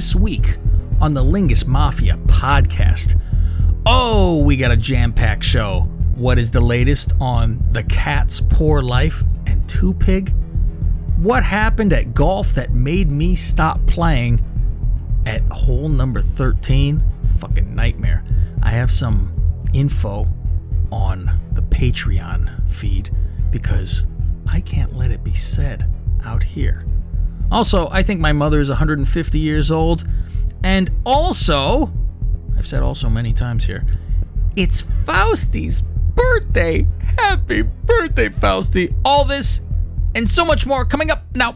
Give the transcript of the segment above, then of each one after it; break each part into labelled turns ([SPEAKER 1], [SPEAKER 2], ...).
[SPEAKER 1] this week on the Lingus Mafia podcast. Oh, we got a jam packed show. What is the latest on the Kat's poor life and Two Pig? What happened at golf that made me stop playing at hole number 13? Fucking nightmare. I have some info on the Patreon feed because I can't let it be said out here. Also, I think my mother is 150 years old. And also, I've said also many times here, it's Faustie's birthday. Happy birthday, Faustie. All this and so much more coming up now.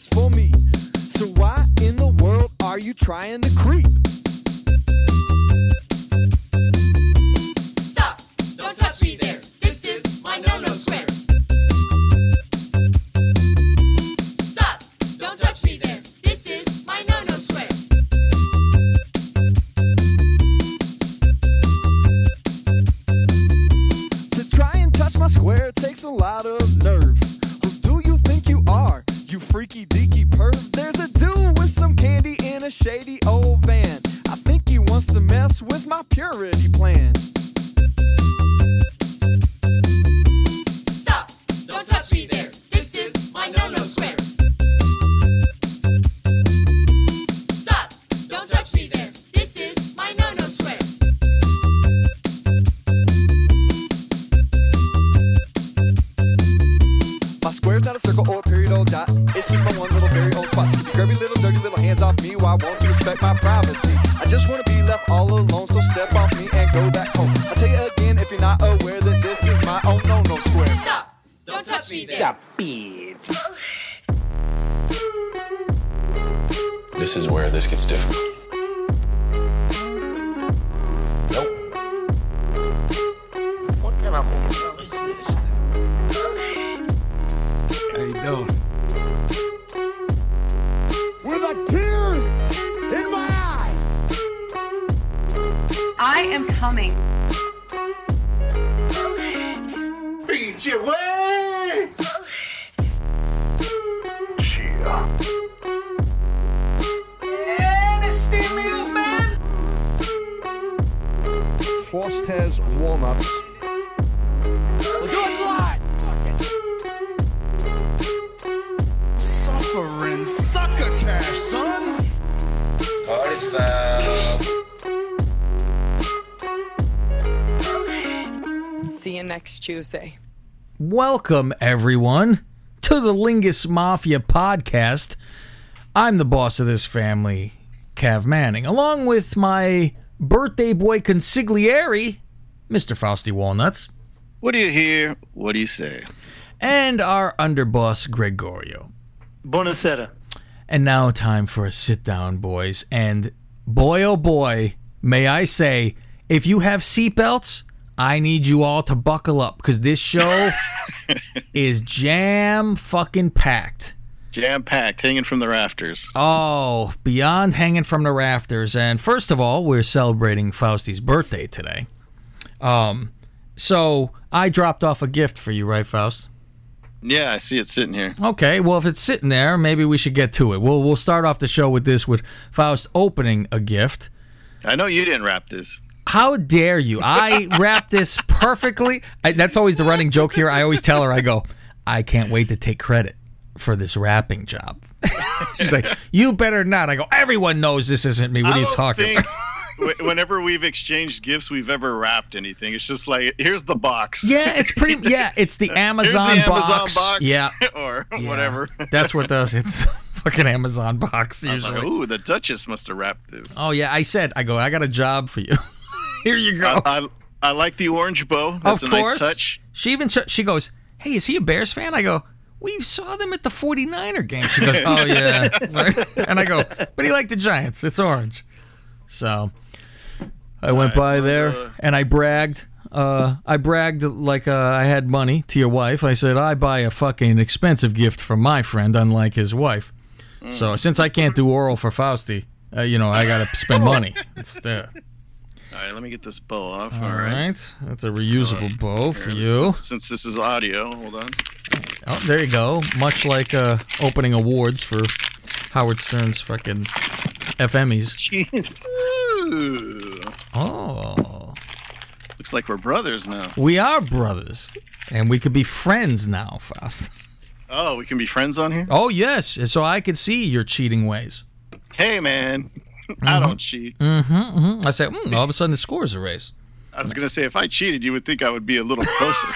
[SPEAKER 2] Just for me. So why in the world are you trying to
[SPEAKER 3] next Tuesday.
[SPEAKER 1] Welcome, everyone, to the Lingus Mafia podcast. I'm the boss of this family, Cav Manning, along with my birthday boy consigliere, Mr. Faustie Walnuts,
[SPEAKER 4] What do you hear? What do you say?
[SPEAKER 1] and our underboss, Gregorio.
[SPEAKER 5] Buonasera.
[SPEAKER 1] And now, time for a sit down, boys. And boy, oh boy, may I say, if you have seatbelts, I need you all to buckle up because this show is jam fucking packed.
[SPEAKER 4] Jam packed, hanging from the rafters.
[SPEAKER 1] Oh, beyond hanging from the rafters. And first of all, we're celebrating Faustie's birthday today. Um, so I dropped off a gift for you, right, Faust?
[SPEAKER 4] Yeah, I see it sitting here.
[SPEAKER 1] Okay, well, if it's sitting there, maybe we should get to it. We'll we'll start off the show with this with Faust opening a gift.
[SPEAKER 4] I know you didn't wrap this.
[SPEAKER 1] How dare you? I wrapped this perfectly. I, that's always the running joke here. I always tell her, I go, I can't wait to take credit for this wrapping job. She's like, you better not. I go, everyone knows this isn't me. What are you talking
[SPEAKER 4] think
[SPEAKER 1] about?
[SPEAKER 4] whenever we've exchanged gifts, we've ever wrapped anything. It's just like, here's the box.
[SPEAKER 1] Yeah, it's pretty. Yeah, it's the Amazon,
[SPEAKER 4] the
[SPEAKER 1] box.
[SPEAKER 4] Amazon box.
[SPEAKER 1] Yeah,
[SPEAKER 4] or
[SPEAKER 1] yeah.
[SPEAKER 4] whatever.
[SPEAKER 1] That's what does. It's fucking Amazon box
[SPEAKER 4] was like,
[SPEAKER 1] usually.
[SPEAKER 4] ooh, the Duchess must have wrapped this.
[SPEAKER 1] Oh yeah, I said. I go. I got a job for you. Here you go.
[SPEAKER 4] I, I, I like the orange bow. That's
[SPEAKER 1] of
[SPEAKER 4] a
[SPEAKER 1] course.
[SPEAKER 4] nice touch.
[SPEAKER 1] She even sh- she goes, "Hey, is he a Bears fan?" I go, We saw them at the 49er game. She goes, Oh, yeah. and I go, But he liked the Giants. It's orange. So I went by there
[SPEAKER 4] uh,
[SPEAKER 1] and I bragged. Uh, I bragged like uh, I had money to your wife. I said, I buy a fucking expensive gift for my friend, unlike his wife. So since I can't do oral for Faustie, uh, you know, I got to spend money. It's there.
[SPEAKER 4] All right, let me get this bow off.
[SPEAKER 1] All
[SPEAKER 4] All right.
[SPEAKER 1] right. That's a reusable bow for
[SPEAKER 4] Here,
[SPEAKER 1] you.
[SPEAKER 4] Since, since this is audio, hold on.
[SPEAKER 1] Oh, there you go. Much like uh, opening awards for Howard Stern's fucking FMEs.
[SPEAKER 4] Jeez. Ooh.
[SPEAKER 1] Oh,
[SPEAKER 4] Looks like we're brothers now.
[SPEAKER 1] we are brothers, and we could be friends now, Faust.
[SPEAKER 4] Oh, we can be friends on here?
[SPEAKER 1] Oh yes, so I could see your cheating ways.
[SPEAKER 4] Hey, man. I don't cheat.
[SPEAKER 1] Mm-hmm. I said, mm, all of a sudden the scores are raised.
[SPEAKER 4] I was going to say, if I cheated, you would think I would be a little closer.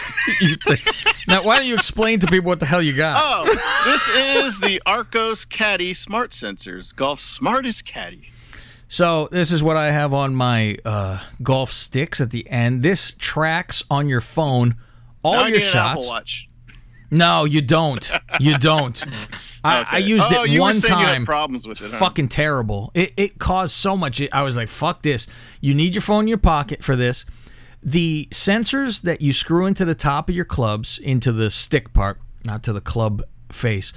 [SPEAKER 1] Think- now, why don't you explain to people what the hell you got?
[SPEAKER 4] oh, this is the Arccos Caddy Smart Sensors, golf's smartest caddy.
[SPEAKER 1] So this is what I have on my uh, golf sticks at the end. This tracks on your phone all
[SPEAKER 4] Now
[SPEAKER 1] your
[SPEAKER 4] need an Apple
[SPEAKER 1] shots.
[SPEAKER 4] Watch.
[SPEAKER 1] No, you don't. You don't. I, I used
[SPEAKER 4] oh,
[SPEAKER 1] it one
[SPEAKER 4] were saying You
[SPEAKER 1] time.
[SPEAKER 4] had problems with it. Huh?
[SPEAKER 1] Fucking terrible. It, it caused so much. I was like, fuck this. You need your phone in your pocket for this. The sensors that you screw into the top of your clubs, into the stick part, not to the club face,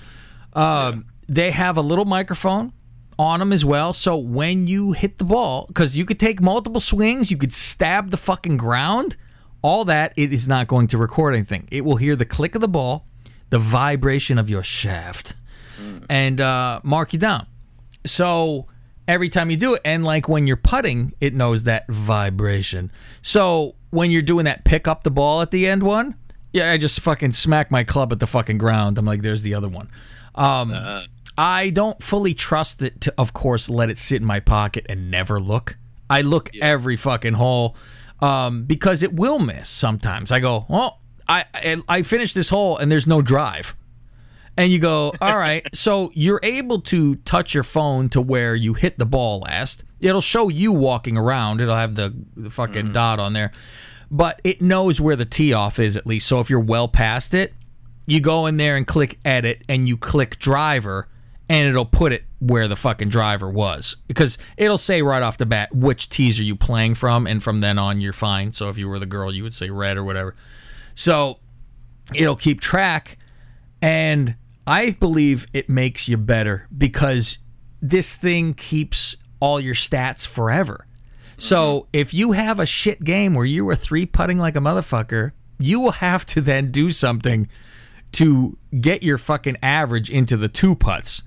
[SPEAKER 1] um, they have a little microphone on them as well. So when you hit the ball, because you could take multiple swings, you could stab the fucking ground, all that, it is not going to record anything. It will hear the click of the ball, the vibration of your shaft, and uh, mark you down. So every time you do it, and like when you're putting, it knows that vibration. So when you're doing that pick up the ball at the end one, yeah, I just fucking smack my club at the fucking ground. I'm like, there's the other one. Um, I don't fully trust it to, of course, let it sit in my pocket and never look. I look every fucking hole um, because it will miss sometimes. I go, oh, I, I I finished this hole and there's no drive and you go, all right. So you're able to touch your phone to where you hit the ball last. It'll show you walking around. It'll have the, the fucking mm-hmm. dot on there, but it knows where the tee off is at least. So if you're well past it, you go in there and click edit, and you click driver, and it'll put it where the fucking driver was because it'll say right off the bat which tees are you playing from, and from then on you're fine. So if you were the girl, you would say red or whatever. So it'll keep track and I believe it makes you better because this thing keeps all your stats forever. So mm-hmm. if you have a shit game where you were three putting like a motherfucker, you will have to then do something to get your fucking average into the two putts.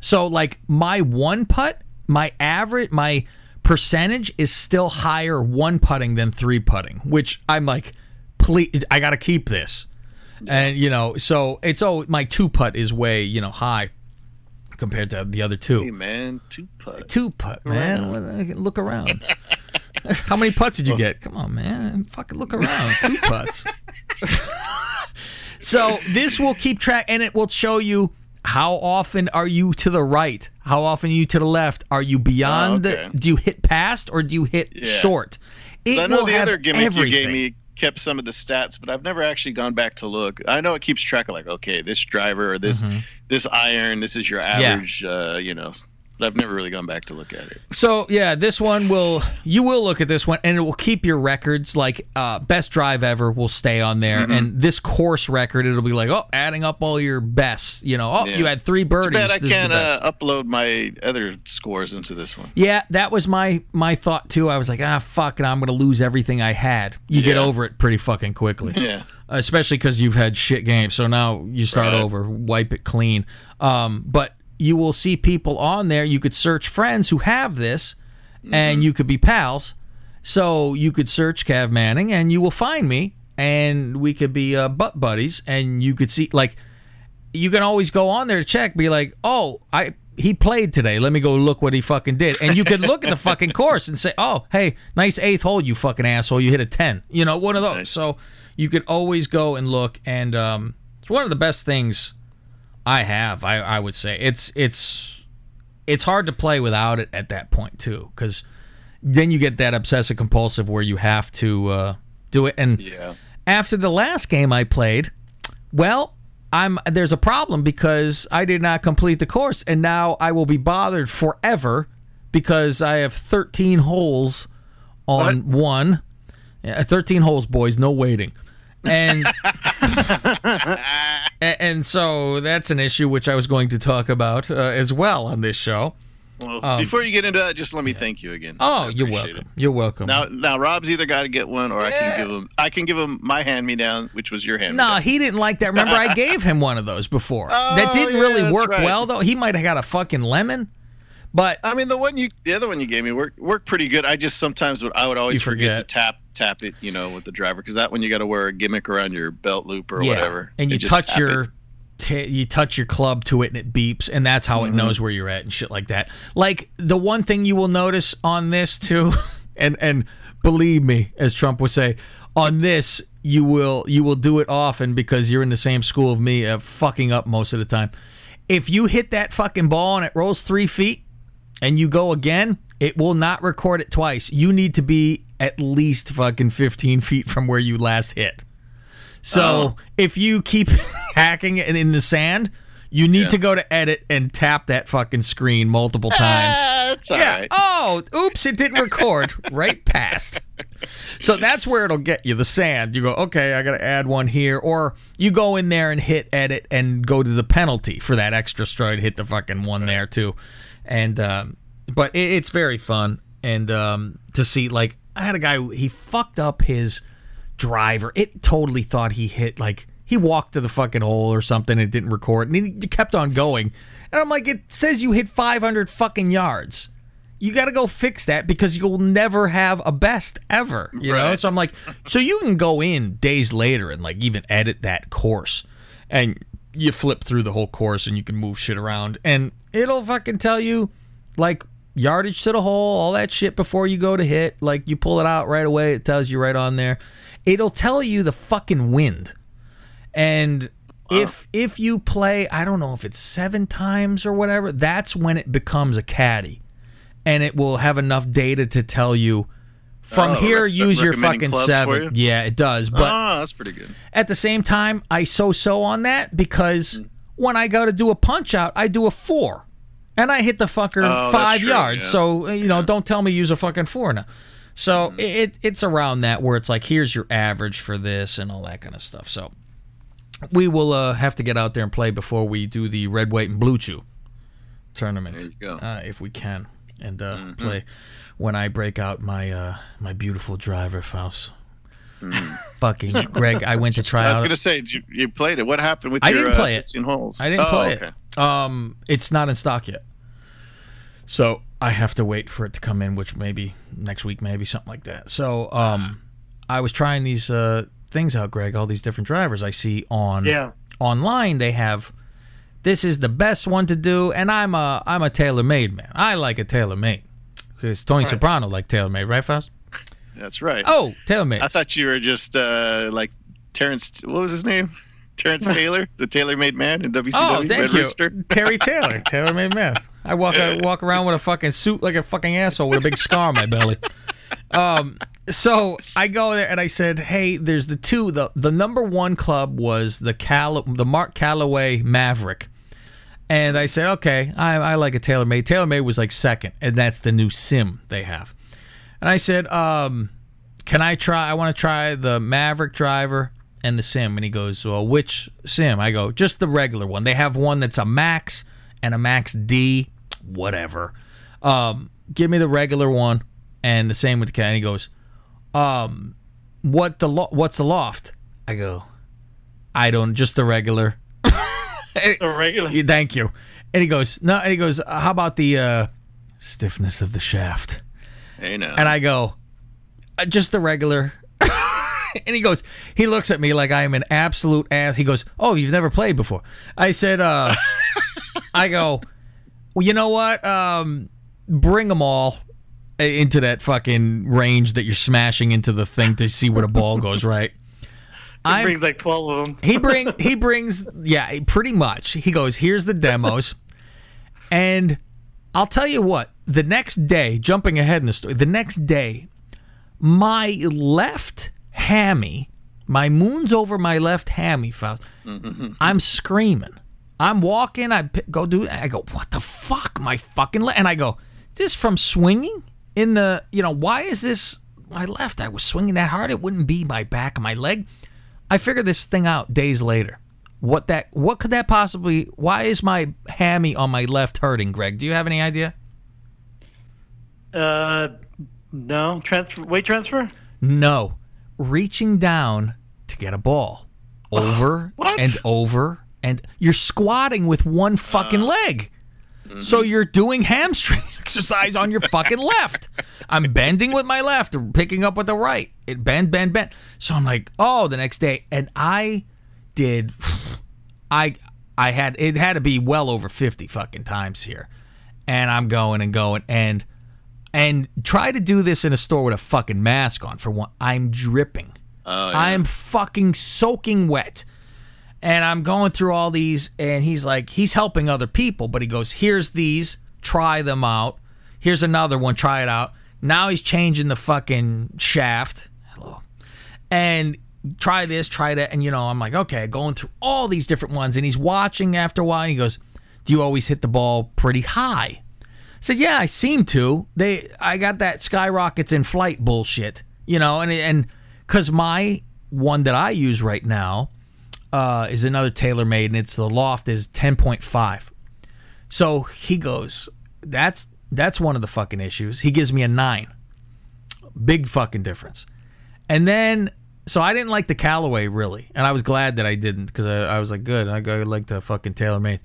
[SPEAKER 1] So like my one putt, my average, my percentage is still higher one putting than three putting, which I'm like, please, I got to keep this. And you know, so it's oh my two putt is way you know high compared to the other two.
[SPEAKER 4] Hey,
[SPEAKER 1] two.
[SPEAKER 4] man, two putt.
[SPEAKER 1] Two putt, man. Look around. How many putts did you get? Come on, man. Fucking look around. Two putts. so this will keep track and it will show you how often are you to the right? How often are you to the left? Are you beyond?
[SPEAKER 4] Oh, okay.
[SPEAKER 1] the, do you hit past or do you hit
[SPEAKER 4] Yeah.
[SPEAKER 1] short? It
[SPEAKER 4] I know
[SPEAKER 1] will
[SPEAKER 4] the
[SPEAKER 1] have
[SPEAKER 4] other gimmick
[SPEAKER 1] everything.
[SPEAKER 4] you gave me kept some of the stats, but I've never actually gone back to look. I know it keeps track of like, okay, this driver or this
[SPEAKER 1] Mm-hmm.
[SPEAKER 4] this iron, this is your average, uh, you know. But I've never really gone back to look at it.
[SPEAKER 1] So yeah, this one will you will look at this one and it will keep your records like uh, best drive ever will stay on there
[SPEAKER 4] Mm-hmm.
[SPEAKER 1] and this course record it'll be like oh adding up all your bests you know oh
[SPEAKER 4] Yeah.
[SPEAKER 1] you had three birdies
[SPEAKER 4] I
[SPEAKER 1] this is the
[SPEAKER 4] can't uh, upload my other scores into this one.
[SPEAKER 1] yeah that was my my thought too I was like ah fuck and I'm gonna lose everything I had you get over it pretty fucking quickly
[SPEAKER 4] Yeah.
[SPEAKER 1] especially because you've had shit games. So now you start
[SPEAKER 4] Right.
[SPEAKER 1] over, wipe it clean. Um, but you will see people on there. You could search friends who have this,
[SPEAKER 4] Mm-hmm.
[SPEAKER 1] and you could be pals. So you could search Cav Manning, and you will find me, and we could be uh, butt buddies. And you could see like you can always go on there to check, be like, oh, I he played today. Let me go look what he fucking did. And you could look at the fucking course and say, oh, hey, nice eighth hole, you fucking asshole. You hit a 10. You know, one of those.
[SPEAKER 4] Nice.
[SPEAKER 1] So you could always go and look. And um, it's one of the best things I have, I, I would say. It's, it's, it's hard to play without it at that point, too, because then you get that obsessive compulsive where you have to uh, do it. And
[SPEAKER 4] Yeah.
[SPEAKER 1] after the last game I played, well, I'm there's a problem because I did not complete the course, and now I will be bothered forever because I have 13 holes on one. Yeah, 13 holes, boys, no waiting. And and so that's an issue which I was going to talk about uh, as well on this show.
[SPEAKER 4] Well, before you get into that, just let me thank you again.
[SPEAKER 1] Um, Oh, you're welcome. You're welcome.
[SPEAKER 4] Now, now Rob's either got to get one, or I can give him. I can give him my hand me down, which was your hand.
[SPEAKER 1] No, he didn't like that. Remember, I gave him one of those before. that
[SPEAKER 4] Oh,
[SPEAKER 1] didn't
[SPEAKER 4] yeah,
[SPEAKER 1] really work
[SPEAKER 4] right.
[SPEAKER 1] well, though. He might have got a fucking lemon, but
[SPEAKER 4] I mean, the one you, the other one you gave me worked worked pretty good. I just sometimes would, I would always
[SPEAKER 1] You
[SPEAKER 4] forget. to tap tap it, you know, with the driver because that one you got to wear a gimmick around your belt loop or
[SPEAKER 1] yeah,
[SPEAKER 4] whatever,
[SPEAKER 1] and you touch your. T- you touch your club to it and it beeps, and that's how it
[SPEAKER 4] Mm-hmm.
[SPEAKER 1] knows where you're at and shit like that. Like the one thing you will notice on this too, and and believe me, as Trump would say, on this you will you will do it often because you're in the same school of me, uh, fucking up most of the time. If you hit that fucking ball and it rolls three feet, and you go again, it will not record it twice. You need to be at least fucking 15 feet from where you last hit. So
[SPEAKER 4] Oh.
[SPEAKER 1] if you keep hacking it in the sand, you need
[SPEAKER 4] Yeah.
[SPEAKER 1] to go to edit and tap that fucking screen multiple times.
[SPEAKER 4] All
[SPEAKER 1] yeah.
[SPEAKER 4] right.
[SPEAKER 1] Oh, oops, it didn't record. right past. So that's where it'll get you the sand. You go, okay, I got to add one here. Or you go in there and hit edit and go to the penalty for that extra stride. Hit the fucking one there too. And, um, but it, it's very fun. And um, to see, like, I had a guy, he fucked up his driver. It totally thought he hit, like, he walked to the fucking hole or something. It didn't record. And he kept on going. And I'm like, it says you hit 500 fucking yards you got to go fix that because you'll never have a best ever you know
[SPEAKER 4] Right.
[SPEAKER 1] so i'm like so you can go in days later and like even edit that course and you flip through the whole course and you can move shit around and it'll fucking tell you like yardage to the hole all that shit before you go to hit. Like you pull it out right away it tells you right on there. It'll tell you the fucking wind. And if if you play i don't know if it's seven times or whatever that's when it becomes a caddy. And it will have enough data to tell you from
[SPEAKER 4] Oh,
[SPEAKER 1] here use your fucking seven.
[SPEAKER 4] you?
[SPEAKER 1] yeah it does but
[SPEAKER 4] oh, that's pretty good.
[SPEAKER 1] at the same time i so so on that because hmm. when i go to do a punch out i do a four and i hit the fucker
[SPEAKER 4] Oh,
[SPEAKER 1] five
[SPEAKER 4] true,
[SPEAKER 1] yards
[SPEAKER 4] yeah.
[SPEAKER 1] so you know don't tell me use a fucking four now so it, it's around that where it's like here's your average for this and all that kind of stuff so we will uh, have to get out there and play before we do the red white and blue chew tournament
[SPEAKER 4] There you go. Mm-hmm.
[SPEAKER 1] uh, if we can and uh, play when i break out my uh, my beautiful driver Faust. fucking greg i went to try
[SPEAKER 4] Mm. I was gonna say you, you played it. What happened with
[SPEAKER 1] I
[SPEAKER 4] your
[SPEAKER 1] didn't play
[SPEAKER 4] uh,
[SPEAKER 1] it.
[SPEAKER 4] holes?
[SPEAKER 1] I didn't
[SPEAKER 4] Oh,
[SPEAKER 1] play
[SPEAKER 4] okay.
[SPEAKER 1] it. Um, it's not in stock yet, so I have to wait for it to come in, which maybe next week, maybe something like that. So, um, I was trying these uh things out, Greg. All these different drivers I see on
[SPEAKER 5] Yeah.
[SPEAKER 1] online. They have this is the best one to do, and I'm a I'm a tailor made man. I like a tailor made because Tony Soprano like tailor made, right, Faust?
[SPEAKER 4] That's right.
[SPEAKER 1] Oh, tailor made.
[SPEAKER 4] I thought you were just uh, like Terrence. What was his name? Terrence Taylor, the tailor-made man in WCW.
[SPEAKER 1] Oh,
[SPEAKER 4] Red
[SPEAKER 1] thank you,
[SPEAKER 4] Rooster.
[SPEAKER 1] Terry Taylor, Taylor made man. I walk I walk around with a fucking suit like a fucking asshole with a big scar on my belly. Um, so I go there and I said, "Hey, there's the two. the The number one club was the Cal, the Mark Calloway Mavrik." And I said, okay, I, I like a TaylorMade. TaylorMade was like second, and that's the new sim they have. And I said, um, can I try? I want to try the Mavrik driver and the sim. And he goes, well, which sim? I go, just the regular one. They have one that's a Max and a Max D, whatever. Um, give me the regular one, and the same with the cat. And he goes, um, what the lo- what's the loft? I go, I don't, just the regular.
[SPEAKER 5] A regular.
[SPEAKER 1] Thank you. And he goes, no. And he goes, how about the uh, stiffness of the shaft?
[SPEAKER 4] Hey now.
[SPEAKER 1] And I go, "Uh, just the regular. and he goes, he looks at me like I am an absolute ass. He goes, oh, you've never played before. I said, uh, I go, well, you know what? Um, bring them all into that fucking range that you're smashing into the thing to see where the ball goes, right?
[SPEAKER 5] He
[SPEAKER 1] I'm-
[SPEAKER 5] brings like twelve of them.
[SPEAKER 1] he bring he brings yeah pretty much he goes here's the demos and i'll tell you what the next day jumping ahead in the story the next day my left hammy My moon's over my left hammy, Faust. I'm screaming. I'm walking. I go do. I go, what the fuck? My fucking leg. And I go, this from swinging in the. You know why is this my left? I was swinging that hard. It wouldn't be my back my leg. I figured this thing out days later. What that? What could that possibly? Why is my hammy on my left hurting, Greg? Do you have any idea?
[SPEAKER 5] Uh, no transfer. Weight transfer.
[SPEAKER 1] No, reaching down to get a ball over and over, and you're squatting with one fucking uh, leg. So mm-hmm. you're doing hamstring exercise on your fucking left. I'm bending with my left, picking up with the right. It bend, bend, bend. So I'm like, oh, the next day, and I did. I I had it had to be well over fifty fucking times here, and I'm going and going and and try to do this in a store with a fucking mask on. For one, I'm dripping.
[SPEAKER 4] Oh, yeah.
[SPEAKER 1] I'm fucking soaking wet. And I'm going through all these, and he's like, he's helping other people, but he goes, here's these, try them out. Here's another one, try it out. Now he's changing the fucking shaft. Hello. And try this, try that. And, you know, I'm like, okay, going through all these different ones. And he's watching after a while, and he goes, do you always hit the ball pretty high? I said, yeah, I seem to. They, I got that skyrockets in flight bullshit, you know, and and because my one that I use right now uh, is another TaylorMade, and it's the loft is ten point five. So he goes, that's that's one of the fucking issues. He gives me a nine, big fucking difference. And then, so I didn't like the Callaway really, and I was glad that I didn't because I, I was like, good, I like the fucking TaylorMade.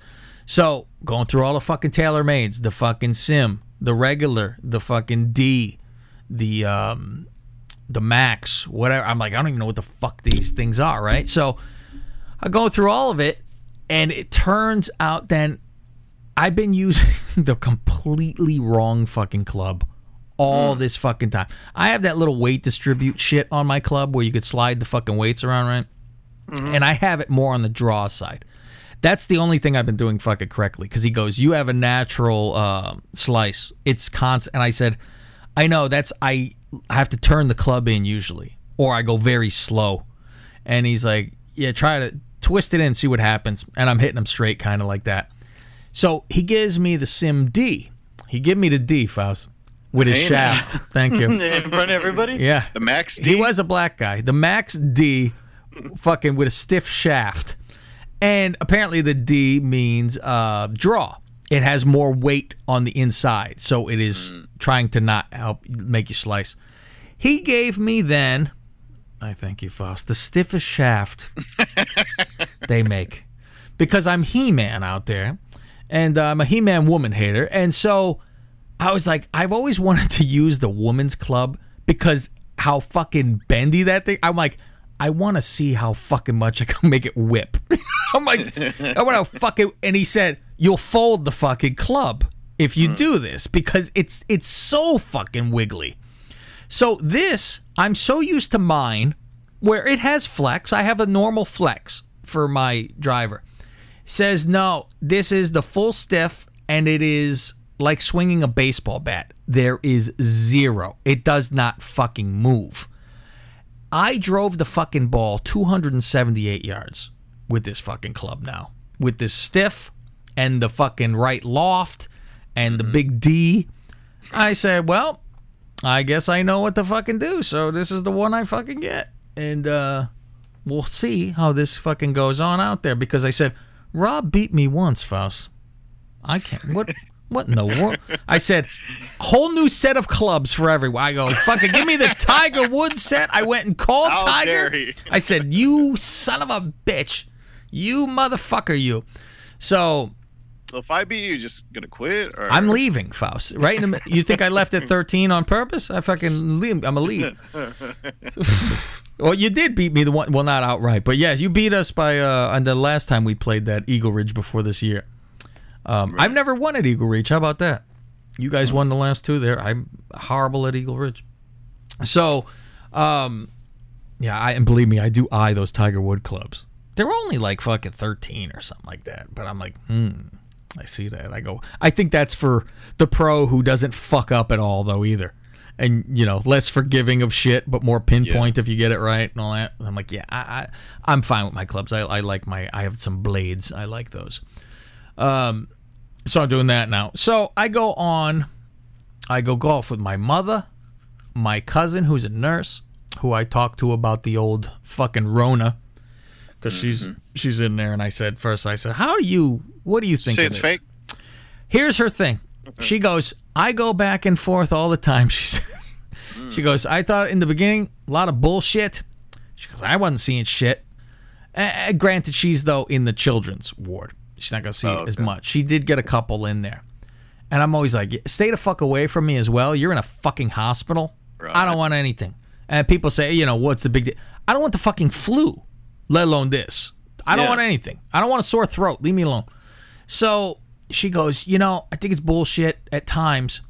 [SPEAKER 1] So going through all the fucking TaylorMades, the fucking Sim, the regular, the fucking D, the um, the Max, whatever. I'm like, I don't even know what the fuck these things are, right? So I go through all of it, and it turns out then I've been using the completely wrong fucking club all this fucking time. I have that little weight distribute shit on my club where you could slide the fucking weights around, right? And I have it more on the draw side. That's the only thing I've been doing fucking correctly. Because he goes, "You have a natural uh, slice. It's constant." And I said, "I know. That's I. I have to turn the club in usually, or I go very slow." And he's like, "Yeah, try to twist it in, see what happens." And I'm hitting him straight, kind of like that. So he gives me the Sim D. He give me the D, Faust, with his
[SPEAKER 4] Hey,
[SPEAKER 1] shaft. Thank you.
[SPEAKER 5] in front of everybody.
[SPEAKER 1] Yeah.
[SPEAKER 4] the Max D.
[SPEAKER 1] He was a black guy. The Max D, fucking with a stiff shaft, and apparently the D means uh, draw. It has more weight on the inside, so it is trying to not help make you slice. He gave me then, I thank you, Faust, the stiffest shaft they make, because I'm He-Man out there, and uh, I'm a He-Man woman hater, and so. I was like, I've always wanted to use the woman's club because how fucking bendy that thing. I'm like, I want to see how fucking much I can make it whip. I'm like, I want to fucking. And he said, you'll fold the fucking club if you do this because it's it's so fucking wiggly. So this, I'm so used to mine where it has flex. I have a normal flex for my driver. Says no, this is the full stiff and it is like swinging a baseball bat. There is zero. It does not fucking move. I drove the fucking ball 278 yards with this fucking club now. With this stiff and the fucking right loft and the big D. I said, well, I guess I know what to fucking do. So this is the one I fucking get. And uh we'll see how this fucking goes on out there because I said, Rob beat me once, Faust. I can't. What? What in the world? I said, whole new set of clubs for everyone. I go, fucking give me the Tiger Woods set. I went and called
[SPEAKER 4] How
[SPEAKER 1] Tiger. I said, you son of a bitch. You motherfucker, you. So
[SPEAKER 4] So if I beat you, just gonna quit? Or
[SPEAKER 1] I'm leaving, Faust. Right in the, you think I left at 13 on purpose? I fucking leave. I'm a leave. well, you did beat me the one. Well, not outright, but yes, you beat us by uh on the last time we played that Eagle Ridge before this year. Um, I've never won at Eagle Ridge. How about that? You guys won the last two there. I'm horrible at Eagle Ridge. So, um, yeah, I and believe me, I do eye those Tiger Wood clubs. They're only like fucking 13 or something like that. But I'm like, hmm. I see that. I go. I think that's for the pro who doesn't fuck up at all, though. Either. and you know less forgiving of shit, but more pinpoint if you get it right and all that. And I'm like, yeah, I, I I'm fine with my clubs. I, I like my I have some blades. I like those. Um, so I'm doing that now. So I go on, I go golf with my mother, my cousin who's a nurse, who I talked to about the old fucking Rona, because she's she's in there. And I said first, I said, how do you? What do you think?
[SPEAKER 4] Say it's
[SPEAKER 1] this?
[SPEAKER 4] fake.
[SPEAKER 1] Here's her thing. She goes, I go back and forth all the time. She says, she goes, I thought in the beginning a lot of bullshit. She goes, I wasn't seeing shit. Uh, granted, she's though in the children's ward. She's not gonna see it as much. She did get a couple in there, and I'm always like, stay the fuck away from me as well. You're in a fucking hospital. I don't want anything. And people say, you know, what's the big deal? I don't want the fucking flu, let alone this. I don't
[SPEAKER 4] Yeah.
[SPEAKER 1] want anything. I don't want a sore throat. Leave me alone. So she goes, you know, I think it's bullshit at times.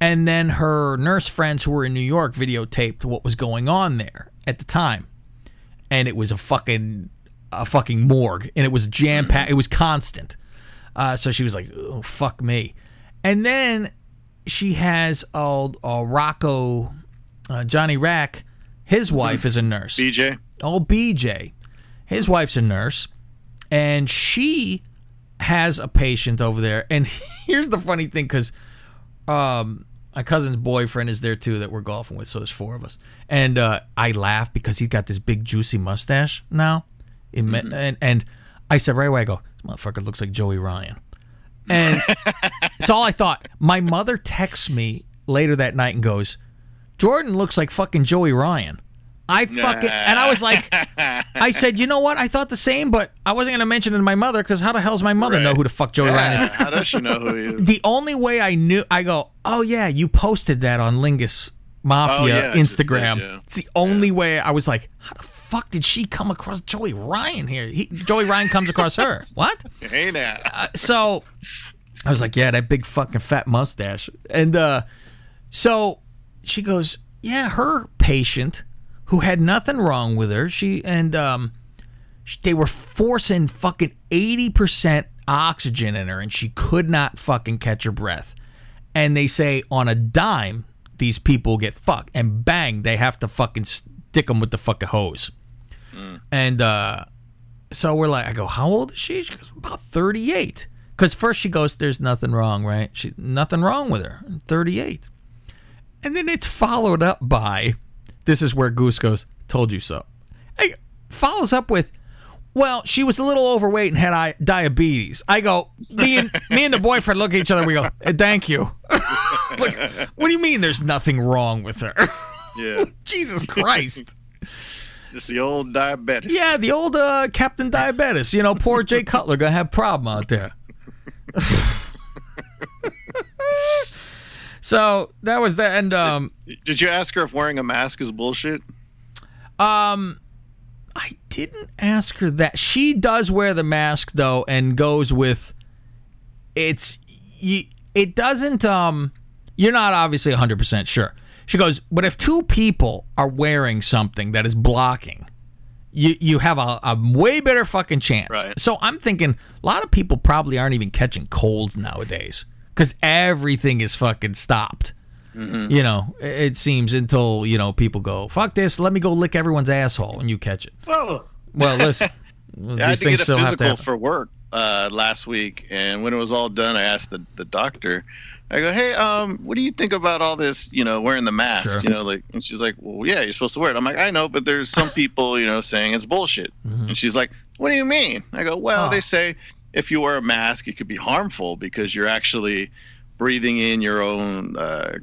[SPEAKER 1] And then her nurse friends who were in New York videotaped what was going on there at the time. And it was a fucking a fucking morgue and it was jam packed. It was constant. Uh, so she was like, oh, fuck me. And then she has old uh, Rocco, uh, Johnny Rack. His wife is a nurse.
[SPEAKER 4] BJ.
[SPEAKER 1] Oh, BJ. His wife's a nurse, and she has a patient over there. And here's the funny thing, because um, my cousin's boyfriend is there too that we're golfing with. So there's four of us, and uh, I laugh because he's got this big juicy mustache now. It me- and and I said right away, I go, this motherfucker looks like Joey Ryan. And so all I thought. My mother texts me later that night and goes, Jordan looks like fucking Joey Ryan. I fucking and I was like, I said, you know what? I thought the same, but I wasn't gonna mention it to my mother because how the hell's my mother know who the fuck Joey Ryan is?
[SPEAKER 4] How does she know who he is?
[SPEAKER 1] The only way I knew, I go, oh yeah, you posted that on Lingus Mafia
[SPEAKER 4] Oh, yeah,
[SPEAKER 1] Instagram.
[SPEAKER 4] did, yeah.
[SPEAKER 1] It's the only way I was like, how the fuck did she come across Joey Ryan here? He, Joey Ryan comes across her. What?
[SPEAKER 4] Hey now.
[SPEAKER 1] Uh, so I was like, yeah, that big fucking fat mustache. And uh, so she goes, yeah, her patient who had nothing wrong with her, she and um, they were forcing fucking eighty percent oxygen in her, and she could not fucking catch her breath. And they say on a dime, these people get fucked, and bang, they have to fucking stick them with the fucking hose. And uh, so we're like, I go, how old is she? She goes, about 38. Because first she goes, there's nothing wrong, right? She nothing wrong with her. 38. And then it's followed up by, this is where Goose goes, told you so. Hey, follows up with, well, she was a little overweight and had I- diabetes. I go, me and me and the boyfriend look at each other. We go, "Eh, thank you. like, what do you mean? There's nothing wrong with her?
[SPEAKER 4] Yeah.
[SPEAKER 1] Jesus Christ.
[SPEAKER 4] Just the old diabetic.
[SPEAKER 1] Yeah, the old uh, Captain Diabetes. You know, poor Jay Cutler gonna have problem out there. so that was the end. Um,
[SPEAKER 4] Did you ask her if wearing a mask is bullshit?
[SPEAKER 1] um, I didn't ask her that. She does wear the mask though, and goes with it's. You, it doesn't. Um, you're not obviously 100 percent sure. She goes, but if two people are wearing something that is blocking, you you have a, a way better fucking chance.
[SPEAKER 4] Right.
[SPEAKER 1] So I'm thinking a lot of people probably aren't even catching colds nowadays because everything is fucking stopped.
[SPEAKER 4] Mm-hmm.
[SPEAKER 1] You know, it, it seems until you know people go fuck this. Let me go lick everyone's asshole, and you catch it.
[SPEAKER 5] Whoa.
[SPEAKER 1] Well, listen,
[SPEAKER 4] Yeah, I had
[SPEAKER 1] these
[SPEAKER 4] to
[SPEAKER 1] things
[SPEAKER 4] get a
[SPEAKER 1] still have to
[SPEAKER 4] physical for work uh, last week, and when it was all done, I asked the, the doctor. I go, hey, um, what do you think about all this? You know, wearing the mask.
[SPEAKER 1] Sure.
[SPEAKER 4] You know, like, and she's like, well, yeah, you're supposed to wear it. I'm like, I know, but there's some people, you know, saying it's bullshit. And she's like, what do you mean? I go, well,
[SPEAKER 1] Mm-hmm. Oh.
[SPEAKER 4] they say if you wear a mask, it could be harmful because you're actually breathing in your own uh,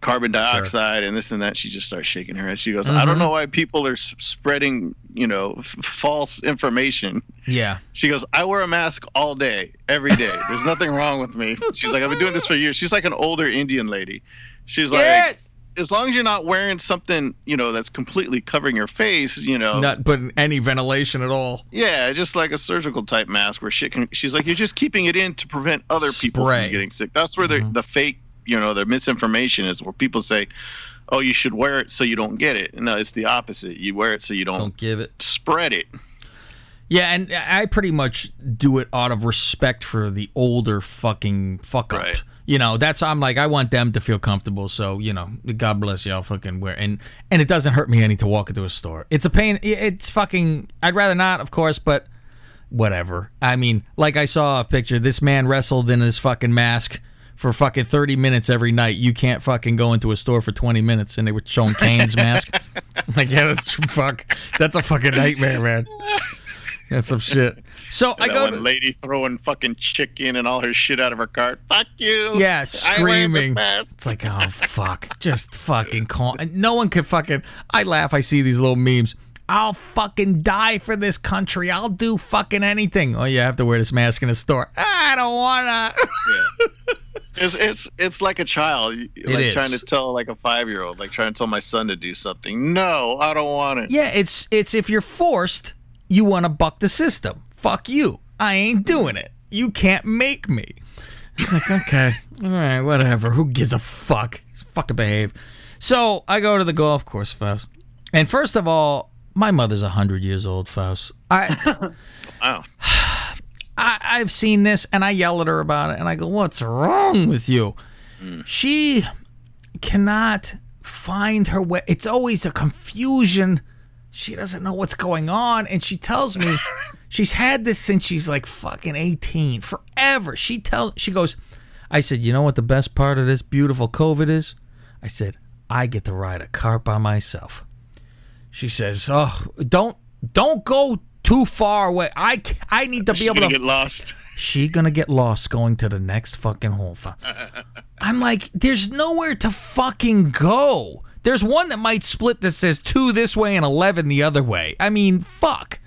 [SPEAKER 4] carbon dioxide and this and that. She just starts shaking her head. She goes, I
[SPEAKER 1] Mm-hmm.
[SPEAKER 4] don't know why people are spreading, you know, f- false information.
[SPEAKER 1] Yeah,
[SPEAKER 4] She goes, I wear a mask all day, every day. There's nothing wrong with me. She's like, I've been doing this for years. She's like an older Indian lady. She's like,
[SPEAKER 1] Yes!
[SPEAKER 4] As long as you're not wearing something, you know, that's completely covering your face, you know,
[SPEAKER 1] not putting any ventilation at all.
[SPEAKER 4] yeah, just like a surgical type mask where shit can. She's like, you're just keeping it in to prevent other people from getting sick. That's where the mm-hmm. the fake, you know, the misinformation is, where people say, oh, you should wear it so you don't get it. No, it's the opposite. You wear it so you don't,
[SPEAKER 1] Don't give it.
[SPEAKER 4] spread it.
[SPEAKER 1] Yeah, and I pretty much do it out of respect for the older fucking fuck up.
[SPEAKER 4] Right.
[SPEAKER 1] You know, that's I'm like I want them to feel comfortable. So you know, God bless y'all. Fucking wear and and it doesn't hurt me any to walk into a store. It's a pain. It's fucking. I'd rather not, of course, but whatever. I mean, like I saw a picture. This man wrestled in his fucking mask for fucking 30 minutes every night. You can't fucking go into a store for 20 minutes and they were showing Kane's mask. Like, yeah, that's fuck. That's a fucking nightmare, man. That's some shit. So I go to,
[SPEAKER 4] lady throwing fucking chicken and all her shit out of her cart. Fuck you.
[SPEAKER 1] Yeah,
[SPEAKER 4] I wear the
[SPEAKER 1] screaming. It's like, oh fuck, just fucking call. and No one can fucking. I laugh. I see these little memes. I'll fucking die for this country. I'll do fucking anything. Oh, you have to wear this mask in a store. I don't wanna. yeah.
[SPEAKER 4] It's it's it's like a child, like
[SPEAKER 1] is.
[SPEAKER 4] trying to tell like a five year old, like trying to tell my son to do something. No, I don't want it.
[SPEAKER 1] Yeah, it's it's if you're forced, you want to buck the system. Fuck you. I ain't doing it. You can't make me. It's like okay, all right, whatever. Who gives a fuck? Fucking behave. So I go to the golf course, Faust. And first of all, my mother's hundred years old, Faust. I,
[SPEAKER 4] Wow.
[SPEAKER 1] I I've seen this, and I yell at her about it, and I go, "What's wrong with you?" Hmm. She cannot find her way. It's always a confusion. She doesn't know what's going on, and she tells me she's had this since she's like fucking 18, forever. She tells she goes, I said, "You know what the best part of this beautiful COVID is?" I said, "I get to ride a cart by myself." She says, "Oh, don't don't go too far away. I I need to be able
[SPEAKER 4] gonna get lost.
[SPEAKER 1] she gonna get lost going to the next fucking hole. I'm like, there's nowhere to fucking go. There's one that might split that says two this way and eleven the other way. I mean, fuck.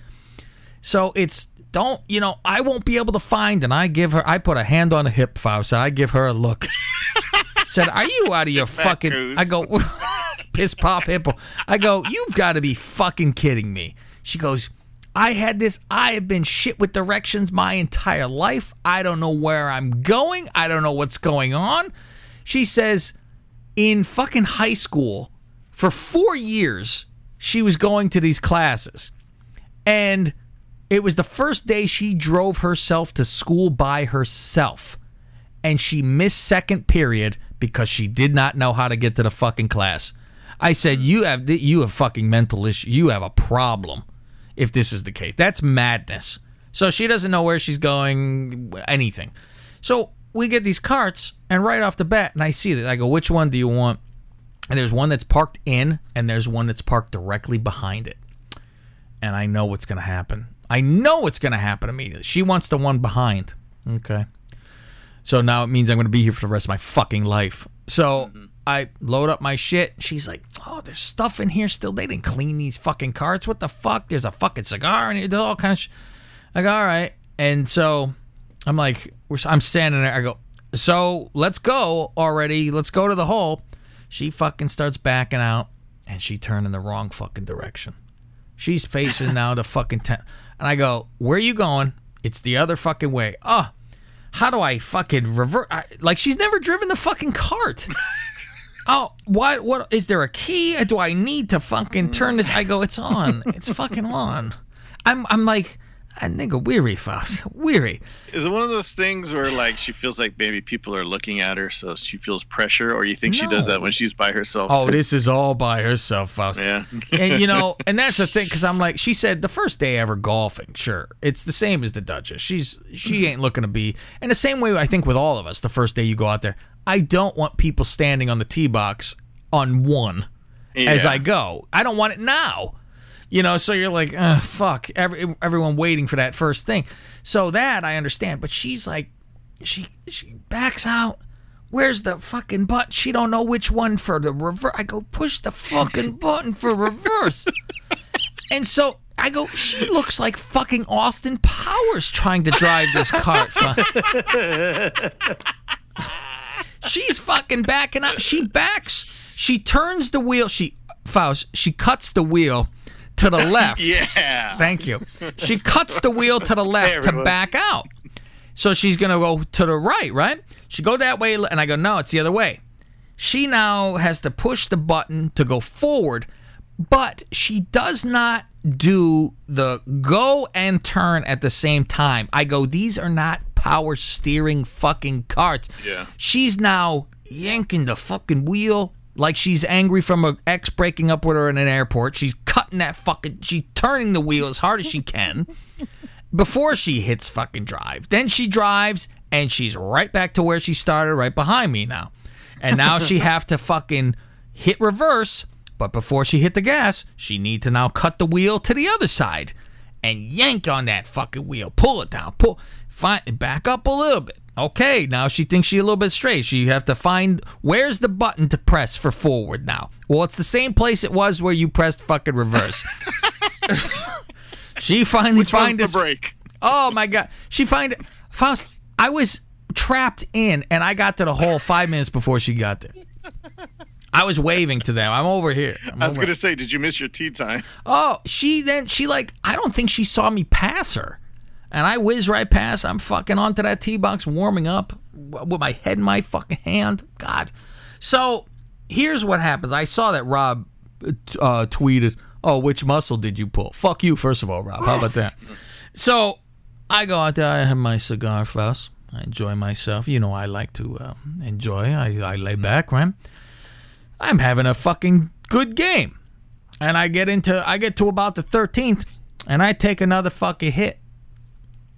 [SPEAKER 1] So it's don't you know? I won't be able to find, and I give her. I put a hand on a hip, Faust, and I give her a look. Said, "Are you out of your fucking?"
[SPEAKER 4] goose.
[SPEAKER 1] I go, piss pop hippo. I go, "You've got to be fucking kidding me." She goes, "I had this. I have been shit with directions my entire life. I don't know where I'm going. I don't know what's going on." She says, "In fucking high school, for four years, she was going to these classes, and." It was the first day she drove herself to school by herself and she missed second period because she did not know how to get to the fucking class. I said, "You have you have fucking mental issue. You have a problem. If this is the case, that's madness." So she doesn't know where she's going, anything. So we get these carts, and right off the bat, and I see that I go, "Which one do you want?" And there's one that's parked in, and there's one that's parked directly behind it. And I know what's gonna happen. I know what's gonna happen immediately. She wants the one behind. Okay. So now it means I'm going to be here for the rest of my fucking life. So mm-hmm. I load up my shit. She's like, "Oh, there's stuff in here still. They didn't clean these fucking carts. What the fuck? There's a fucking cigar in here. There's all kind of." Sh-. I go, "All right." And so I'm like, I'm standing there. I go, "So let's go already. Let's go to the hole." She fucking starts backing out, and she turned in the wrong fucking direction. She's facing now the fucking tent. And I go, Where are you going? It's the other fucking way. Oh, how do I fucking revert? I, like, she's never driven the fucking cart. oh, what? What? Is there a key? Do I need to fucking turn this? I go, It's on. It's fucking on. I'm, I'm like, I nigga, weary, Faust. Weary.
[SPEAKER 4] Is it one of those things where like she feels like maybe people are looking at her, so she feels pressure, or you think she does that when she's by herself?
[SPEAKER 1] Oh,
[SPEAKER 4] too?
[SPEAKER 1] this is all by herself, Faust.
[SPEAKER 4] Yeah.
[SPEAKER 1] and you know, and that's the thing because I'm like, she said the first day ever golfing, sure, it's the same as the Duchess. She's she mm-hmm. ain't looking to be, and the same way I think with all of us, the first day you go out there, I don't want people standing on the tee box on one as I go. I don't want it now. You know, so you're like, fuck, every, everyone waiting for that first thing. So that I understand, but she's like, she she backs out. Where's the fucking button? She don't know which one for the reverse. I go, push the fucking button for reverse. and so I go, she looks like fucking Austin Powers trying to drive this cart. She's fucking backing up. She backs. She turns the wheel. She Faust. She cuts the wheel to the left.
[SPEAKER 4] Yeah.
[SPEAKER 1] Thank you. She cuts the wheel to the left to back out. So she's gonna go to the right, right? She go that way, and I go, no, it's the other way. She now has to push the button to go forward, but she does not do the go and turn at the same time. I go, these are not power steering fucking carts.
[SPEAKER 4] Yeah.
[SPEAKER 1] She's now yanking the fucking wheel like she's angry from her ex breaking up with her in an airport. She's cutting that fucking, she's turning the wheel as hard as she can before she hits fucking drive. Then she drives and she's right back to where she started, right behind me now. And now she have to fucking hit reverse, but before she hit the gas, she need to now cut the wheel to the other side and yank on that fucking wheel. Pull it down. Pull find back up a little bit. Okay, now she thinks she a little bit straight. She have to find where's the button to press for forward now. Well, it's the same place it was where you pressed fucking reverse. she finally
[SPEAKER 4] Which
[SPEAKER 1] find
[SPEAKER 4] the
[SPEAKER 1] this
[SPEAKER 4] break?
[SPEAKER 1] Oh my god. She find Faust. I was trapped in, and I got to the hole five minutes before she got there. I was waving to them. I'm over here. I'm
[SPEAKER 4] I was
[SPEAKER 1] over-
[SPEAKER 4] gonna say, did you miss your tea time?
[SPEAKER 1] Oh, she then she like I don't think she saw me pass her, and I whiz right past. I'm fucking onto that tee box, warming up with my head in my fucking hand. God. So here's what happens. I saw that Rob uh, tweeted, "Oh, which muscle did you pull?" Fuck you, first of all, Rob. How about that? So I go out there. I have my cigar, Faust. I enjoy myself. You know, I like to uh, enjoy. I, I lay back, right? I'm having a fucking good game and I get into I get to about the 13th and I take another fucking hit.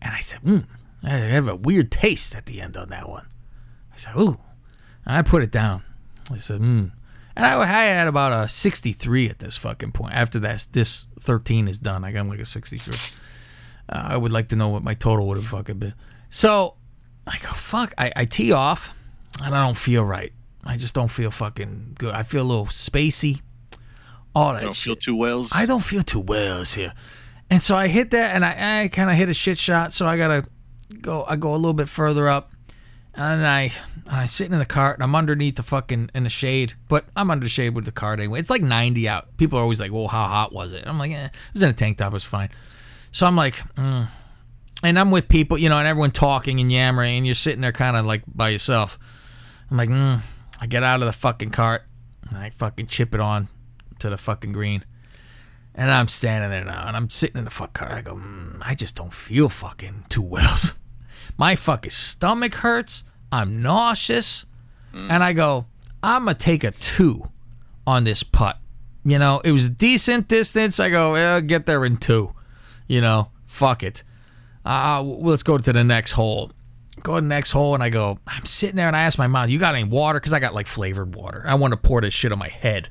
[SPEAKER 1] And I said, mm, I have a weird taste at the end on that one. I said, ooh. And I put it down. I said, hmm. And I, I had about a 63 at this fucking point. After that, this 13 is done. I got like a 63. Uh, I would like to know what my total would have fucking been. So I go, fuck. I, I tee off and I don't feel right. I just don't feel fucking good. I feel a little spacey. All that
[SPEAKER 4] I don't
[SPEAKER 1] shit.
[SPEAKER 4] feel too wells.
[SPEAKER 1] I don't feel too well here. And so I hit that and I, I kind of hit a shit shot. So I got to go, I go a little bit further up and I, I sit in the cart and I'm underneath the fucking, in the shade, but I'm under shade with the cart anyway. It's like 90 out. People are always like, well, how hot was it? I'm like, eh, it was in a tank top. It was fine. So I'm like, mm. and I'm with people, you know, and everyone talking and yammering and you're sitting there kind of like by yourself. I'm like, mm. I get out of the fucking cart and I fucking chip it on to the fucking green. And I'm standing there now, and I'm sitting in the fuck car. I go, mm, I just don't feel fucking too well. My fucking stomach hurts. I'm nauseous. And I go, I'm going to take a two on this putt. You know, it was a decent distance. I go, eh, get there in two. You know, fuck it. Uh, let's go to the next hole. Go to the next hole, and I go, I'm sitting there, and I ask my mom, You got any water? Because I got like flavored water. I want to pour this shit on my head.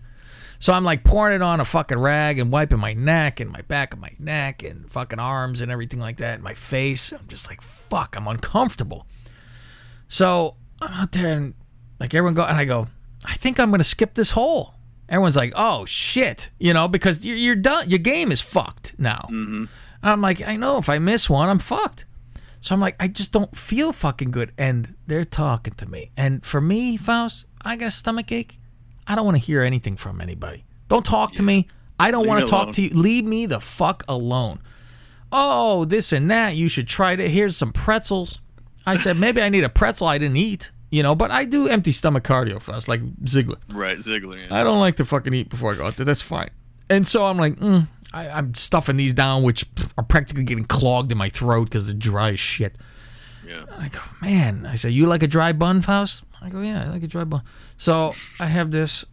[SPEAKER 1] So I'm like pouring it on a fucking rag and wiping my neck and my back of my neck and fucking arms and everything like that, and my face. I'm just like, fuck, I'm uncomfortable. So I'm out there and like everyone go, and I go, I think I'm gonna skip this hole. Everyone's like, oh shit, you know, because you're, you're done. Your game is fucked now. Mm-hmm. And I'm like, I know if I miss one, I'm fucked. So I'm like, I just don't feel fucking good. And they're talking to me. And for me, Faust, I got a stomach ache. I don't want to hear anything from anybody. Don't talk to me. I don't want to talk to you. Leave me the fuck alone. Oh, this and that. You should try it. Here's some pretzels. I said, maybe I need a pretzel I didn't eat, you know, but I do empty stomach cardio Faust, like Ziegler.
[SPEAKER 4] right, Ziggler. Yeah.
[SPEAKER 1] I don't like to fucking eat before I go out there. That's fine. And so I'm like, mm, I, I'm stuffing these down, which are practically getting clogged in my throat because they're dry as shit.
[SPEAKER 4] yeah.
[SPEAKER 1] I go, man. I say, you like a dry bun, Faust? I go, yeah, I like a dry bun. So I have this,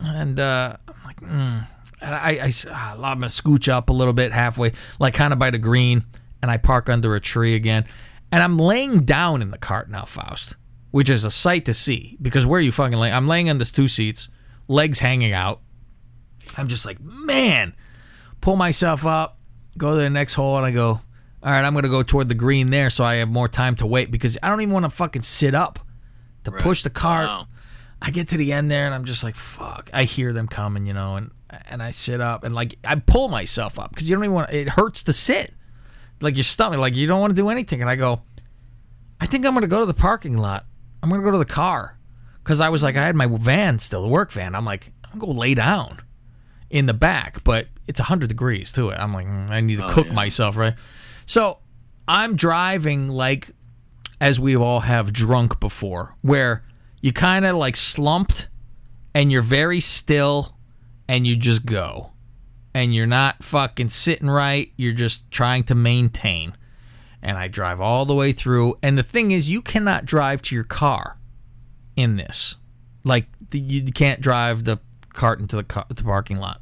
[SPEAKER 1] and uh, I'm like, mm. And I, I, s- ah, I'm gonna scooch up a little bit halfway, like kind of by the green, and I park under a tree again, and I'm laying down in the cart now, Faust, which is a sight to see because where are you fucking laying? I'm laying on this two seats, legs hanging out. I'm just like, man, pull myself up, go to the next hole, and I go, all right, I'm gonna go toward the green there, so I have more time to wait because I don't even want to fucking sit up to push the cart.
[SPEAKER 4] Wow.
[SPEAKER 1] I get to the end there and I'm just like, fuck. I hear them coming, you know, and and I sit up and like I pull myself up because you don't even want. It hurts to sit, like your stomach, like you don't want to do anything. And I go, I think I'm gonna go to the parking lot. I'm gonna go to the car because I was like, I had my van still, the work van. I'm like, I'm gonna go lay down in the back, but it's 100 degrees to it. I'm like, mm, I need to cook myself, right? So I'm driving like as we all have drunk before, where you kind of like slumped and you're very still and you just go. and you're not fucking sitting right. You're just trying to maintain. And I drive all the way through. And the thing is, you cannot drive to your car in this. Like, you can't drive the cart into the, car, the parking lot.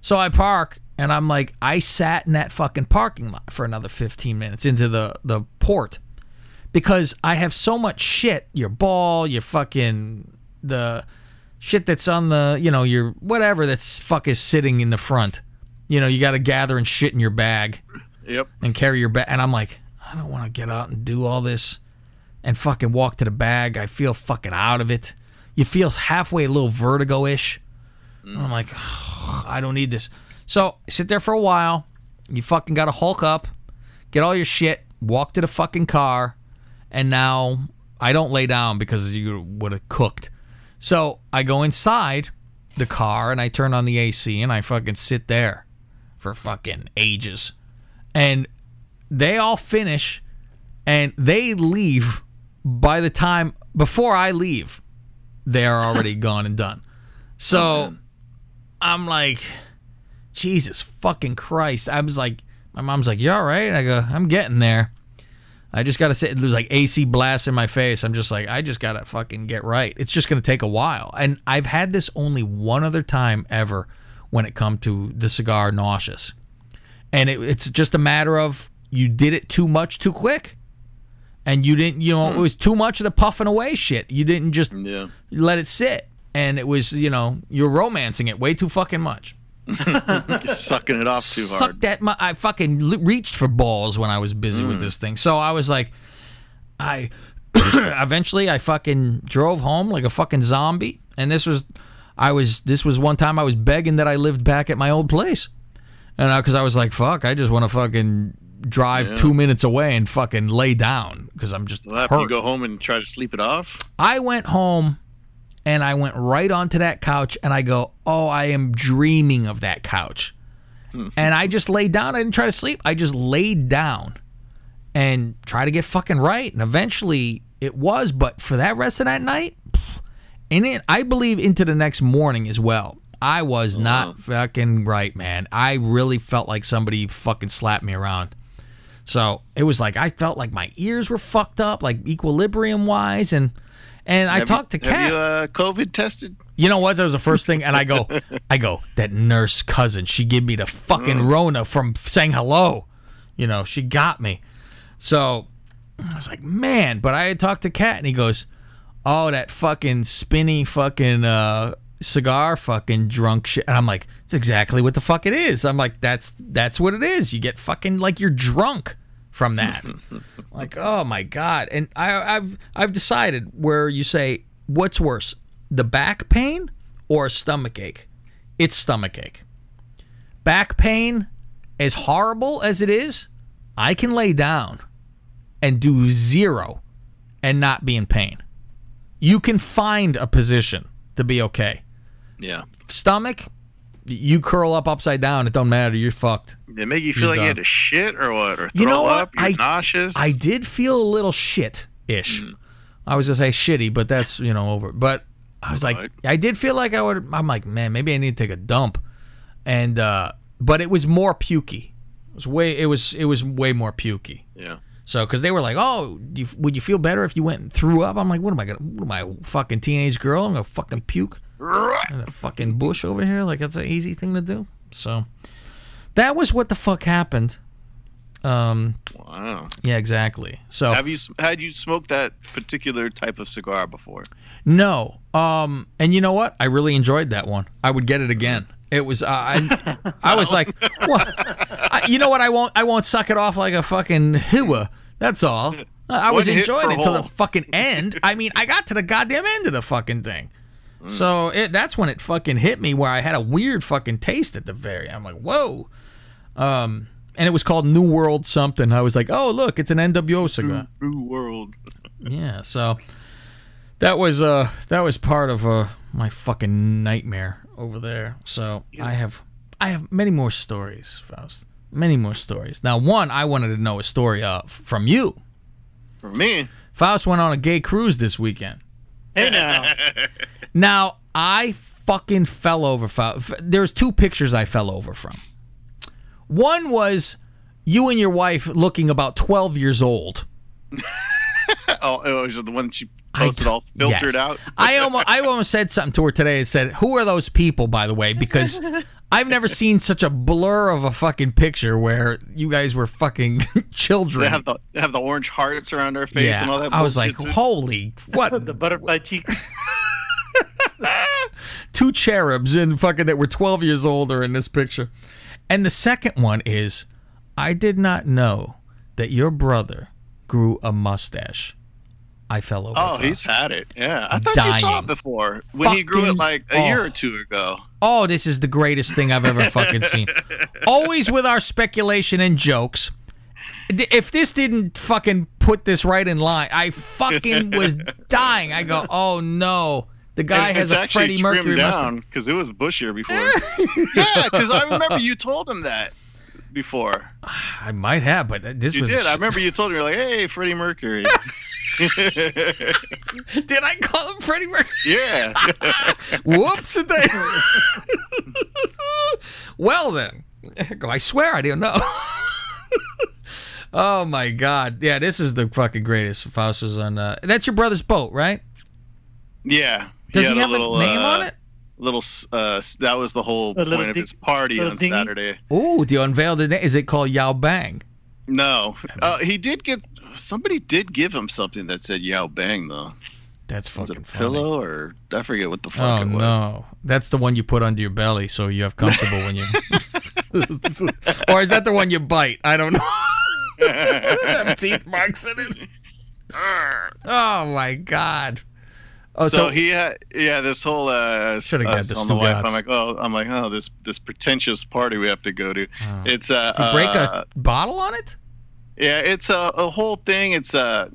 [SPEAKER 1] So I park, and I'm like, I sat in that fucking parking lot for another 15 minutes into the, the port because I have so much shit. Your ball, your fucking the shit that's on the you know your whatever that's fuck is sitting in the front. You know you got to gather and shit in your bag
[SPEAKER 4] Yep.
[SPEAKER 1] and carry your bag. And I'm like, I don't want to get out and do all this and fucking walk to the bag. I feel fucking out of it. You feel halfway a little vertigo ish. I'm like, I don't need this. So sit there for a while. You fucking got to hulk up, get all your shit, walk to the fucking car, and now I don't lay down because you would have cooked. So I go inside the car and I turn on the AC and I fucking sit there for fucking ages. And they all finish and they leave by the time before I leave, they are already gone and done. So I'm like, Jesus fucking Christ. I was like, my mom's like, You all right? I go, I'm getting there. I just gotta say, There's like AC blast in my face. I'm just like, I just gotta fucking get right. It's just gonna take a while. And I've had this only one other time ever when it come to the cigar nauseous, and it, it's just a matter of you did it too much too quick, and you didn't. You know, hmm. it was too much of the puffing away shit. You didn't just
[SPEAKER 4] Yeah.
[SPEAKER 1] let it sit, and it was you know you're romancing it way too fucking much.
[SPEAKER 4] Sucking it off too hard.
[SPEAKER 1] that! mu- I fucking reached for balls when I was busy with mm. this thing. So I was like, I eventually I fucking drove home like a fucking zombie. And this was, I was this was one time I was begging that I lived back at my old place, and because I, was like, fuck, I just want to fucking drive two minutes away and fucking lay down because I'm just
[SPEAKER 4] So after you go home and try to sleep it off,
[SPEAKER 1] I went home and I went right onto that couch and I go, Oh, I am dreaming of that couch. Mm-hmm. and I just laid down. I didn't try to sleep. I just laid down and tried to get fucking right. And eventually it was, but for that rest of that night, and it, I believe into the next morning as well. I was oh, not fucking right, man. I really felt like somebody fucking slapped me around. So it was like I felt like my ears were fucked up, like equilibrium wise, and and I talked
[SPEAKER 4] you,
[SPEAKER 1] to Kat.
[SPEAKER 4] Have you uh, COVID tested?
[SPEAKER 1] You know what? That was the first thing, and I go, I go, that nurse cousin, she gave me the fucking Rona from saying hello. You know, she got me. So I was like, man. But I had talked to Kat, and he goes, oh, that fucking spinny fucking uh, cigar, fucking drunk shit. And I'm like, it's exactly what the fuck it is. I'm like, that's that's what it is. You get fucking like you're drunk from that. like, oh my god. And I, I've I've decided where you say, what's worse, the back pain or a stomach ache? It's stomach ache. Back pain, as horrible as it is, I can lay down and do zero and not be in pain. You can find a position to be okay.
[SPEAKER 4] Yeah.
[SPEAKER 1] Stomach, you curl up upside down, it don't matter, you're fucked.
[SPEAKER 4] It make you feel
[SPEAKER 1] You're
[SPEAKER 4] like you had to shit or what? Or throw
[SPEAKER 1] You know what?
[SPEAKER 4] up? You're
[SPEAKER 1] I-
[SPEAKER 4] nauseous?
[SPEAKER 1] I did feel a little shit ish.
[SPEAKER 4] Mm.
[SPEAKER 1] I was gonna say shitty, but that's you know over. But I was like. I did feel like I would. I'm like, man, maybe I need to take a dump, and uh but it was more pukey. It was way. It was. It was way more pukey.
[SPEAKER 4] yeah.
[SPEAKER 1] So, because they were like, "Oh, you, would you feel better if you went and threw up?" I'm like, "What am I gonna? What am I, a fucking teenage girl? I'm gonna fucking puke in a fucking bush over here? Like that's an easy thing to do." So, that was what the fuck happened. Um,
[SPEAKER 4] Wow.
[SPEAKER 1] yeah, exactly. So,
[SPEAKER 4] Have you had you smoked that particular type of cigar before?
[SPEAKER 1] no, um, and you know what? I really enjoyed that one. I would get it again. It was uh, I, I was like, what? I, you know what? I won't. I won't suck it off like a fucking hua. That's all. I was enjoying it till the fucking end. I mean, I got to the goddamn end of the fucking thing.
[SPEAKER 4] Mm.
[SPEAKER 1] So it, that's when it fucking hit me, where I had a weird fucking taste at the very. I'm like, whoa. Um, and it was called New World something. I was like, oh look, it's an NWO cigar.
[SPEAKER 4] New world.
[SPEAKER 1] Yeah, so that was uh that was part of uh my fucking nightmare over there. So I have I have many more stories, Faust. Many more stories. Now, one I wanted to know a story of from you.
[SPEAKER 4] For me,
[SPEAKER 1] Faust went on a gay cruise this weekend.
[SPEAKER 5] Hey now.
[SPEAKER 1] Now, I fucking fell over. Fell, f- there's two pictures I fell over from. One was you and your wife looking about 12 years old.
[SPEAKER 4] Oh, it was the one she
[SPEAKER 1] I
[SPEAKER 4] posted
[SPEAKER 1] t-
[SPEAKER 4] all filtered
[SPEAKER 1] yes.
[SPEAKER 4] out.
[SPEAKER 1] I almost I almost said something to her today and said, "Who are those people?" By the way, because I've never seen such a blur of a fucking picture where you guys were fucking children.
[SPEAKER 4] They have the they have the orange hearts around our face
[SPEAKER 1] yeah,
[SPEAKER 4] and all that.
[SPEAKER 1] I was like,
[SPEAKER 4] too.
[SPEAKER 1] "Holy what?"
[SPEAKER 5] The butterfly cheeks.
[SPEAKER 1] Two cherubs in fucking that were 12 years old are in this picture. And the second one is, I did not know that your brother grew a mustache. I fell over.
[SPEAKER 4] Oh, he's had it. Yeah, I thought you saw it before when he grew it like a year
[SPEAKER 1] oh.
[SPEAKER 4] or two ago.
[SPEAKER 1] Oh, this is the greatest thing I've ever fucking seen. Always with our speculation and jokes. If this didn't fucking put this right in line, I fucking was dying. I go, oh no, the guy
[SPEAKER 4] And
[SPEAKER 1] has a
[SPEAKER 4] actually
[SPEAKER 1] Freddie Mercury mustache.
[SPEAKER 4] down because it was bushier before. yeah, because I remember you told him that before.
[SPEAKER 1] I might have, but this
[SPEAKER 4] You
[SPEAKER 1] was.
[SPEAKER 4] did. I remember you told him you're like, "Hey, Freddie Mercury."
[SPEAKER 1] Did I call him Freddie Mercury?
[SPEAKER 4] yeah.
[SPEAKER 1] Whoops! well then, go. I swear I didn't know. oh my god! Yeah, this is the fucking greatest. Faust was on. Uh, that's your brother's boat, right?
[SPEAKER 4] yeah.
[SPEAKER 1] Does
[SPEAKER 4] had
[SPEAKER 1] he have a,
[SPEAKER 4] little,
[SPEAKER 1] name
[SPEAKER 4] uh,
[SPEAKER 1] on it?
[SPEAKER 4] Little. Uh, that was the whole
[SPEAKER 5] A little
[SPEAKER 4] point of his party on
[SPEAKER 5] dinghy?
[SPEAKER 4] Saturday.
[SPEAKER 1] Ooh, do you unveil the name? Is it called Yao Bang?
[SPEAKER 4] No, uh, he did get. Somebody did give him something that said "Yao Bang" though.
[SPEAKER 1] That's fucking
[SPEAKER 4] Was it
[SPEAKER 1] fucking
[SPEAKER 4] a
[SPEAKER 1] funny.
[SPEAKER 4] pillow or I forget what the fuck
[SPEAKER 1] Oh
[SPEAKER 4] it was.
[SPEAKER 1] no, that's the one you put under your belly so you have comfortable when you. or is that the one you bite? I don't know. have teeth marks in it. Oh my god. Oh,
[SPEAKER 4] so, he had yeah this whole uh
[SPEAKER 1] Should've got
[SPEAKER 4] us
[SPEAKER 1] the
[SPEAKER 4] on the wife.
[SPEAKER 1] Stugots.
[SPEAKER 4] I'm like oh I'm like oh this this pretentious party we have to go to.
[SPEAKER 1] Oh.
[SPEAKER 4] It's uh,
[SPEAKER 1] Did you break
[SPEAKER 4] uh,
[SPEAKER 1] a bottle on it?
[SPEAKER 4] yeah it's a, a whole thing. It's a,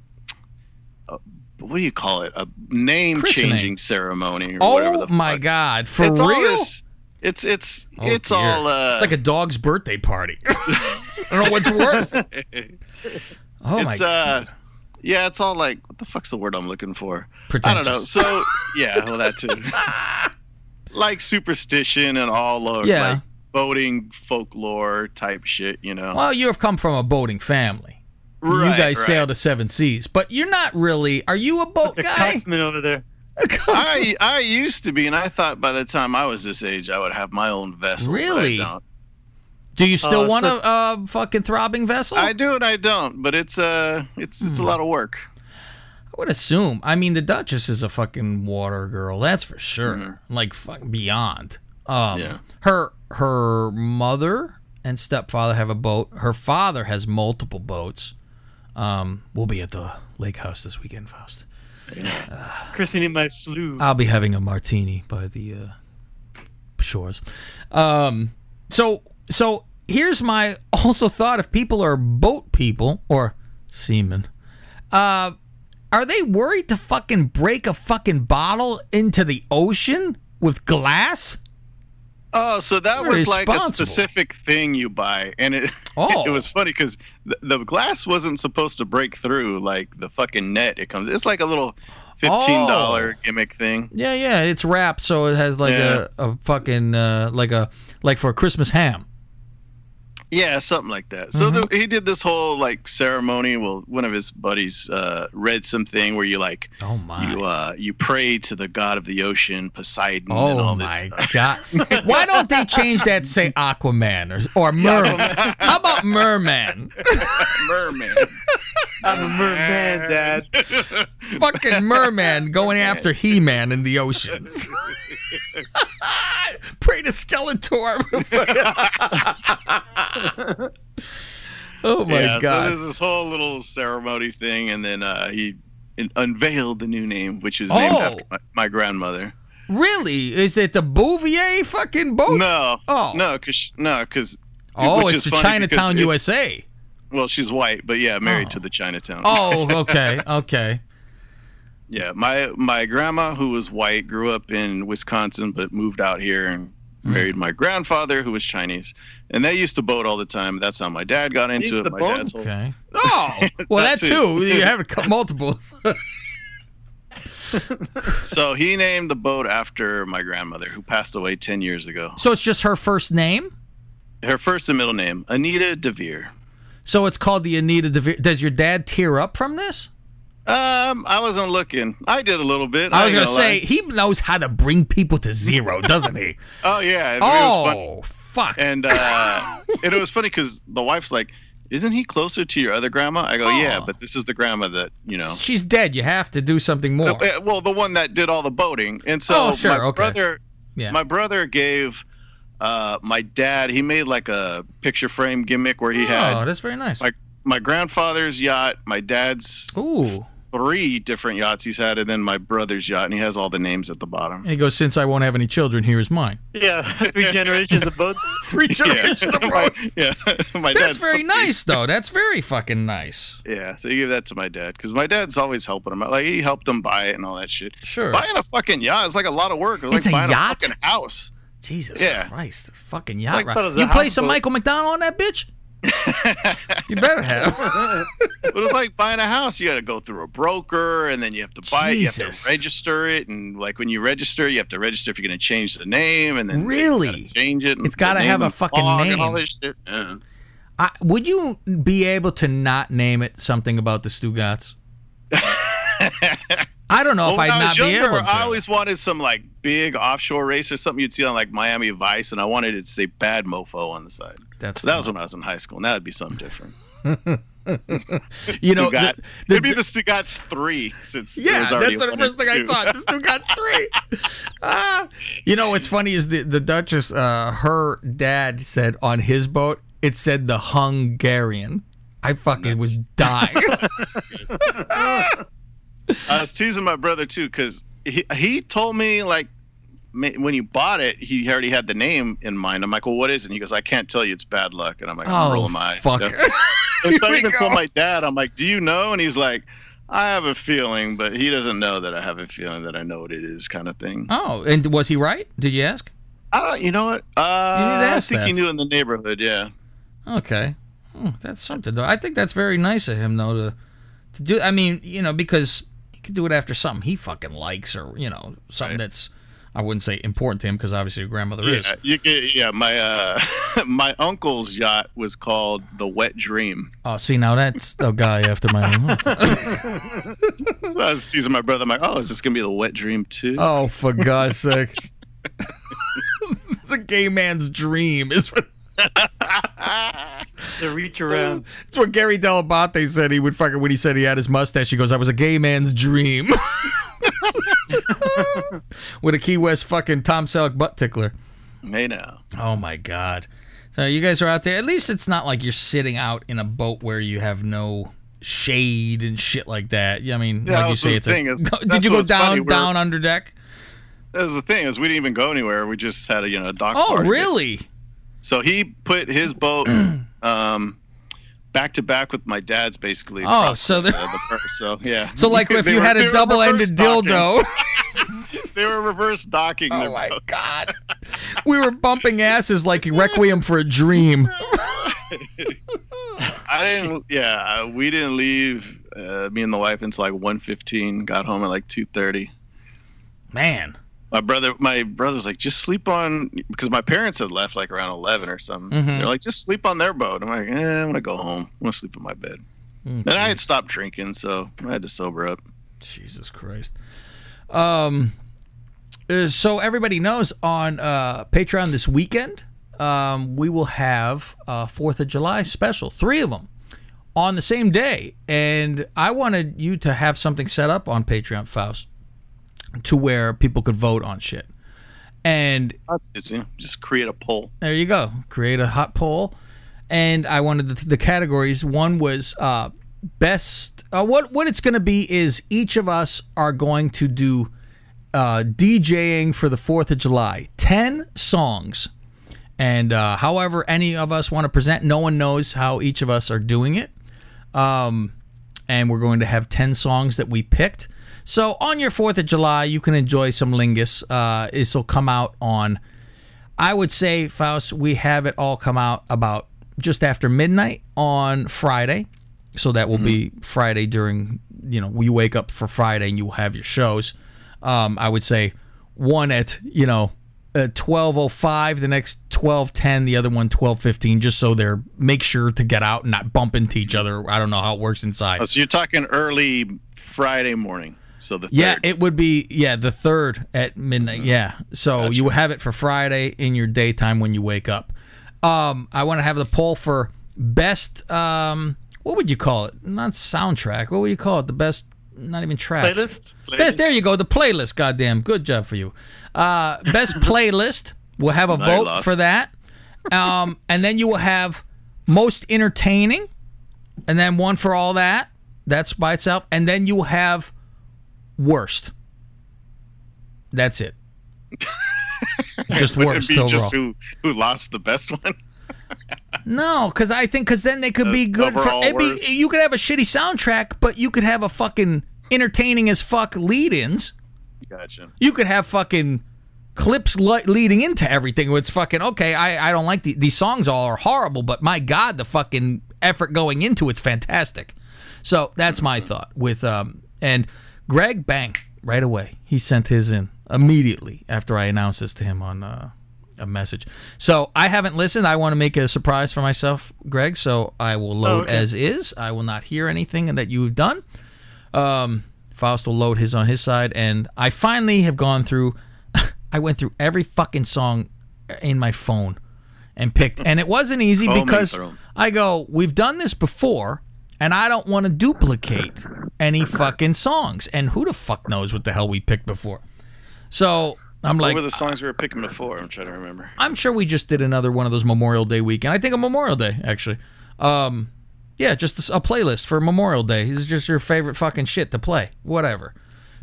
[SPEAKER 4] a what do you call it? A name
[SPEAKER 1] Christening.
[SPEAKER 4] changing ceremony or whatever
[SPEAKER 1] Oh
[SPEAKER 4] the
[SPEAKER 1] my
[SPEAKER 4] fuck.
[SPEAKER 1] god! For
[SPEAKER 4] it's
[SPEAKER 1] real?
[SPEAKER 4] all this. It's it's
[SPEAKER 1] Oh,
[SPEAKER 4] it's
[SPEAKER 1] dear.
[SPEAKER 4] all uh,
[SPEAKER 1] it's like a dog's birthday party. I don't know what's worse. Oh my
[SPEAKER 4] god. uh yeah it's all like what the fuck's the word i'm looking for i don't know so yeah well that too like superstition and all of
[SPEAKER 1] Yeah.
[SPEAKER 4] like boating folklore type shit you know
[SPEAKER 1] Well, you have come from a boating family. you guys
[SPEAKER 4] right.
[SPEAKER 1] sail the seven seas, but you're not really. Are you a boat
[SPEAKER 5] The
[SPEAKER 1] guy?
[SPEAKER 5] coxman over there.
[SPEAKER 1] A?
[SPEAKER 4] I, I used to be, and I thought by the time I was this age, I would have my own vessel. but I
[SPEAKER 1] Really?
[SPEAKER 4] don't.
[SPEAKER 1] Do you still
[SPEAKER 5] Uh,
[SPEAKER 1] want
[SPEAKER 5] so-
[SPEAKER 1] a uh, fucking throbbing vessel?
[SPEAKER 4] I do and I don't, but it's uh, it's it's
[SPEAKER 1] Hmm.
[SPEAKER 4] a lot of work.
[SPEAKER 1] I would assume. I mean, the Duchess is a fucking water girl. That's for sure. Like fuck beyond. Um,
[SPEAKER 4] Mm-hmm. Yeah.
[SPEAKER 1] Her her mother and stepfather have a boat. Her father has multiple boats. Um, we'll be at the lake house this weekend, Faust.
[SPEAKER 5] Christening my slew.
[SPEAKER 1] I'll be having a martini by the uh, shores. Um, so so here's my also thought: if people are boat people or seamen, uh, are they worried to fucking break a fucking bottle into the ocean with glass?
[SPEAKER 4] Oh, so that
[SPEAKER 1] You're
[SPEAKER 4] was like a specific thing you buy, and it
[SPEAKER 1] Oh.
[SPEAKER 4] it was funny because the, the glass wasn't supposed to break through like the fucking net. It comes. It's like a little fifteen dollar
[SPEAKER 1] Oh.
[SPEAKER 4] gimmick thing.
[SPEAKER 1] Yeah, yeah, it's wrapped so it has like
[SPEAKER 4] Yeah.
[SPEAKER 1] a, a fucking uh, like a like for a Christmas ham.
[SPEAKER 4] Yeah, something like that. So
[SPEAKER 1] Mm-hmm.
[SPEAKER 4] the, he did this whole like ceremony. Well, one of his buddies uh, read something where you like
[SPEAKER 1] Oh my.
[SPEAKER 4] you uh you pray to the god of the ocean, Poseidon, and
[SPEAKER 1] Oh
[SPEAKER 4] all this.
[SPEAKER 1] my
[SPEAKER 4] stuff.
[SPEAKER 1] god! Why don't they change that to say Aquaman or or Merman? How about Merman?
[SPEAKER 4] merman.
[SPEAKER 5] I'm a merman, Dad.
[SPEAKER 1] Fucking Merman going after He-Man in the oceans. Pray to Skeletor. oh my
[SPEAKER 4] yeah, so
[SPEAKER 1] god!
[SPEAKER 4] there's this whole little ceremony thing, and then uh, he unveiled the new name, which is named
[SPEAKER 1] Oh.
[SPEAKER 4] after my, my grandmother.
[SPEAKER 1] really? Is it the Bouvier fucking boat?
[SPEAKER 4] No,
[SPEAKER 1] Oh.
[SPEAKER 4] no, cause no, cause
[SPEAKER 1] Oh, it's the Chinatown, USA.
[SPEAKER 4] Well, she's white, but yeah, married
[SPEAKER 1] Oh.
[SPEAKER 4] to the Chinatown.
[SPEAKER 1] Oh, okay, okay.
[SPEAKER 4] Yeah, my my grandma, who was white, grew up in Wisconsin, but moved out here and.
[SPEAKER 1] Mm.
[SPEAKER 4] married my grandfather, who was Chinese, and they used to boat all the time. That's how my dad got into
[SPEAKER 5] used
[SPEAKER 4] it. My
[SPEAKER 5] boat?
[SPEAKER 4] dad's whole,
[SPEAKER 1] Okay. Oh, well, that
[SPEAKER 4] That
[SPEAKER 1] too.
[SPEAKER 4] too.
[SPEAKER 1] You have a cou- multiples.
[SPEAKER 4] So he named the boat after my grandmother, who passed away ten years ago.
[SPEAKER 1] So it's just her first name.
[SPEAKER 4] Her first and middle name, Anita DeVere.
[SPEAKER 1] So it's called the Anita DeVere. Does your dad tear up from this?
[SPEAKER 4] Um, I wasn't looking. I did a little bit.
[SPEAKER 1] I was
[SPEAKER 4] ain't
[SPEAKER 1] gonna say
[SPEAKER 4] lie.
[SPEAKER 1] he knows how to bring people to zero, doesn't he?
[SPEAKER 4] Oh yeah. It was fun.
[SPEAKER 1] oh fuck!
[SPEAKER 4] And uh, and it was funny because the wife's like, "Isn't he closer to your other grandma?" I go, "Yeah,
[SPEAKER 1] Oh.
[SPEAKER 4] but this is the grandma that you know."
[SPEAKER 1] She's dead. You have to do something more.
[SPEAKER 4] Uh, Well, the one that did all the boating, and so
[SPEAKER 1] Oh, sure,
[SPEAKER 4] my
[SPEAKER 1] okay.
[SPEAKER 4] brother,
[SPEAKER 1] Yeah.
[SPEAKER 4] my brother gave uh, my dad. He made like a picture frame gimmick where he
[SPEAKER 1] oh,
[SPEAKER 4] had Oh,
[SPEAKER 1] that's very nice.
[SPEAKER 4] Like my grandfather's yacht, my dad's
[SPEAKER 1] Ooh.
[SPEAKER 4] Three different yachts he's had, and then my brother's yacht, and he has all the names at the bottom.
[SPEAKER 1] And he goes, since I won't have any children, here is mine.
[SPEAKER 5] Yeah, three generations of boats.
[SPEAKER 1] Three
[SPEAKER 4] Yeah,
[SPEAKER 1] generations of boats.
[SPEAKER 4] yeah, my
[SPEAKER 1] That's
[SPEAKER 4] dad's
[SPEAKER 1] very
[SPEAKER 4] three.
[SPEAKER 1] nice, though. That's very fucking nice.
[SPEAKER 4] Yeah, so you give that to my dad because my dad's always helping him. out. Like he helped him buy it and all that shit.
[SPEAKER 1] Sure.
[SPEAKER 4] Buying a fucking yacht is like a lot of work. It's,
[SPEAKER 1] It's
[SPEAKER 4] like
[SPEAKER 1] a
[SPEAKER 4] buying
[SPEAKER 1] yacht?
[SPEAKER 4] a fucking house.
[SPEAKER 1] Jesus
[SPEAKER 4] Yeah.
[SPEAKER 1] Christ. Fucking yacht
[SPEAKER 4] Like,
[SPEAKER 1] ride.
[SPEAKER 5] thought it was a
[SPEAKER 1] You play
[SPEAKER 5] houseboat.
[SPEAKER 1] some Michael McDonald on that bitch? You better have.
[SPEAKER 4] But it's like buying a house. You got to go through a broker, and then you have to buy it. You have to register it, and like when you register, you have to register if you're going to change the name, and then
[SPEAKER 1] Really?
[SPEAKER 4] change it. and
[SPEAKER 1] It's gotta have a fucking
[SPEAKER 4] log and all
[SPEAKER 1] name.
[SPEAKER 4] this shit. Yeah.
[SPEAKER 1] I, would you be able to not name it something about the Stugots? I don't know
[SPEAKER 4] Well,
[SPEAKER 1] if I'd not
[SPEAKER 4] was
[SPEAKER 1] be
[SPEAKER 4] younger,
[SPEAKER 1] able to.
[SPEAKER 4] I always wanted some like big offshore race or something you'd see on like Miami Vice, and I wanted it to say "Bad Mofo" on the side.
[SPEAKER 1] That's
[SPEAKER 4] So that was when I was in high school. Now it'd be something different.
[SPEAKER 1] you know,
[SPEAKER 4] Stugot.
[SPEAKER 1] the- the-
[SPEAKER 4] Maybe the Stugots three, since
[SPEAKER 1] Yeah, that's the first
[SPEAKER 4] and
[SPEAKER 1] thing I thought. The got three. ah, you know what's funny is the the Duchess, uh, her dad said on his boat it said the Hungarian. I fucking was dying.
[SPEAKER 4] I was teasing my brother too because he he told me like when you bought it, he already had the name in mind. I'm like, well, what is it? And he goes, I can't tell you. It's bad luck. And I'm like, I'm
[SPEAKER 1] oh
[SPEAKER 4] rolling my eyes.
[SPEAKER 1] fuck!
[SPEAKER 4] And so I even told my dad, I'm like, do you know? And he's like, I have a feeling, but he doesn't know that I have a feeling that I know what it is, kind of thing.
[SPEAKER 1] Oh, and was he right? Did you ask?
[SPEAKER 4] I don't. You know what? Uh,
[SPEAKER 1] You need to ask
[SPEAKER 4] I think he knew in the neighborhood. Yeah.
[SPEAKER 1] Okay, Hmm, that's something though. I think that's very nice of him though to to do. I mean, you know, because could do it after something he fucking likes or you know something
[SPEAKER 4] Right.
[SPEAKER 1] that's I wouldn't say important to him because obviously your grandmother is.
[SPEAKER 4] Yeah, you yeah. My uh, my uncle's yacht was called the Wet Dream.
[SPEAKER 1] Oh, see now that's a guy after my own.
[SPEAKER 4] So I was teasing my brother. I'm like, oh, is this gonna be the Wet Dream too?
[SPEAKER 1] Oh, for God's sake. the gay man's dream is what,
[SPEAKER 5] To reach around.
[SPEAKER 1] it's what Gary Dell'Abate said he would fucking when he said he had his mustache. He goes, I was a gay man's dream. With a Key West fucking Tom Selleck butt tickler.
[SPEAKER 4] Hey now.
[SPEAKER 1] Oh my God. So you guys are out there. At least it's not like you're sitting out in a boat where you have no shade and shit like that. Yeah, I mean,
[SPEAKER 4] Yeah,
[SPEAKER 1] like you say, it's
[SPEAKER 4] thing
[SPEAKER 1] a.
[SPEAKER 4] is-
[SPEAKER 1] Did you go down
[SPEAKER 4] funny,
[SPEAKER 1] down under deck?
[SPEAKER 4] That was the thing is we didn't even go anywhere. We just had a you know a dock
[SPEAKER 1] Oh,
[SPEAKER 4] party.
[SPEAKER 1] really?
[SPEAKER 4] So he put his boat um back to back with my dad's basically.
[SPEAKER 1] Oh, so
[SPEAKER 4] the, the purse. So yeah.
[SPEAKER 1] So like if you
[SPEAKER 4] were-
[SPEAKER 1] had a double-ended dildo.
[SPEAKER 4] they were reverse docking.
[SPEAKER 1] Oh my
[SPEAKER 4] boat.
[SPEAKER 1] god. We were bumping asses like Requiem for a Dream.
[SPEAKER 4] I didn't. Yeah, we didn't leave. Uh, me and the wife until like 1.15. Got home at like two thirty.
[SPEAKER 1] Man.
[SPEAKER 4] My brother, my brother's like, just sleep on because my parents had left like around eleven or something.
[SPEAKER 1] Mhm.
[SPEAKER 4] They're like, just sleep on their boat. I'm like, eh, I'm gonna go home. I'm gonna sleep in my bed. And I had stopped drinking, so I had to sober up.
[SPEAKER 1] Jesus Christ. Um uh, so everybody knows on uh Patreon this weekend, um we will have a 4th of July special, 3 of them on the same day. And I wanted you to have something set up on Patreon Faust to where people could vote on shit. And
[SPEAKER 4] That's easy. Just create a poll.
[SPEAKER 1] There you go. Create a hot poll, and I wanted the, the categories. One was uh, best. Uh, what what it's going to be is each of us are going to do uh, DJing for the Fourth of July. Ten songs, and uh, however any of us want to present, no one knows how each of us are doing it. Um, and we're going to have 10 songs that we picked. So on your 4th of July, you can enjoy some Lingus. Uh, this will come out on, I would say, Faust, we have it all come out about just after midnight on Friday. So that will be Friday during you know you wake up for Friday and you will have your shows. Um, I would say one at you know at twelve oh five, the next twelve ten, the other one twelve fifteen, just so they're make sure to get out and not bump into each other. I don't know how it works inside.
[SPEAKER 4] Oh, so you're talking early Friday morning. So the
[SPEAKER 1] Yeah,
[SPEAKER 4] third.
[SPEAKER 1] it would be yeah the third at midnight. Yeah, so you would have it for Friday in your daytime when you wake up. Um, I want to have the poll for best. Um, what would you call it? Not soundtrack. What would you call it? The best. Not even track.
[SPEAKER 5] Playlist?
[SPEAKER 1] Best. There you go. The playlist. Goddamn. Good job for you. Uh, best playlist. We'll have a vote for that. Um, and then you will have most entertaining, and then one for all that. That's by itself, and then you will have worst. That's it. just
[SPEAKER 4] Would it
[SPEAKER 1] worst
[SPEAKER 4] be
[SPEAKER 1] overall.
[SPEAKER 4] just who who lost the best one?
[SPEAKER 1] No, because I think because then they could be
[SPEAKER 4] Uh,
[SPEAKER 1] good for. It'd be, you could have a shitty soundtrack, but you could have a fucking entertaining as fuck lead-ins.
[SPEAKER 4] Gotcha.
[SPEAKER 1] You could have fucking clips li- leading into everything. It's fucking okay. I I don't like the, these songs. All are horrible, but my god, the fucking effort going into it's fantastic. So that's my thought with um and Greg bang right away. He sent his in immediately after I announced this to him on uh, a message. So I haven't listened. I want to make a surprise for myself, Greg. So I will load
[SPEAKER 5] okay.
[SPEAKER 1] as is. I will not hear anything that you've done. Um, Faust will load his on his side, and I finally have gone through. I went through every fucking song in my phone and picked, and it wasn't easy because. I go, we've done this before, and I don't want to duplicate any fucking songs. And who the fuck knows what the hell we picked before? So I'm
[SPEAKER 4] What
[SPEAKER 1] like,
[SPEAKER 4] were the songs we were picking before? I'm trying to remember.
[SPEAKER 1] I'm sure we just did another one of those Memorial Day weekend. I think a Memorial Day actually. Um, yeah, just a, a playlist for Memorial Day. This is just your favorite fucking shit to play, whatever.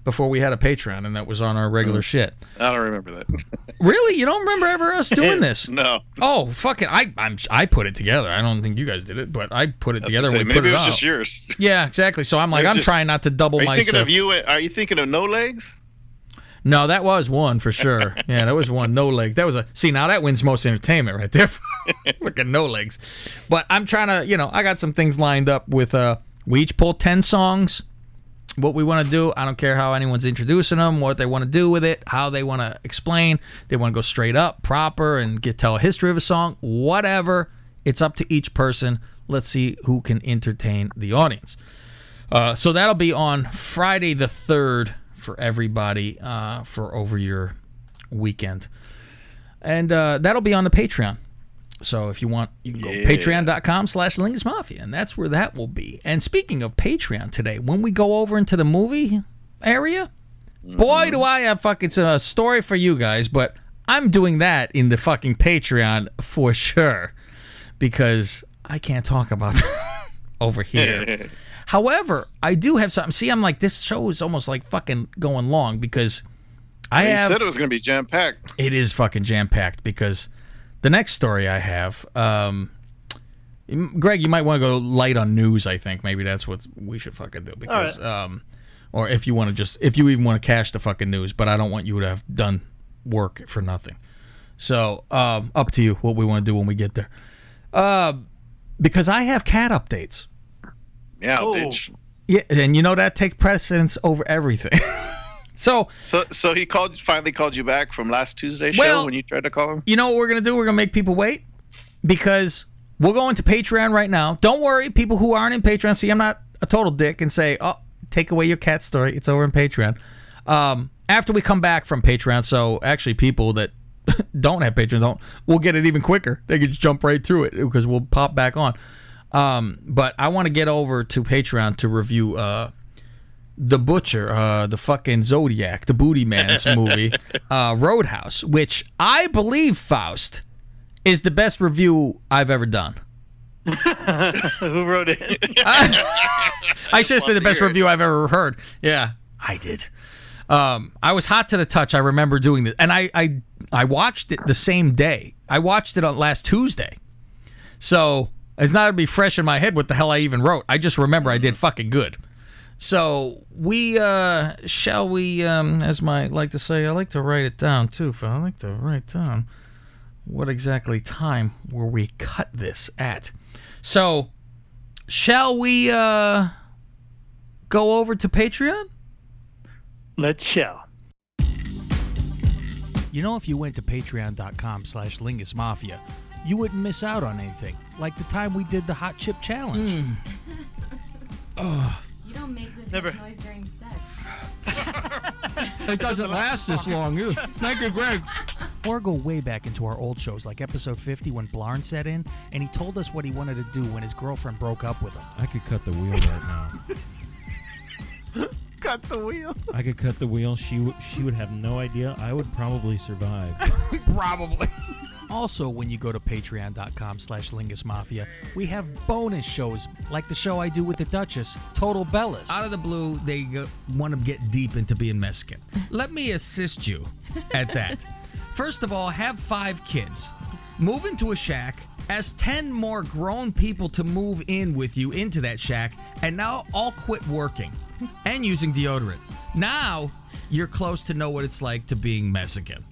[SPEAKER 1] Before we had a Patreon and that was on our regular shit.
[SPEAKER 4] I don't remember that.
[SPEAKER 1] Really, you don't remember ever us doing this?
[SPEAKER 4] no.
[SPEAKER 1] Oh, fucking! I I'm, I put it together. I don't think you guys did it, but I put it together.
[SPEAKER 4] Say,
[SPEAKER 1] we
[SPEAKER 4] maybe
[SPEAKER 1] put it,
[SPEAKER 4] it was
[SPEAKER 1] out.
[SPEAKER 4] just yours.
[SPEAKER 1] Yeah, exactly. So I'm like, I'm
[SPEAKER 4] just-
[SPEAKER 1] trying not to double
[SPEAKER 4] Are you
[SPEAKER 1] myself.
[SPEAKER 4] thinking of you? Are you thinking of no legs?
[SPEAKER 1] No, that was one for sure. Yeah, that was one. No legs. That was a. See, now that wins most entertainment right there. Look at no legs. But I'm trying to, you know, I got some things lined up with. uh We each pull ten songs. What we want to do, I don't care how anyone's introducing them, what they want to do with it, how they want to explain. They want to go straight up, proper, and get tell a history of a song. Whatever. It's up to each person. Let's see who can entertain the audience. Uh, so that'll be on Friday the 3rd for everybody uh, for over your weekend. And uh, that'll be on the Patreon. So if you want, you can go
[SPEAKER 4] Yeah.
[SPEAKER 1] patreon.com slash Lingus Mafia, and that's where that will be. And speaking of Patreon today, when we go over into the movie area, boy, do I have fucking a story for you guys, but I'm doing that in the fucking Patreon for sure because I can't talk about over here. However, I do have something. See, I'm like, this show is almost like fucking going long because I
[SPEAKER 4] you
[SPEAKER 1] have.
[SPEAKER 4] said it was going to be jam packed.
[SPEAKER 1] It is fucking jam packed because the next story I have, um, Greg, you might want to go light on news. I think maybe that's what we should fucking do because, um, or if you want to just, if you even want to cash the fucking news, but I don't want you to have done work for nothing. So, um, up to you what we want to do when we get there. Uh, because I have cat updates.
[SPEAKER 4] Yeah,
[SPEAKER 5] Oh.
[SPEAKER 4] bitch.
[SPEAKER 1] Yeah, and you know that take precedence over everything. so,
[SPEAKER 4] So, so he called, finally called you back from last Tuesday show
[SPEAKER 1] Well-
[SPEAKER 4] when you tried to call him.
[SPEAKER 1] you know what we're gonna do? We're gonna make people wait because we're going to Patreon right now. Don't worry, people who aren't in Patreon. See, I'm not a total dick and say, "Oh, take away your cat story. It's over in Patreon." Um, after we come back from Patreon, so actually, people that don't have Patreon don't, we'll get it even quicker. They can just jump right through it because we'll pop back on. Um, but I want to get over to Patreon to review uh, the Butcher, uh, the fucking Zodiac, the Booty Man's movie, uh, Roadhouse, which I believe Faust is the best review I've ever done.
[SPEAKER 5] Who wrote it?
[SPEAKER 1] I should have said the best review I've ever heard. Yeah, I did. Um, I was hot to the touch. I remember doing this, and I, I I watched it the same day. I watched it on last Tuesday, so it's not gonna be fresh in my head what the hell I even wrote. I just remember I did fucking good. So we uh shall we um as my like to say I like to write it down too. Phil. I like to write down what exactly time were we cut this at. So shall we uh go over to Patreon?
[SPEAKER 5] Let's shall.
[SPEAKER 1] You know, if you went to patreon.com slash Lingus Mafia, you wouldn't miss out on anything. Like the time we did the hot chip challenge.
[SPEAKER 6] You don't make this
[SPEAKER 5] Never.
[SPEAKER 6] much noise during sex.
[SPEAKER 7] It doesn't last this long. either. Thank you, Greg.
[SPEAKER 1] Or go way back into our old shows, like episode 50 when Blarn set in and he told us what he wanted to do when his girlfriend broke up with him.
[SPEAKER 8] I could cut the wheel right now.
[SPEAKER 7] Cut the wheel.
[SPEAKER 8] I could cut the wheel. She w- she would have no idea. I would probably survive.
[SPEAKER 7] Probably.
[SPEAKER 1] Also, when you go to patreon.com slash Lingus Mafia, we have bonus shows like the show I do with the Duchess, Total Bellas. Out of the blue, they want to get deep into being Mexican. Let me assist you at that. First of all, have five kids. Move into a shack, ask 10 more grown people to move in with you into that shack, and now all quit working and using deodorant. Now you're close to know what it's like to being Mexican.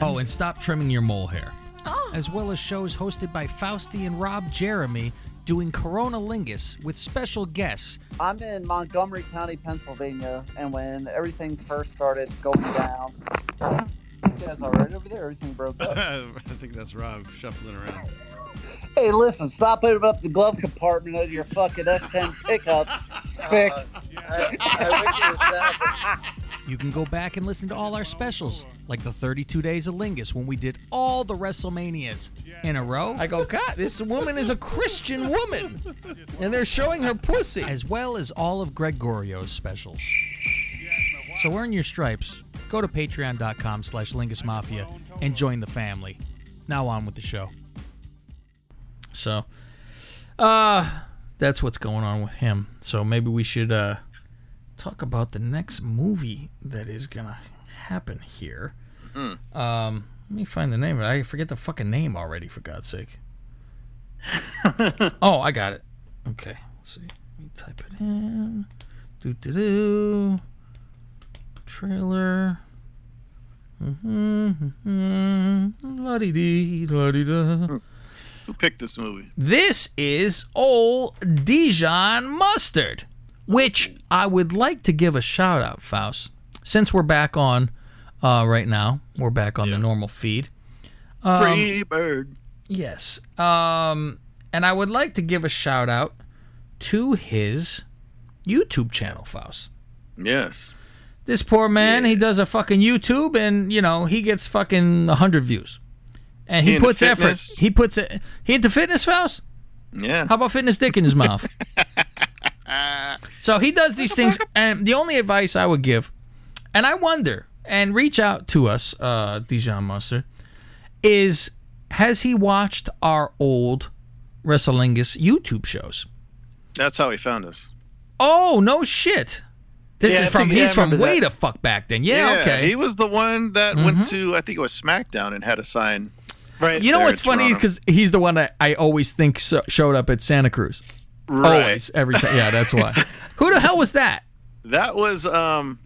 [SPEAKER 1] Oh, and stop trimming your mole hair. Oh. As well as shows hosted by Faustie and Rob Jeremy doing Corona Lingus with special guests.
[SPEAKER 9] I'm in Montgomery County, Pennsylvania, and when everything first started going down, you guys all right over there? Everything broke up.
[SPEAKER 7] I think that's Rob shuffling around.
[SPEAKER 9] hey, listen, stop opening up the glove compartment of your fucking S10 pickup. Spick.
[SPEAKER 1] Uh, you can go back and listen to all our specials, like the 32 Days of Lingus when we did all the WrestleManias in a row.
[SPEAKER 10] I go, God, this woman is a Christian woman, and they're showing her pussy.
[SPEAKER 1] as well as all of Gregorio's specials. So earn your stripes. Go to patreon.com slash Lingus Mafia and join the family. Now on with the show. So, uh, that's what's going on with him. So maybe we should uh, talk about the next movie that is gonna happen here. Um, let me find the name. of it. I forget the fucking name already. For God's sake. oh, I got it. Okay, let's see. Let me type it in. Do do do. Trailer. Mm-hmm, mm-hmm. La-dee-dee, la-dee-da.
[SPEAKER 4] Who picked this movie?
[SPEAKER 1] This is old Dijon mustard, which I would like to give a shout out, Faust. Since we're back on uh, right now, we're back on the normal feed. Um,
[SPEAKER 4] Free bird.
[SPEAKER 1] Yes. Um, and I would like to give a shout out to his YouTube channel, Faust.
[SPEAKER 4] Yes.
[SPEAKER 1] This poor man, he does a fucking YouTube and, you know, he gets fucking 100 views. And he,
[SPEAKER 4] He
[SPEAKER 1] puts effort. He puts it. He into fitness, Faust?
[SPEAKER 4] Yeah.
[SPEAKER 1] How about fitness dick in his mouth? so he does these things, and the only advice I would give, and I wonder, and reach out to us, uh, Dijon Mustard, is has he watched our old Wrestlingus YouTube shows?
[SPEAKER 4] That's how he found us.
[SPEAKER 1] Oh no shit! This
[SPEAKER 4] Yeah,
[SPEAKER 1] is from
[SPEAKER 4] think-
[SPEAKER 1] he's
[SPEAKER 4] I
[SPEAKER 1] from way
[SPEAKER 4] that.
[SPEAKER 1] the fuck back then. Yeah, okay.
[SPEAKER 4] He was the one that
[SPEAKER 1] Mhm.
[SPEAKER 4] went to I think it was SmackDown and had a sign.
[SPEAKER 5] Right.
[SPEAKER 1] you know what's funny because he's the one that I always think so, showed up at Santa Cruz.
[SPEAKER 4] Right.
[SPEAKER 1] Always, every time. Yeah, that's why. Who the hell was that?
[SPEAKER 4] That was um.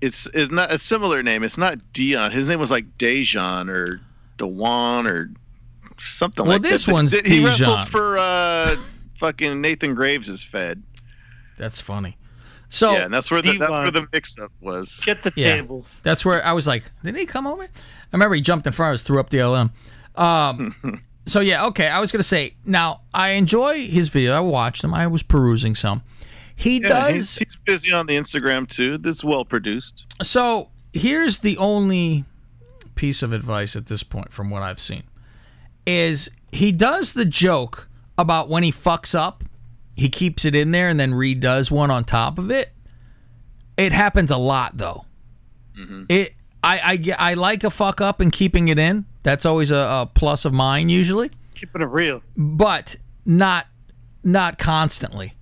[SPEAKER 4] It's is not a similar name. It's not Dion. His name was like Dejan or Dewan or something
[SPEAKER 1] Well,
[SPEAKER 4] like that.
[SPEAKER 1] Well, this one's
[SPEAKER 4] He
[SPEAKER 1] Dijon.
[SPEAKER 4] wrestled for uh, fucking Nathan Graves' is Fed.
[SPEAKER 1] That's funny. So
[SPEAKER 4] yeah, and that's where the that's where the mix-up was.
[SPEAKER 5] Get the
[SPEAKER 1] Yeah.
[SPEAKER 5] tables.
[SPEAKER 1] That's where I was like, did he come over? I remember he jumped in front of us, threw up the LM. Um, so yeah, okay. I was gonna say now I enjoy his video. I watched him. I was perusing some. He
[SPEAKER 4] Yeah,
[SPEAKER 1] does.
[SPEAKER 4] he's, he's busy on the Instagram too. This is well produced.
[SPEAKER 1] So here's the only piece of advice at this point from what I've seen is he does the joke about when he fucks up, he keeps it in there and then redoes one on top of it. It happens a lot though. Mm-hmm. It I, I I like a fuck up and keeping it in. That's always a, a plus of mine usually,
[SPEAKER 5] Keeping it real.
[SPEAKER 1] but not not constantly.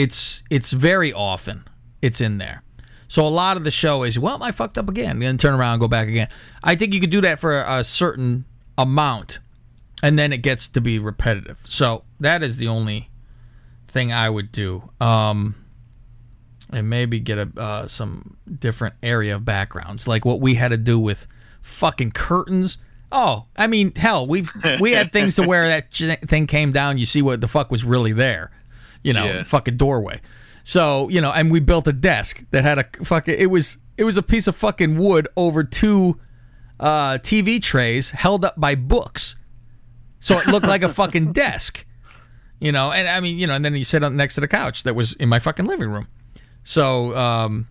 [SPEAKER 1] It's it's very often it's in there. So a lot of the show is well, I fucked up again, then turn around and go back again. I think you could do that for a certain amount, and then it gets to be repetitive. So that is the only thing I would do. Um, and maybe get a uh, some different area of backgrounds, like what we had to do with fucking curtains Oh, I mean, hell, we we had things to where that thing came down. You see what the fuck was really there, you know,
[SPEAKER 4] Yeah.
[SPEAKER 1] fucking doorway. So you know, and we built a desk that had a fucking. It was it was a piece of fucking wood over two uh, TV trays held up by books, so it looked like a fucking desk. You know, and I mean, you know, and then you sit up next to the couch that was in my fucking living room. So, um,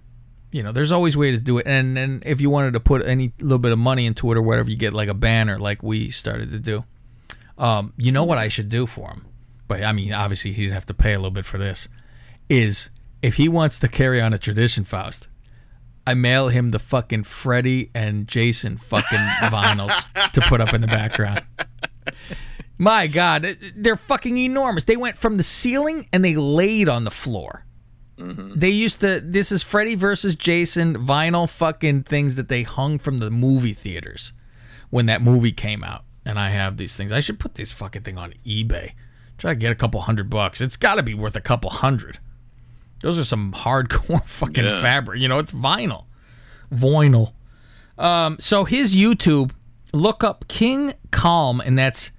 [SPEAKER 1] you know, there's always ways to do it. And then if you wanted to put any little bit of money into it or whatever, you get like a banner, like we started to do. Um, you know what I should do for him? But I mean, obviously he'd have to pay a little bit for this. Is if he wants to carry on a tradition, Faust, I mail him the fucking Freddy and Jason fucking vinyls to put up in the background. My God, they're fucking enormous. They went from the ceiling and they laid on the floor. Mm-hmm. They used to. This is Freddy versus Jason vinyl fucking things that they hung from the movie theaters when that movie came out. And I have these things. I should put this fucking thing on eBay. Try to get a couple hundred bucks. It's got to be worth a couple hundred. Those are some hardcore fucking
[SPEAKER 4] Yeah.
[SPEAKER 1] fabric. You know, it's vinyl. Vinyl. Um, so his YouTube, look up King Khalm, and that's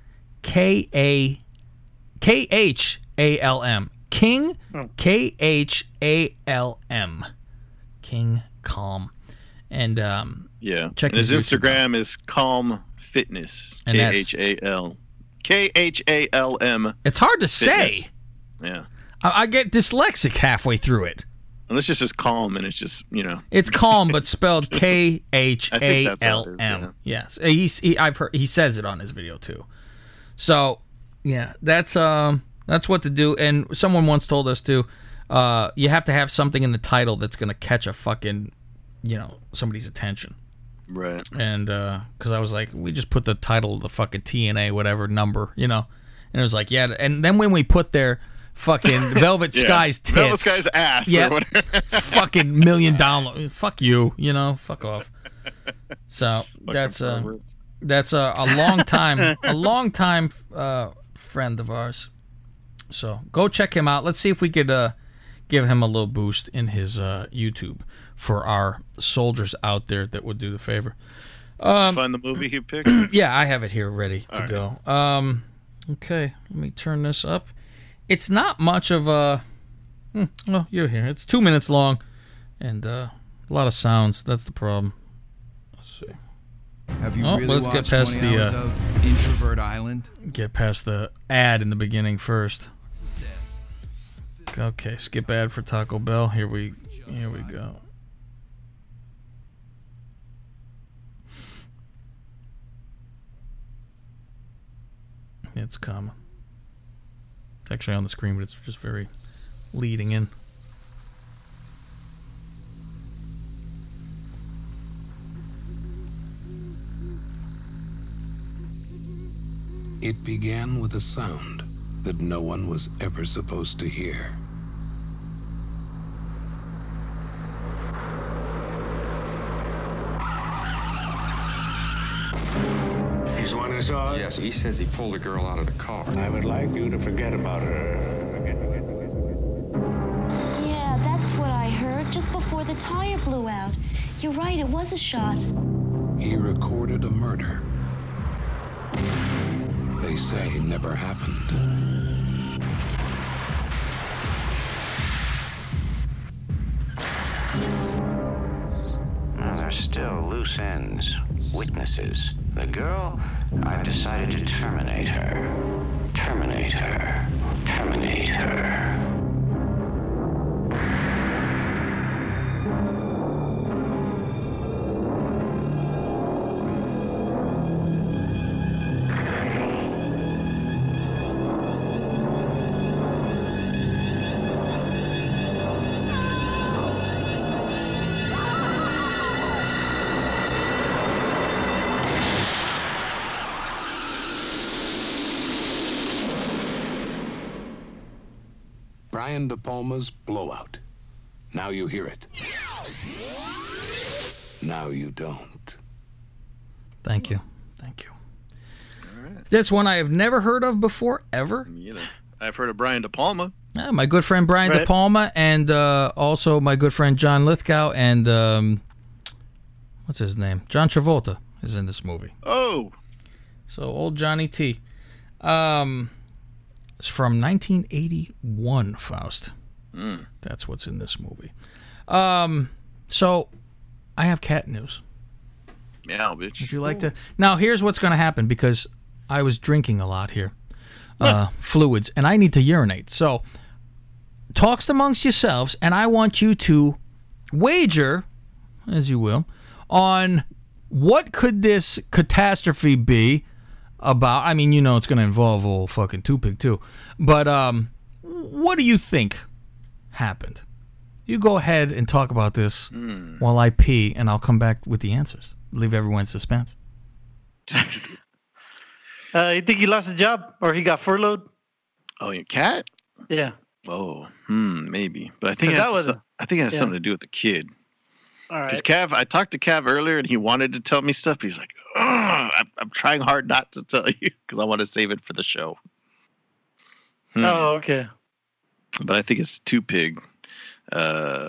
[SPEAKER 1] K A K H A L M. King K H A L M. King Khalm. And um
[SPEAKER 4] Yeah.
[SPEAKER 1] Check
[SPEAKER 4] and his,
[SPEAKER 1] his YouTube
[SPEAKER 4] Instagram is Khalm Fitness.
[SPEAKER 1] And
[SPEAKER 4] K
[SPEAKER 1] that's-
[SPEAKER 4] H A L. K H A L M.
[SPEAKER 1] it's hard to say.
[SPEAKER 4] Yeah.
[SPEAKER 1] I, I get dyslexic halfway through it.
[SPEAKER 4] And this just says calm, and it's just you know.
[SPEAKER 1] It's calm, but spelled K H A
[SPEAKER 4] think that's how it
[SPEAKER 1] L
[SPEAKER 4] is,
[SPEAKER 1] M. Yes, he's he, I've heard he says it on his video too. So yeah, that's um that's what to do. And someone once told us to, uh, you have to have something in the title that's gonna catch a fucking, you know, somebody's attention.
[SPEAKER 4] Right.
[SPEAKER 1] And because I was like, we just put the title of the fucking TNA whatever number, you know, and it was like, yeah. And then when we put their fucking Velvet
[SPEAKER 4] Yeah.
[SPEAKER 1] Sky's tits,
[SPEAKER 4] Velvet Sky's ass or whatever.
[SPEAKER 1] fucking million download. Fuck you, you know, fuck off. So that's uh,
[SPEAKER 4] perverts.
[SPEAKER 1] that's a, a long time, a long time uh, friend of ours. So go check him out. Let's see if we could uh, give him a little boost in his uh, YouTube for our soldiers out there that would do the favor. Um,
[SPEAKER 4] Find the movie he picked.
[SPEAKER 1] yeah, I have it here ready to go. Um, okay, let me turn this up. It's not much of a. Hmm, well, you're here. It's two minutes long, and uh, a lot of sounds. That's the problem. Let's see.
[SPEAKER 6] Have you
[SPEAKER 1] Oh,
[SPEAKER 6] really
[SPEAKER 1] let's get
[SPEAKER 6] watched
[SPEAKER 1] past
[SPEAKER 6] 20
[SPEAKER 1] the,
[SPEAKER 6] hours
[SPEAKER 1] uh,
[SPEAKER 6] of Introvert Island?
[SPEAKER 1] Get past the ad in the beginning first. Okay, skip ad for Taco Bell. Here we, here we go. It's coming. It's actually on the screen, but it's just very leading in.
[SPEAKER 11] It began with a sound that no one was ever supposed to hear.
[SPEAKER 12] He's the one who saw it? Yes, he says he pulled a girl out of the car. I would like you to forget about her.
[SPEAKER 13] Yeah, that's what I heard just before the tire blew out. You're right, it was a shot.
[SPEAKER 11] He recorded a murder. They say it never happened.
[SPEAKER 12] Now, there's still loose ends, witnesses. The girl, I've decided to terminate her. Terminate her. Terminate her.
[SPEAKER 11] Brian De Palma's Blowout. Now you hear it. Now you don't.
[SPEAKER 1] Thank you, thank you. This one I have never heard of before, ever.
[SPEAKER 4] You know, I've heard of Brian De Palma.
[SPEAKER 1] Yeah, my good friend Brian De Palma, and uh, also my good friend John Lithgow, and um, what's his name? John Travolta is in this movie.
[SPEAKER 4] Oh,
[SPEAKER 1] So old Johnny T. Um, it's from 1981. Faust.
[SPEAKER 4] Mm.
[SPEAKER 1] That's what's in this movie. Um, so I have cat news.
[SPEAKER 4] Yeah, bitch.
[SPEAKER 1] Would you like to? Now, here's what's going to happen because I was drinking a lot here, uh, fluids, and I need to urinate. So, talks amongst yourselves, and I want you to wager, as you will, on what could this catastrophe be about. I mean, you know, it's going to involve old fucking two pig too, but um, what do you think happened? You go ahead and talk about this while I pee, and I'll come back with the answers. Leave everyone in suspense.
[SPEAKER 5] Uh, you think he lost a job or he got furloughed?
[SPEAKER 4] Oh, your cat?
[SPEAKER 5] Yeah.
[SPEAKER 4] Oh, hmm, maybe. But I think it has,
[SPEAKER 5] that was-
[SPEAKER 4] so- I think it has
[SPEAKER 5] yeah.
[SPEAKER 4] something to do with the kid.
[SPEAKER 5] All
[SPEAKER 4] Because
[SPEAKER 5] right.
[SPEAKER 4] Cav, I talked to Cav earlier, and he wanted to tell me stuff. But he's like, I'm, I'm trying hard not to tell you because I want to save it for the show. Hmm.
[SPEAKER 5] Oh, okay.
[SPEAKER 4] But I think it's two pig uh,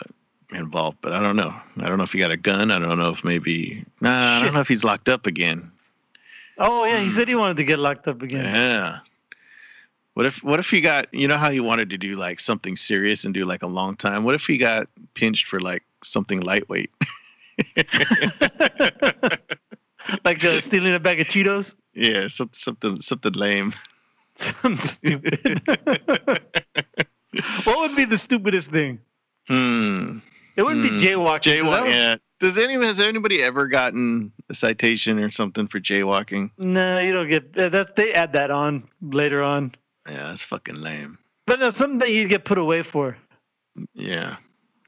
[SPEAKER 4] involved. But I don't know. I don't know if he got a gun. I don't know if maybe. Nah, I don't know if he's locked up again.
[SPEAKER 5] Oh yeah, he said he wanted to get locked up again.
[SPEAKER 4] Yeah. What if what if he got you know how he wanted to do like something serious and do like a long time? What if he got pinched for like something lightweight?
[SPEAKER 5] like uh, stealing a bag of Cheetos.
[SPEAKER 4] yeah, some, something something lame.
[SPEAKER 5] Something stupid. what would be the stupidest thing?
[SPEAKER 4] Hmm.
[SPEAKER 5] It wouldn't
[SPEAKER 4] Hmm.
[SPEAKER 5] be jaywalking. that
[SPEAKER 4] Jaywalk. Yeah. Does anyone has anybody ever gotten a citation or something for jaywalking?
[SPEAKER 5] No, you don't get uh, that's. They add that on later on.
[SPEAKER 4] Yeah, that's fucking lame.
[SPEAKER 5] But no, something that you get put away for.
[SPEAKER 4] Yeah.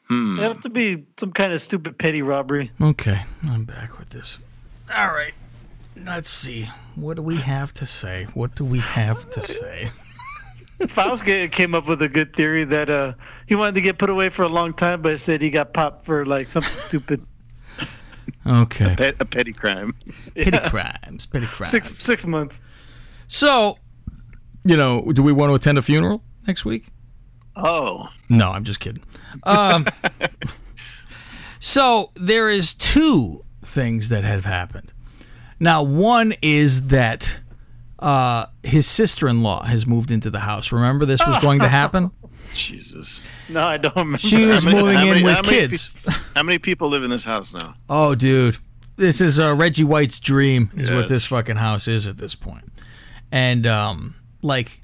[SPEAKER 4] Hmm.
[SPEAKER 5] It have to be some kind of stupid petty robbery.
[SPEAKER 1] Okay, I'm back with this. All right, let's see. What do we have to say? What do we have to say?
[SPEAKER 5] Faust came up with a good theory that uh he wanted to get put away for a long time, but said he got popped for like something stupid.
[SPEAKER 1] Okay.
[SPEAKER 4] Pet, a petty crime.
[SPEAKER 1] Petty
[SPEAKER 5] Yeah.
[SPEAKER 1] crimes. Petty crimes.
[SPEAKER 5] Six six months.
[SPEAKER 1] So, you know, do we want to attend a funeral next week?
[SPEAKER 4] Oh.
[SPEAKER 1] No, I'm just kidding. Um, so there is two things that have happened. Now, one is that uh, his sister-in-law has moved into the house. Remember this was going to happen?
[SPEAKER 4] Jesus.
[SPEAKER 5] No, I don't remember.
[SPEAKER 1] She was
[SPEAKER 4] many-
[SPEAKER 1] moving in
[SPEAKER 4] many-
[SPEAKER 1] with
[SPEAKER 4] how
[SPEAKER 1] kids.
[SPEAKER 4] how many people live in this house now?
[SPEAKER 1] Oh, dude, this is uh, Reggie White's dream. Is what this fucking house is at this point. And um, like,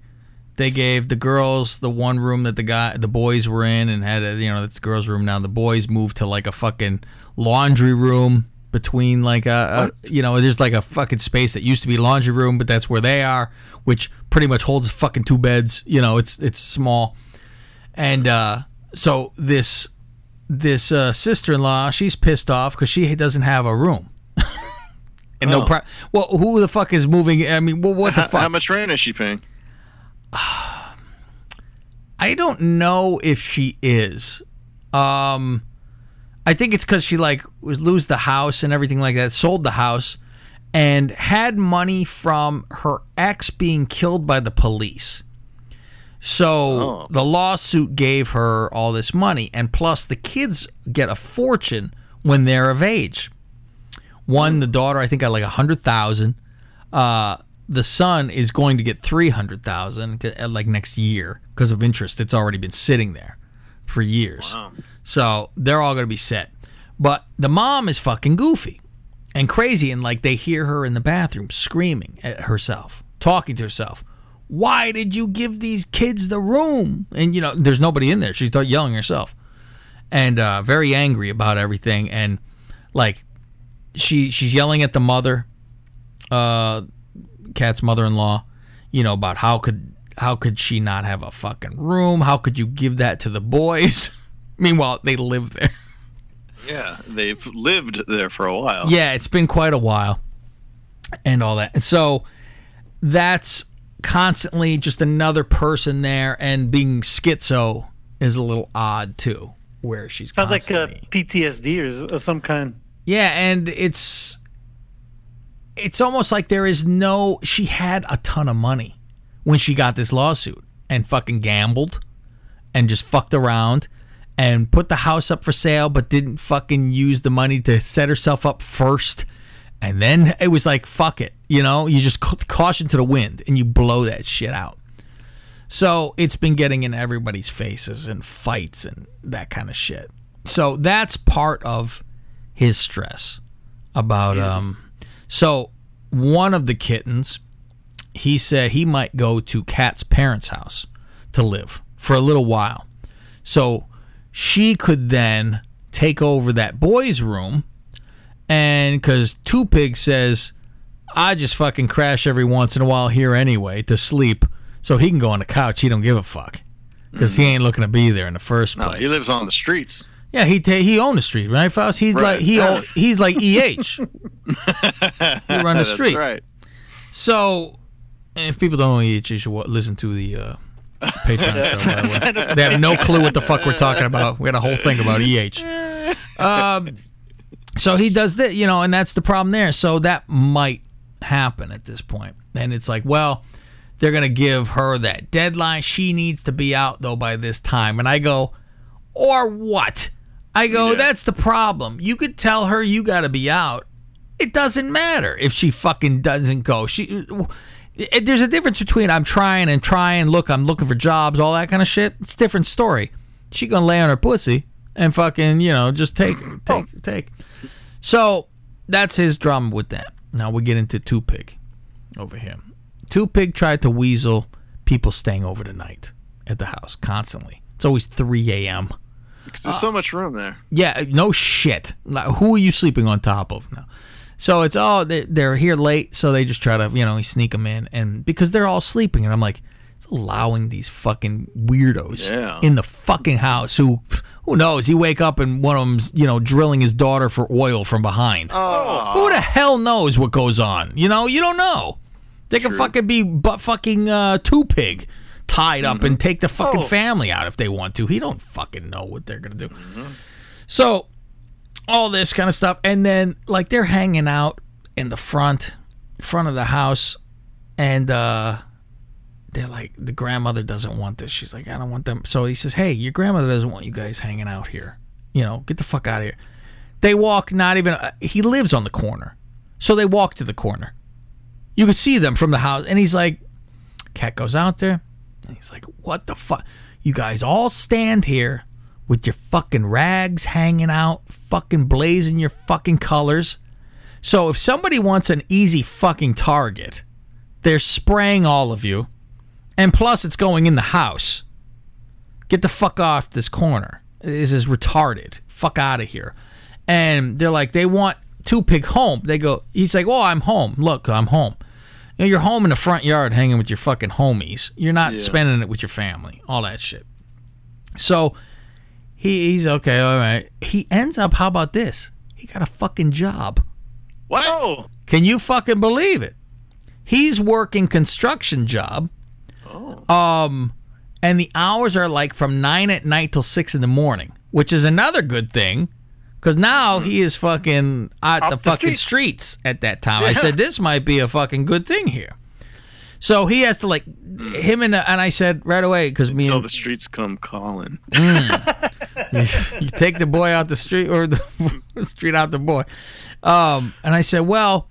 [SPEAKER 1] they gave the girls the one room that the guy, the boys were in, and had a, you know it's the girls' room now. The boys moved to like a fucking laundry room between like a, a you know there's like a fucking space that used to be laundry room, but that's where they are, which pretty much holds fucking two beds. You know, it's it's small, and uh, so this this uh, sister-in-law, she's pissed off because she doesn't have a room. and no,
[SPEAKER 4] Oh.
[SPEAKER 1] pri- well, who the fuck is moving? I mean, well, what the
[SPEAKER 4] How,
[SPEAKER 1] fuck?
[SPEAKER 4] how much rent is she paying?
[SPEAKER 1] I don't know if she is. Um, I think it's because she like was lose the house and everything like that, sold the house, and had money from her ex being killed by the police. So the lawsuit gave her all this money, and plus the kids get a fortune when they're of age. One, the daughter, I think, got like a hundred thousand. Uh, the son is going to get three hundred thousand, like next year, because of interest. It's already been sitting there for years. So they're all going to be set. But the mom is fucking goofy and crazy, and like they hear her in the bathroom screaming at herself, talking to herself. Why did you give these kids the room? And you know, there's nobody in there. She's yelling herself, and uh, very angry about everything. And like, she she's yelling at the mother, uh, Kat's mother-in-law, you know, about how could how could she not have a fucking room? How could you give that to the boys? Meanwhile, they live there.
[SPEAKER 4] Yeah, they've lived there for a while.
[SPEAKER 1] Yeah, it's been quite a while and all that. And so that's constantly just another person there and being schizo is a little odd too, where she's
[SPEAKER 5] Sounds like
[SPEAKER 1] constantly-
[SPEAKER 5] uh, PTSD or some kind.
[SPEAKER 1] Yeah, and it's it's almost like there is no she had a ton of money when she got this lawsuit and fucking gambled and just fucked around and put the house up for sale but didn't fucking use the money to set herself up first And then it was like, fuck it. You know, you just caution to the wind and you blow that shit out. So it's been getting in everybody's faces and fights and that kind of shit. So that's part of his stress about um so one of the kittens he said he might go to Kat's parents' house to live for a little while. So she could then take over that boy's room and cuz Two Pig says I just fucking crash every once in a while here anyway to sleep so he can go on the couch. He don't give a fuck because he ain't looking to be there in the first
[SPEAKER 4] No,
[SPEAKER 1] place.
[SPEAKER 4] he lives on the streets.
[SPEAKER 1] Yeah, he ta- he owned the street, right, Faust? He's
[SPEAKER 4] Right.
[SPEAKER 1] like he o- he's like EH. he run the
[SPEAKER 4] That's
[SPEAKER 1] street.
[SPEAKER 4] right.
[SPEAKER 1] So, and if people don't know EH, you should listen to the uh, Patreon show. By the way. They have no clue what the fuck we're talking about. We had a whole thing about EH. Um, so he does that, you know, and that's the problem there. So that might happen at this point. And it's like, well, they're gonna give her that deadline. She needs to be out though by this time. And I go, or what? I go, that's the problem. You could tell her you got to be out. It doesn't matter if she fucking doesn't go. She it- there's a difference between I'm trying and trying. Look, I'm looking for jobs, all that kind of shit. It's a different story. She gonna lay on her pussy and fucking, you know, just take, oh. take, take. So that's his drama with that. Now we get into Two Pig over here. Two Pig tried to weasel people staying over the night at the house constantly. It's always 3 a.m.
[SPEAKER 4] Because there's so uh, much room there.
[SPEAKER 1] Yeah, no shit. Like, who are you sleeping on top of now? So it's oh they, they're here late, so they just try to you know sneak them in, and because they're all sleeping, and I'm like, it's allowing these fucking weirdos
[SPEAKER 4] Yeah.
[SPEAKER 1] in the fucking house who who knows? He wake up and one of them's you know drilling his daughter for oil from behind.
[SPEAKER 4] Oh.
[SPEAKER 1] Who the hell knows what goes on? You know, you don't know. They can fucking be but fucking uh, two pig tied up and take the fucking
[SPEAKER 5] Oh.
[SPEAKER 1] family out if they want to. He don't fucking know what they're gonna do. So all this kind of stuff, and then like they're hanging out in the front front of the house, and uh they're like the grandmother doesn't want this. She's like, I don't want them. So he says, Hey, your grandmother doesn't want you guys hanging out here. You know, get the fuck out of here. They walk not even. Uh, he lives on the corner, so they walk to the corner. You could see them from the house, and he's like, Cat goes out there, and he's like, What the fuck? You guys all stand here with your fucking rags hanging out, fucking blazing your fucking colors. So if somebody wants an easy fucking target, they're spraying all of you, and plus it's going in the house. Get the fuck off this corner. This is retarded. Fuck out of here. And they're like, they want two pig home. They go, he's like, oh, I'm home. Look, I'm home. You know, you're home in the front yard hanging with your fucking homies. You're not
[SPEAKER 4] Yeah.
[SPEAKER 1] spending it with your family. All that shit. So he, he's okay, all right. He ends up, how about this? He got a fucking job.
[SPEAKER 4] What?
[SPEAKER 5] Oh,
[SPEAKER 1] Can you fucking believe it? He's working construction job. Oh. Um, and the hours are like from nine at night till six in the morning, which is another good thing. Because now he is fucking at
[SPEAKER 5] Off
[SPEAKER 1] the,
[SPEAKER 5] the
[SPEAKER 1] fucking
[SPEAKER 5] street.
[SPEAKER 1] streets at that time. I said this might be a fucking good thing here. So he has to like him and and I said right away because me
[SPEAKER 4] Until
[SPEAKER 1] and
[SPEAKER 4] the streets come calling.
[SPEAKER 1] you take the boy out the street or the street out the boy. Um, and I said, well,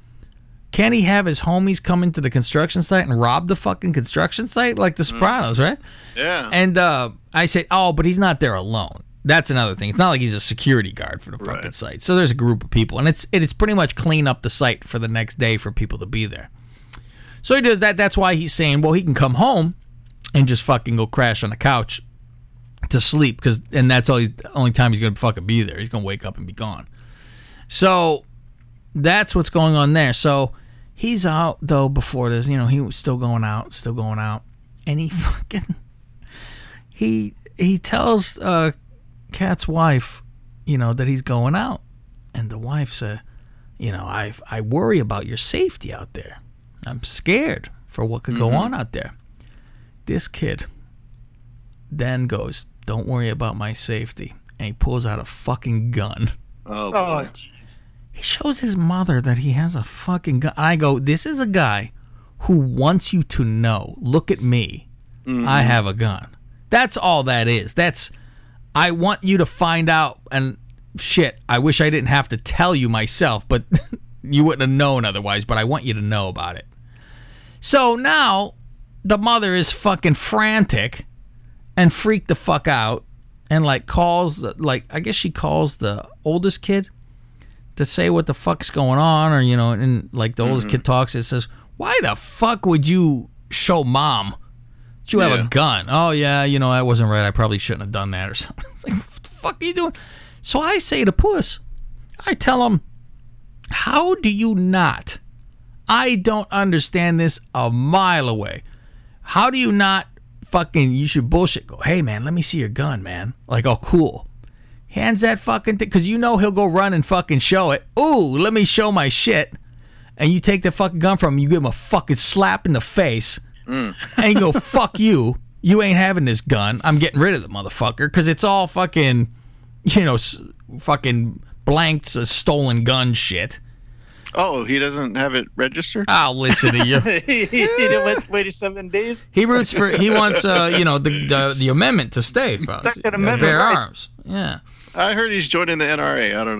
[SPEAKER 1] can he have his homies come into the construction site and rob the fucking construction site like The Sopranos, right?
[SPEAKER 4] Yeah.
[SPEAKER 1] And uh, I said, oh, but he's not there alone. That's another thing. It's not like he's a security guard for the fucking
[SPEAKER 4] Right.
[SPEAKER 1] site. So there's a group of people, and it's it, it's pretty much clean up the site for the next day for people to be there. So he does that. That's why he's saying, well, he can come home and just fucking go crash on the couch to sleep because, and that's all he's the only time he's gonna fucking be there. He's gonna wake up and be gone. So that's what's going on there. So he's out though before this. You know, he was still going out, still going out, and he fucking he he tells uh Kat's wife, you know, that he's going out, and the wife said, you know, I I worry about your safety out there. I'm scared for what could go
[SPEAKER 4] Mhm.
[SPEAKER 1] on out there. This kid then goes, "Don't worry about my safety," and he pulls out a fucking gun.
[SPEAKER 4] Oh,
[SPEAKER 5] oh,
[SPEAKER 4] boy.
[SPEAKER 1] He shows his mother that he has a fucking gun. I go, this is a guy who wants you to know. Look at me. I have a gun. That's all that is. That's I want you to find out and shit. I wish I didn't have to tell you myself, but You wouldn't have known otherwise, but I want you to know about it. So now the mother is fucking frantic and freaked the fuck out and like calls like I guess she calls the oldest kid to say what the fuck's going on or you know and like the oldest mm-hmm. kid talks it says why the fuck would you show mom that you have
[SPEAKER 4] Yeah.
[SPEAKER 1] a gun? Oh yeah you know that wasn't right. I probably shouldn't have done that or something. It's like what the fuck are you doing? So I say to Puss I tell him how do you not I don't understand this a mile away. How do you not fucking you should bullshit. Go hey man let me see your gun man. Like oh cool. Hands that fucking thing because you know he'll go run and fucking show it. Ooh let me show my shit. And you take the fucking gun from him you give him a fucking slap in the face. And you go fuck you. You ain't having this gun. I'm getting rid of the motherfucker. Because it's all fucking you know s- fucking blanked uh, stolen gun shit
[SPEAKER 4] Oh, he doesn't have it registered.
[SPEAKER 1] i'll listen to you
[SPEAKER 5] he, he didn't wait, wait seven days.
[SPEAKER 1] He roots for. He wants, uh, you know, the, the the amendment to stay. For us.
[SPEAKER 5] Second Amendment
[SPEAKER 1] bear
[SPEAKER 5] rights.
[SPEAKER 1] arms. Yeah.
[SPEAKER 4] I heard he's joining the NRA. I don't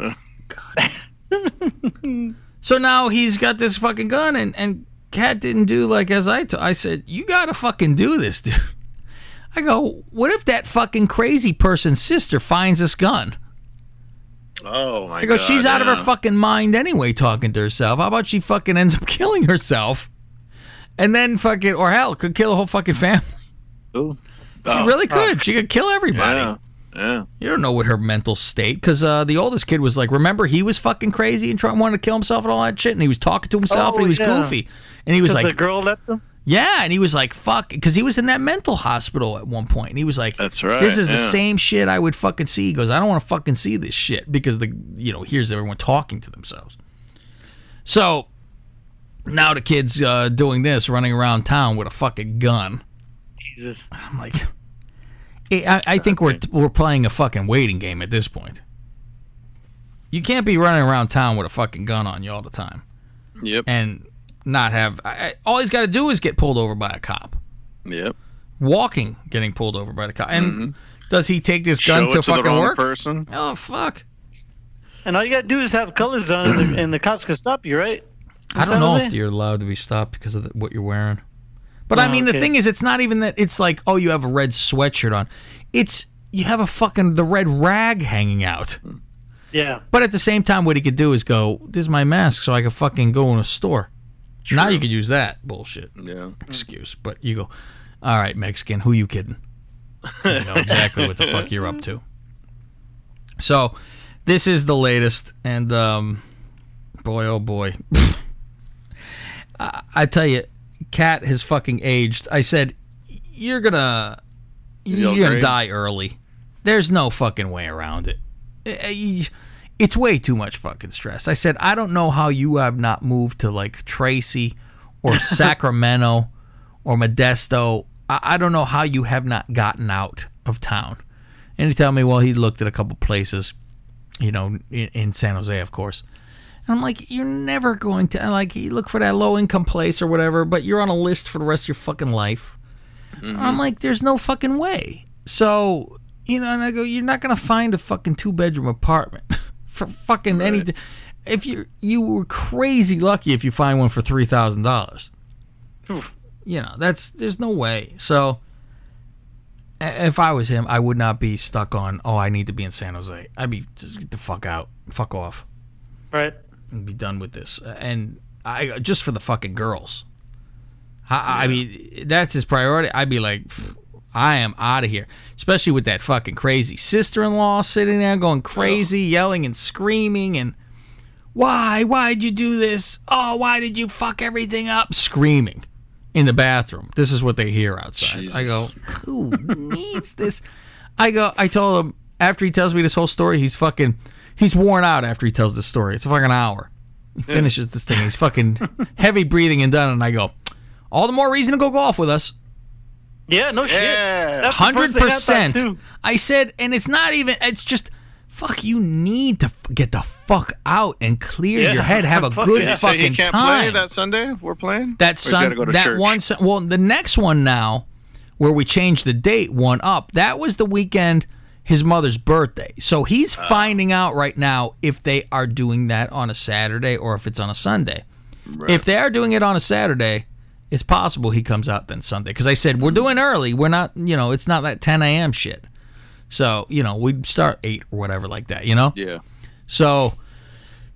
[SPEAKER 4] know.
[SPEAKER 1] So now he's got this fucking gun, and and Cat didn't do like as I. T- I said, you gotta fucking do this, dude. I go, what if that fucking crazy person's sister finds this gun?
[SPEAKER 4] Oh my
[SPEAKER 1] I go,
[SPEAKER 4] god.
[SPEAKER 1] she's out of her fucking mind anyway, talking to herself. How about she fucking ends up killing herself, and then fucking, or hell, could kill a whole fucking family.
[SPEAKER 4] Ooh.
[SPEAKER 1] She
[SPEAKER 4] Oh.
[SPEAKER 1] really could. She could kill everybody.
[SPEAKER 4] Yeah. Yeah.
[SPEAKER 1] You don't know what her mental state, because uh, the oldest kid was like, remember he was fucking crazy and trying wanted to kill himself and all that shit, and he was talking to himself and
[SPEAKER 5] Oh,
[SPEAKER 1] he was
[SPEAKER 5] yeah.
[SPEAKER 1] goofy, and he was like,
[SPEAKER 5] the girl left him.
[SPEAKER 1] Yeah, and he was like, fuck, because he was in that mental hospital at one point, and he was like,
[SPEAKER 4] That's right.
[SPEAKER 1] this is the same shit I would fucking see. He goes, I don't want to fucking see this shit because the you know here's everyone talking to themselves. So now the kid's uh, doing this, running around town with a fucking gun.
[SPEAKER 5] Jesus.
[SPEAKER 1] I'm like, I, I think we're we're playing a fucking waiting game at this point. You can't be running around town with a fucking gun on you all the time
[SPEAKER 4] Yep.
[SPEAKER 1] and not have. I, I, all he's got to do is get pulled over by a cop.
[SPEAKER 4] Yep.
[SPEAKER 1] Walking, getting pulled over by the cop, and mm-hmm. does he take this
[SPEAKER 4] Show
[SPEAKER 1] gun
[SPEAKER 4] it
[SPEAKER 1] to
[SPEAKER 4] to the
[SPEAKER 1] fucking
[SPEAKER 4] wrong
[SPEAKER 1] work?
[SPEAKER 4] person.
[SPEAKER 1] Oh fuck!
[SPEAKER 5] And all you gotta do is have colors on, and the, and the cops can stop you, right?
[SPEAKER 1] I don't know
[SPEAKER 5] Jose?
[SPEAKER 1] if you're allowed to be stopped because of the, what you're wearing. But I
[SPEAKER 5] Oh,
[SPEAKER 1] mean, the thing is, it's not even that. It's like, oh, you have a red sweatshirt on. It's you have a fucking the red rag hanging out.
[SPEAKER 5] Yeah.
[SPEAKER 1] But at the same time, what he could do is go, "This is my mask, so I can fucking go in a store." Now you could use that bullshit
[SPEAKER 4] Yeah.
[SPEAKER 1] excuse, but you go, "All right, Mexican, who you kidding?" You know exactly what the fuck you're up to. So, this is the latest, and um, boy, oh boy, I, I tell you, Cat has fucking aged. I said, "You're gonna, you're gonna die early." There's no fucking way around it. It's way too much fucking stress. I said, I don't know how you have not moved to like Tracy or Sacramento or Modesto. I, I don't know how you have not gotten out of town. And he tell me, well, he looked at a couple places, you know, in, in San Jose, of course. And I'm like, you're never going to like you look for that low income place or whatever, but you're on a list for the rest of your fucking life. Mm-hmm. I'm like, there's no fucking way. So, you know, and I go, you're not gonna find a fucking two bedroom apartment for fucking anything. If you you were crazy lucky if you find one for three thousand dollars. You know, that's there's no way. So, if I was him, I would not be stuck on. Oh, I need to be in San Jose. I'd be just get the fuck out, fuck off
[SPEAKER 5] Right.
[SPEAKER 1] and be done with this. And I just for the fucking girls. I, I mean, that's his priority. I'd be like, "Pfft, I am out of here. Especially with that fucking crazy sister-in-law sitting there going crazy, yelling and screaming and why? Why'd you do this? Oh, why did you fuck everything up? Screaming in the bathroom. This is what they hear outside. I go, who needs this? I go, I told him after he tells me this whole story, he's fucking, he's worn out after he tells this story. It's a fucking hour. He finishes this thing. He's fucking heavy breathing and done. And I go, all the more reason to go golf with us.
[SPEAKER 5] Yeah. No shit. That's the
[SPEAKER 1] Hundred
[SPEAKER 5] first thing I thought,
[SPEAKER 1] percent. I said, and it's not even. It's just, fuck. You need to f- get the fuck out and clear
[SPEAKER 4] Yeah.
[SPEAKER 1] your head. Have a
[SPEAKER 4] Fuck
[SPEAKER 1] good
[SPEAKER 4] yeah. So he
[SPEAKER 1] fucking
[SPEAKER 4] can't
[SPEAKER 1] time.
[SPEAKER 4] play that Sunday. We're playing.
[SPEAKER 1] That
[SPEAKER 4] Or he's
[SPEAKER 1] sun,
[SPEAKER 4] gotta go
[SPEAKER 1] that
[SPEAKER 4] church?
[SPEAKER 1] one. Well, the next one now, where we changed the date, one up. That was the weekend his mother's birthday. So he's
[SPEAKER 4] Oh.
[SPEAKER 1] finding out right now if they are doing that on a Saturday or if it's on a Sunday. If they are doing it on a Saturday, it's possible he comes out then Sunday. Because I said we're doing early. We're not, you know, it's not that 10 a.m. shit. So you know, we'd start eight or whatever like that. You know.
[SPEAKER 4] Yeah.
[SPEAKER 1] So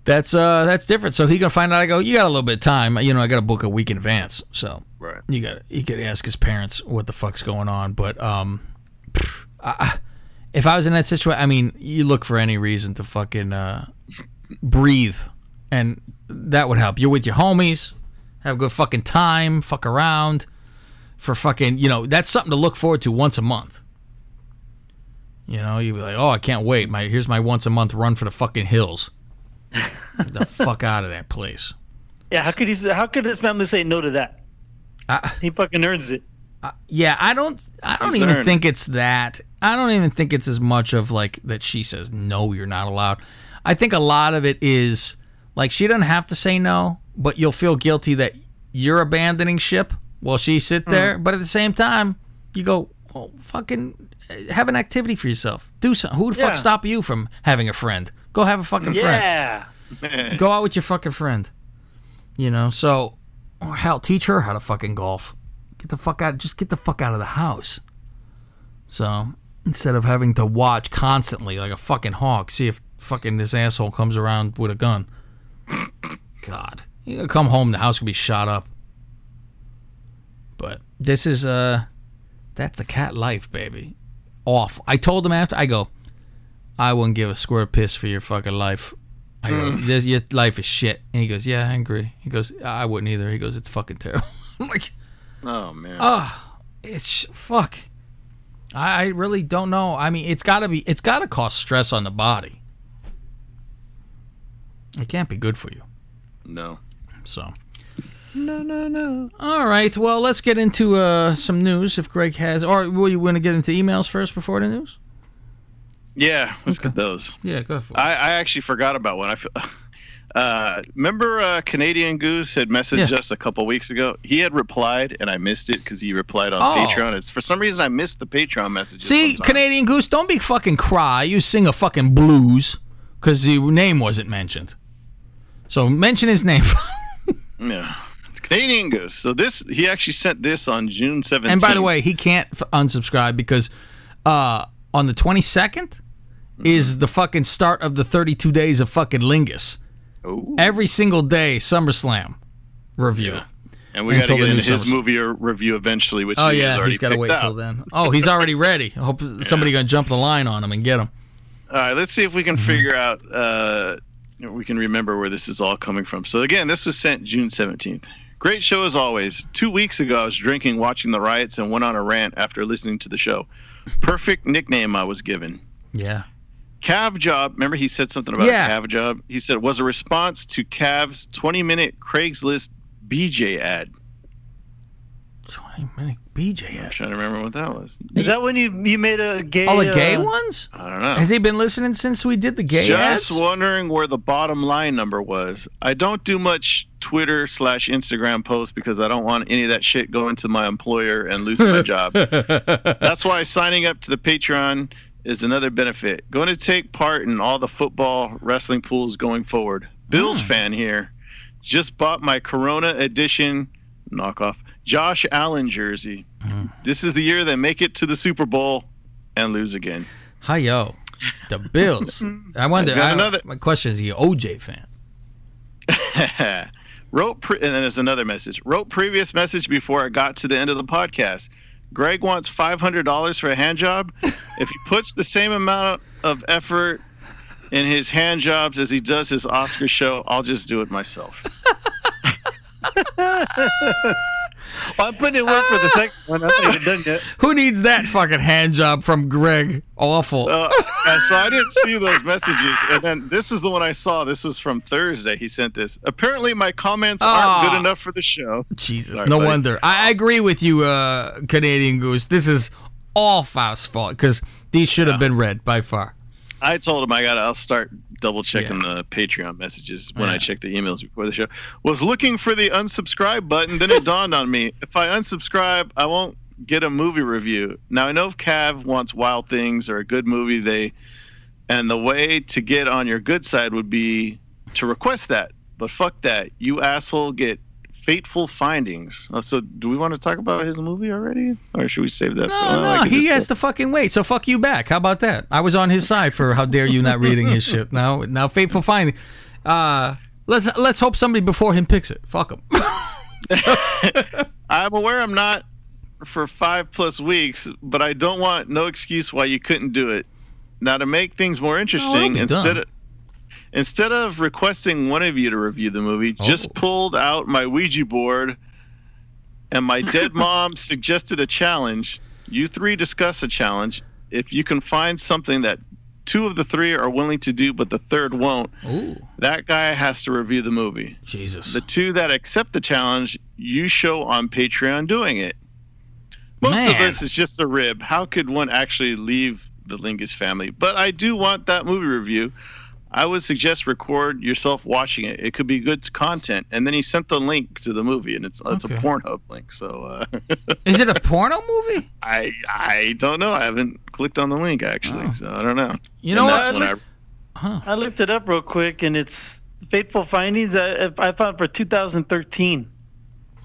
[SPEAKER 1] that's uh that's different. So he gonna find out. I go, you got a little bit of time. You know, I got to book a week in advance. So
[SPEAKER 4] Right.
[SPEAKER 1] you got he could ask his parents what the fuck's going on. But um, pff, I, if I was in that situation, I mean, you look for any reason to fucking uh, breathe, and that would help. You're with your homies, have a good fucking time, fuck around. For fucking, you know, that's something to look forward to once a month. You know, you'd be like, oh, I can't wait. My here's my once a month run for the fucking hills. Get the fuck out of that place.
[SPEAKER 5] Yeah, how could he? say- How could his family say no to that? he fucking earns it.
[SPEAKER 1] Yeah, I don't. I don't
[SPEAKER 5] He's
[SPEAKER 1] even think it's that. I don't even think it's as much of like that. She says no, you're not allowed. I think a lot of it is like she doesn't have to say no, but you'll feel guilty that you're abandoning ship while she sit hmm. there. But at the same time, you go, oh, fucking have an activity for yourself. Do something. Who the
[SPEAKER 5] Yeah.
[SPEAKER 1] fuck stop you from having a friend? Go have a fucking friend.
[SPEAKER 5] Yeah.
[SPEAKER 1] Go out with your fucking friend. You know, so or hell, teach her how to fucking golf. Get the fuck out. Just get the fuck out of the house. So instead of having to watch constantly like a fucking hawk, see if fucking this asshole comes around with a gun. God, you gonna come home, the house could be shot up. But this is uh, that's the cat life, baby. Off. I told him after. I go, I wouldn't give a square piss for your fucking life. I go,
[SPEAKER 4] Mm.
[SPEAKER 1] "This- your life is shit. And he goes, yeah, I agree. He goes, I wouldn't either. He goes, it's fucking terrible. I'm like,
[SPEAKER 4] Oh man.
[SPEAKER 1] oh, it's fuck. I, I really don't know. I mean, it's gotta be, it's gotta cause stress on the body. It can't be good for you.
[SPEAKER 4] No.
[SPEAKER 1] So.
[SPEAKER 4] No, no, no.
[SPEAKER 1] All right. Well, let's get into uh, some news if Greg has. Or will you want to get into emails first before the news?
[SPEAKER 4] Yeah, let's get those.
[SPEAKER 1] Yeah, go for it.
[SPEAKER 4] I, I actually forgot about one. I feel. Uh, remember, uh, Canadian Goose had messaged
[SPEAKER 1] Yeah.
[SPEAKER 4] us a couple weeks ago. He had replied, and I missed it because he replied on
[SPEAKER 1] Oh.
[SPEAKER 4] Patreon. It's for some reason I missed the Patreon messages.
[SPEAKER 1] See,
[SPEAKER 4] sometimes.
[SPEAKER 1] Canadian Goose, don't be fucking cry. You sing a fucking blues because the name wasn't mentioned. So mention his name.
[SPEAKER 4] Yeah, Canadian Goose. So this, he actually sent this on June seventeenth.
[SPEAKER 1] and by the way, he can't f- unsubscribe because uh, on the 22nd is the fucking start of the 32 days of fucking Lingus. Every single day, SummerSlam review.
[SPEAKER 4] and we got to
[SPEAKER 1] Until
[SPEAKER 4] get into his
[SPEAKER 1] SummerSlam.
[SPEAKER 4] movie or review eventually, which
[SPEAKER 1] Oh
[SPEAKER 4] he
[SPEAKER 1] yeah, he's got to wait
[SPEAKER 4] out.
[SPEAKER 1] till then. Oh, he's already ready. I hope somebody gonna jump the line on him and get him.
[SPEAKER 4] All right, let's see if we can
[SPEAKER 1] Mm-hmm.
[SPEAKER 4] figure out. Uh, we can remember where this is all coming from. So again, this was sent June seventeenth. Great show as always. Two weeks ago, I was drinking, watching the riots, and went on a rant after listening to the show. Perfect nickname I was given.
[SPEAKER 1] Yeah.
[SPEAKER 4] Cav Job, remember he said something about
[SPEAKER 1] Yeah.
[SPEAKER 4] Cav Job? He said was a response to Cav's 20 minute Craigslist BJ ad.
[SPEAKER 1] 20 minute BJ
[SPEAKER 4] I'm trying to remember what that was.
[SPEAKER 5] Is that when you you made a gay?
[SPEAKER 1] All the gay
[SPEAKER 5] uh,
[SPEAKER 1] ones?
[SPEAKER 4] I don't know.
[SPEAKER 1] Has he been listening since we did the gay
[SPEAKER 4] Just
[SPEAKER 1] ads?
[SPEAKER 4] wondering where the bottom line number was. I don't do much Twitter slash Instagram posts because I don't want any of that shit going to my employer and losing my job. That's why signing up to the Patreon is another benefit. Going to take part in all the football wrestling pools going forward. Bills fan here. Just bought my Corona edition knockoff Josh Allen jersey. Hmm. This is the year they make it to the Super Bowl and lose again.
[SPEAKER 1] Hi yo, the Bills. I wonder. I,
[SPEAKER 4] another-
[SPEAKER 1] My question is, he an OJ fan?
[SPEAKER 4] Wrote pre- and then there's another message. Wrote previous message before I got to the end of the podcast. Greg wants five hundred dollars for a hand job. if he puts the same amount of effort in his hand jobs as he does his Oscar show, I'll just do it myself.
[SPEAKER 5] Well, I'm putting in work for the second one. I'm not even done yet.
[SPEAKER 1] Who needs that fucking hand job from Greg? Awful.
[SPEAKER 4] Uh, so I didn't see those messages, and then this is the one I saw. This was from Thursday. He sent this. Apparently, my comments aren't
[SPEAKER 1] Ah.
[SPEAKER 4] good enough for the show.
[SPEAKER 1] Jesus,
[SPEAKER 4] Sorry,
[SPEAKER 1] no
[SPEAKER 4] buddy.
[SPEAKER 1] wonder. I I agree with you, uh, Canadian Goose. This is all Faust's fault because these should have been read by far.
[SPEAKER 4] I told him I got. I'll start double checking the Patreon messages when I check the emails before the show. Was looking for the unsubscribe button, then it dawned on me: if I unsubscribe, I won't get a movie review. Now I know if Cav wants Wild Things or a good movie, they and the way to get on your good side would be to request that. But fuck that, you asshole, get Fateful Findings. Uh, So do we want to talk about his movie already, or should we save that?
[SPEAKER 1] No,
[SPEAKER 4] for,
[SPEAKER 1] no,
[SPEAKER 4] could
[SPEAKER 1] he has to fucking wait. So fuck you back. How about that? I was on his side for how dare you not reading his shit. Now, now, fateful finding. Uh, let's let's hope somebody before him picks it. Fuck him.
[SPEAKER 4] I'm aware I'm not for five plus weeks, but I don't want no excuse why you couldn't do it. Now to make things more interesting,
[SPEAKER 1] be
[SPEAKER 4] instead
[SPEAKER 1] done.
[SPEAKER 4] of instead of requesting one of you to review the movie,
[SPEAKER 1] Oh.
[SPEAKER 4] just pulled out my Ouija board and my dead mom suggested a challenge. You three discuss a challenge. If you can find something that two of the three are willing to do, but the third won't,
[SPEAKER 1] Ooh,
[SPEAKER 4] that guy has to review the movie.
[SPEAKER 1] Jesus.
[SPEAKER 4] The two that accept the challenge, you show on Patreon doing it. Most of this is just a rib. How could one actually leave the Lingus family? But I do want that movie review. I would suggest record yourself watching it. It could be good content. And then he sent the link to the movie, and it's it's
[SPEAKER 1] Okay.
[SPEAKER 4] a Pornhub link. So uh,
[SPEAKER 1] Is it a porno movie?
[SPEAKER 4] I I don't know. I haven't clicked on the link actually,
[SPEAKER 1] Oh.
[SPEAKER 4] so I don't know.
[SPEAKER 1] You know
[SPEAKER 4] And
[SPEAKER 1] what?
[SPEAKER 4] That's when I
[SPEAKER 5] I looked it up real quick, and it's Fateful Findings. I, I found for 2013.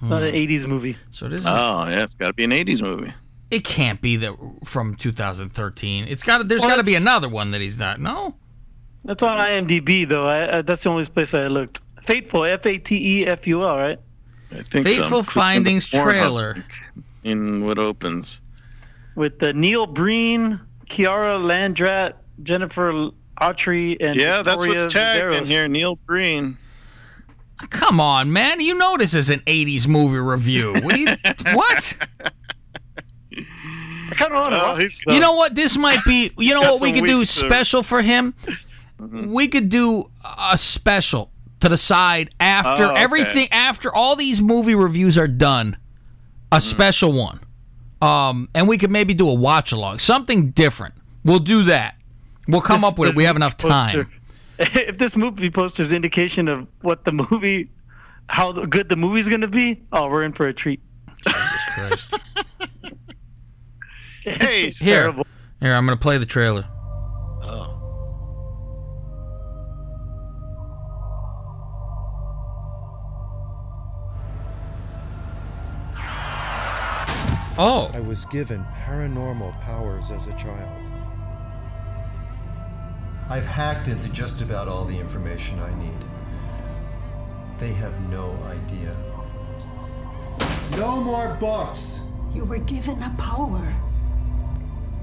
[SPEAKER 5] Not an 80s movie.
[SPEAKER 1] So this is.
[SPEAKER 4] Oh yeah, it's got to be an '80s movie.
[SPEAKER 1] It can't be the from 2013. It's got. There's
[SPEAKER 5] Well,
[SPEAKER 1] got to be another one that he's not. No.
[SPEAKER 5] That's on IMDb, though. I, I, that's the only place I looked. Fateful, F A T E F U L, right?
[SPEAKER 4] I think
[SPEAKER 1] Fateful
[SPEAKER 4] so.
[SPEAKER 1] Findings
[SPEAKER 4] Pornhub
[SPEAKER 1] trailer.
[SPEAKER 4] In what opens.
[SPEAKER 5] With uh, Neil Breen, Kiara Landrat, Jennifer Autry, and
[SPEAKER 4] Yeah, that's
[SPEAKER 5] Victoria
[SPEAKER 4] what's tagged in here. Neil Breen.
[SPEAKER 1] Come on, man. You know this is an 80s movie review. What? You, what?
[SPEAKER 5] I kind of want to watch
[SPEAKER 4] he's-
[SPEAKER 5] it,
[SPEAKER 1] You know what? This might be. You know what we
[SPEAKER 4] some
[SPEAKER 1] could do
[SPEAKER 4] weeks to-
[SPEAKER 1] special for him?
[SPEAKER 4] Mm-hmm.
[SPEAKER 1] We could do a special to the side after
[SPEAKER 4] Oh, okay.
[SPEAKER 1] everything after all these movie reviews are done. A
[SPEAKER 4] Mm-hmm.
[SPEAKER 1] special one. Um, and we could maybe do a watch along, something different. We'll do that. We'll come
[SPEAKER 5] This-
[SPEAKER 1] up with it. We have enough time.
[SPEAKER 5] poster- If this movie poster is indication of what the movie, how good the movie's going to be, oh, we're in for a treat.
[SPEAKER 1] Jesus Christ.
[SPEAKER 4] Hey,
[SPEAKER 5] It's
[SPEAKER 1] Here.
[SPEAKER 5] terrible.
[SPEAKER 1] Here, I'm going to play the trailer.
[SPEAKER 4] Oh.
[SPEAKER 14] I was given paranormal powers as a child. I've hacked into just about all the information I need. They have no idea. No more books!
[SPEAKER 15] You were given a power.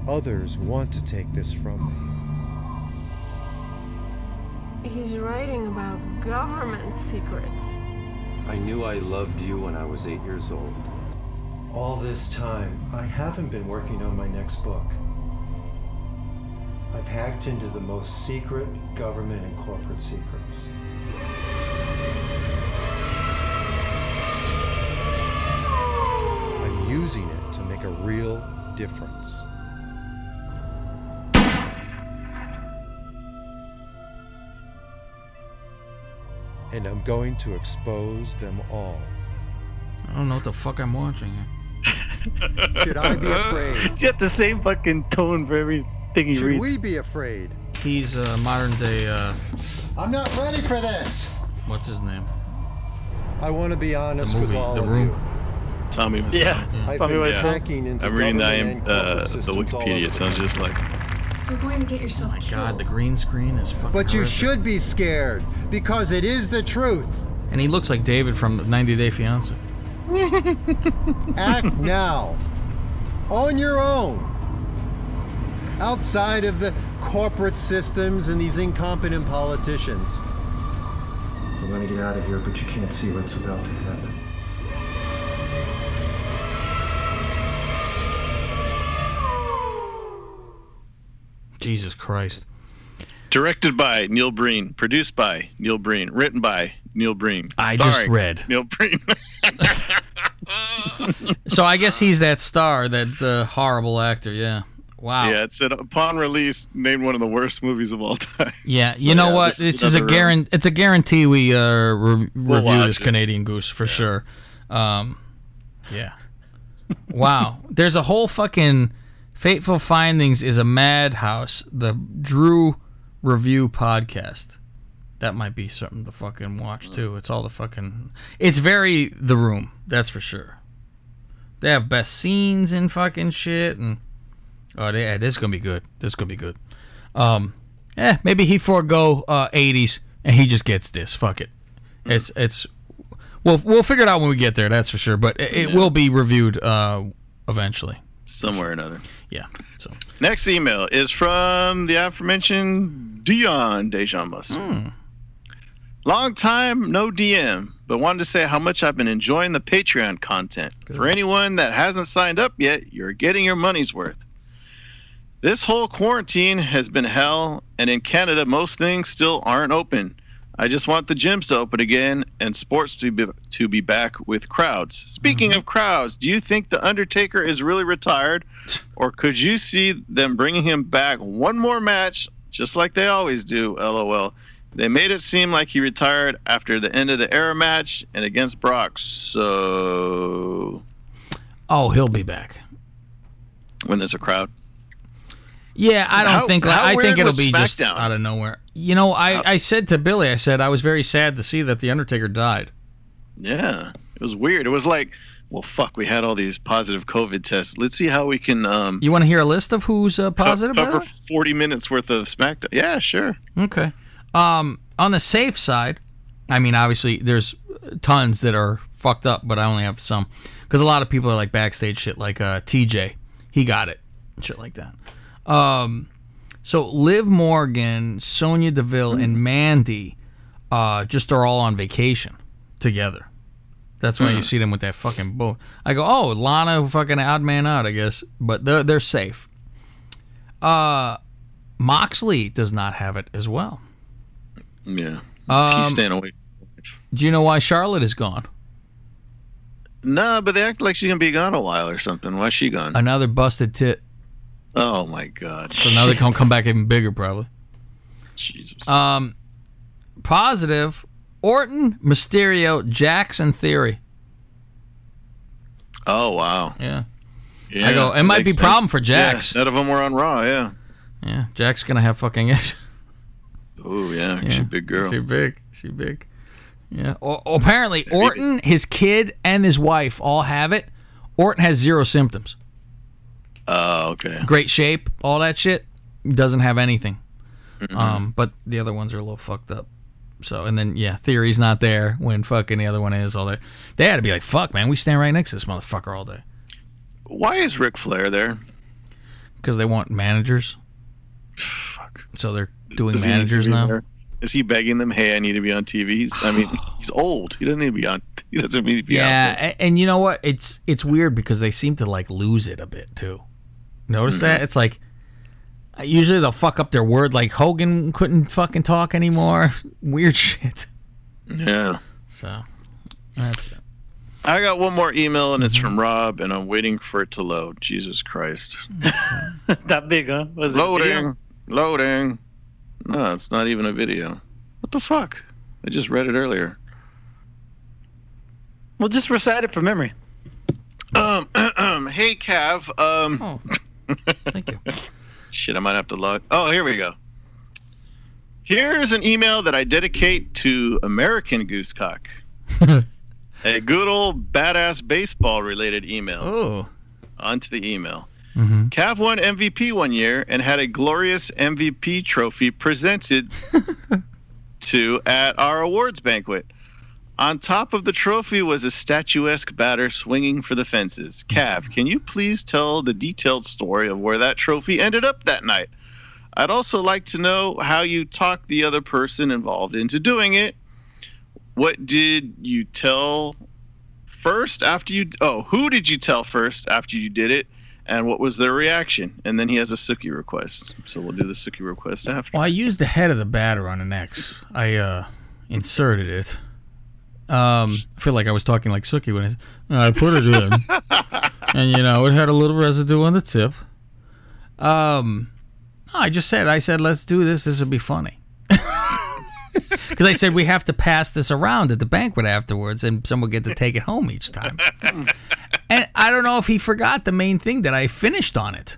[SPEAKER 14] Others want to take this from me.
[SPEAKER 16] He's writing about government secrets.
[SPEAKER 14] I knew I loved you when I was eight years old. All this time, I haven't been working on my next book. I've hacked into the most secret government and corporate secrets. I'm using it to make a real difference. And I'm going to expose them all.
[SPEAKER 1] I don't know what the fuck I'm watching.
[SPEAKER 14] Should I be afraid?
[SPEAKER 5] He's got the same fucking tone for everything he
[SPEAKER 14] Should
[SPEAKER 5] reads.
[SPEAKER 14] we be afraid?
[SPEAKER 1] He's a modern day, uh,
[SPEAKER 14] I'm not ready for this.
[SPEAKER 1] what's his name?
[SPEAKER 14] I want to be honest
[SPEAKER 1] movie,
[SPEAKER 14] with all
[SPEAKER 1] The
[SPEAKER 14] of
[SPEAKER 1] Room.
[SPEAKER 14] you.
[SPEAKER 4] Tommy was
[SPEAKER 5] Yeah,
[SPEAKER 14] I've
[SPEAKER 5] Tommy
[SPEAKER 14] been
[SPEAKER 5] Wiseau.
[SPEAKER 14] hacking into
[SPEAKER 4] I'm reading the,
[SPEAKER 14] government
[SPEAKER 4] IM,
[SPEAKER 14] and
[SPEAKER 4] uh, the
[SPEAKER 14] systems all
[SPEAKER 4] Wikipedia.
[SPEAKER 14] over
[SPEAKER 4] It sounds just like
[SPEAKER 15] You're going to get yourself
[SPEAKER 1] My
[SPEAKER 15] killed.
[SPEAKER 1] God, the green screen is fucking.
[SPEAKER 14] But you
[SPEAKER 1] horrific.
[SPEAKER 14] should be scared because it is the truth.
[SPEAKER 1] And he looks like David from 90 Day Fiance.
[SPEAKER 14] Act now. On your own. Outside of the corporate systems and these incompetent politicians. We're going to get out of here, but you can't see what's about to happen.
[SPEAKER 1] Jesus Christ.
[SPEAKER 4] directed by Neil Breen, produced by Neil Breen, written by Neil Breen.
[SPEAKER 1] I just read.
[SPEAKER 4] Neil Breen.
[SPEAKER 1] So I guess he's that star, that uh, horrible actor. Yeah. Wow.
[SPEAKER 4] Yeah, it said upon release, named one of the worst movies of all time.
[SPEAKER 1] Yeah, you
[SPEAKER 4] So,
[SPEAKER 1] know
[SPEAKER 4] yeah,
[SPEAKER 1] what?
[SPEAKER 4] this
[SPEAKER 1] This is a
[SPEAKER 4] another, um,
[SPEAKER 1] guarantee. It's a guarantee we uh, re-
[SPEAKER 4] We'll
[SPEAKER 1] review this
[SPEAKER 4] it.
[SPEAKER 1] Canadian Goose for sure. Um, yeah. Wow. There's a whole fucking Fateful Findings is a madhouse. The Drew Review podcast. That might be something to fucking watch too. It's all the fucking. It's very The Room. That's for sure. They have best scenes and fucking shit and. Oh, they, yeah, this is gonna be good. This is gonna be good. Um, eh, maybe he forego uh 80s and he just gets this. Fuck it. It's it's. We'll we'll figure it out when we get there. That's for sure. But it, it will be reviewed uh eventually.
[SPEAKER 4] Somewhere or another.
[SPEAKER 1] Yeah. So
[SPEAKER 4] Next email is from the aforementioned Dion Dejamus.
[SPEAKER 1] Hmm.
[SPEAKER 4] Long time no DM, but wanted to say how much I've been enjoying the Patreon content. For anyone that hasn't signed up yet, you're getting your money's worth. This whole quarantine has been hell, and in Canada, most things still aren't open. I just want the gyms to open again and sports to be to be back with crowds. Speaking mm-hmm. of crowds, do you think the Undertaker is really retired, or could you see them bringing him back one more match, just like they always do? LOL. They made it seem like he retired after the end of the era match and against Brock. So
[SPEAKER 1] Oh, he'll be back.
[SPEAKER 4] when there's a crowd.
[SPEAKER 1] Yeah, I don't
[SPEAKER 4] How-
[SPEAKER 1] think.
[SPEAKER 4] how
[SPEAKER 1] I think it'll be just out of nowhere. You know, I, I said to Billy, I said I was very sad to see that the Undertaker died.
[SPEAKER 4] Yeah, it was weird. It was like, well, fuck, we had all these positive COVID tests. Let's see how we can um,
[SPEAKER 1] You want to hear a list of who's uh, positive?
[SPEAKER 4] cover 40 minutes worth of SmackDown. Yeah, sure.
[SPEAKER 1] Okay. Um, on the safe side, I mean, obviously, there's tons that are fucked up, but I only have some because a lot of people are like backstage shit, like uh, TJ, he got it, shit like that. Um, so Liv Morgan, Sonya Deville, and Mandy, uh, just are all on vacation together. That's why you see them with that fucking boat. I go, oh, Lana, fucking odd man out, I guess, but they're they're safe. Uh, Moxley does not have it as well.
[SPEAKER 4] Yeah.
[SPEAKER 1] Um,
[SPEAKER 4] He's staying away.
[SPEAKER 1] Do you know why Charlotte is gone?
[SPEAKER 4] No, but they act like she's gonna be gone a while or something. Why's she gone?
[SPEAKER 1] Another busted tit.
[SPEAKER 4] Oh my god.
[SPEAKER 1] So now they're gonna come back even bigger, probably.
[SPEAKER 4] Jesus.
[SPEAKER 1] Um, positive. Orton, Mysterio, Jackson Theory.
[SPEAKER 4] Oh wow.
[SPEAKER 1] Yeah.
[SPEAKER 4] Yeah,
[SPEAKER 1] I go. It might be problem for Jax.
[SPEAKER 4] Yeah, none of them were on Raw. Yeah.
[SPEAKER 1] Yeah, Jack's gonna have fucking.
[SPEAKER 4] Oh yeah,
[SPEAKER 1] Yeah.
[SPEAKER 4] she's a big girl.
[SPEAKER 1] She big. She big. Yeah. O- apparently, Orton, his kid, and his wife all have it. Orton has zero symptoms.
[SPEAKER 4] Oh, okay.
[SPEAKER 1] Great shape, all that shit. Doesn't have anything.
[SPEAKER 4] Mm-hmm.
[SPEAKER 1] Um, but the other ones are a little fucked up. So and then yeah, theory's not there when fucking the other one is all that. They had to be like, fuck, man, we stand right next to this motherfucker all day
[SPEAKER 4] Why is Ric Flair there?
[SPEAKER 1] because they want managers. Fuck. So they're doing
[SPEAKER 4] Does he need to
[SPEAKER 1] managers now.
[SPEAKER 4] there? Is he begging them? Hey, I need to be on TV. He's, I mean, he's old. He doesn't need to be on. He doesn't need to be
[SPEAKER 1] Yeah,
[SPEAKER 4] on.
[SPEAKER 1] a- and you know what? It's it's weird because they seem to like lose it a bit too. Notice that? It's like uh, usually they'll fuck up their word. Like Hogan couldn't fucking talk anymore. Weird shit.
[SPEAKER 4] Yeah.
[SPEAKER 1] So that's
[SPEAKER 4] I got one more email and it's from Rob, and I'm waiting for it to load. Jesus Christ.
[SPEAKER 5] that big, huh? Was it
[SPEAKER 4] loading. Loading. No, it's not even a video. What the fuck? I just read it earlier.
[SPEAKER 5] Well, just recite it from memory.
[SPEAKER 4] Um, hey, Cav. Um,
[SPEAKER 1] oh, thank you.
[SPEAKER 4] Shit, I might have to log. Oh, here we go. Here's an email that I dedicate to American Goosecock. a good old badass baseball related email.
[SPEAKER 1] Oh.
[SPEAKER 4] Onto the email.
[SPEAKER 1] Mm-hmm.
[SPEAKER 4] Cav won MVP one year and had a glorious MVP trophy presented to at our awards banquet. On top of the trophy was a statuesque batter swinging for the fences. Cav, can you please tell the detailed story of where that trophy ended up that night? I'd also like to know how you talked the other person involved into doing it. What did you tell first after you oh who did you tell first after you did it and what was their reaction and then he has a Suki request so we'll do the Suki request after
[SPEAKER 1] Well, I used the head of the batter on an X. I uh, inserted it. Um, I feel like I was talking like Suki when I, I put it in, and you know it had a little residue on the tip. Um, I just said I said let's do this. This would be funny. Because I said we have to pass this around at the banquet afterwards, and someone get to take it home each time. And I don't know if he forgot the main thing that I finished on it.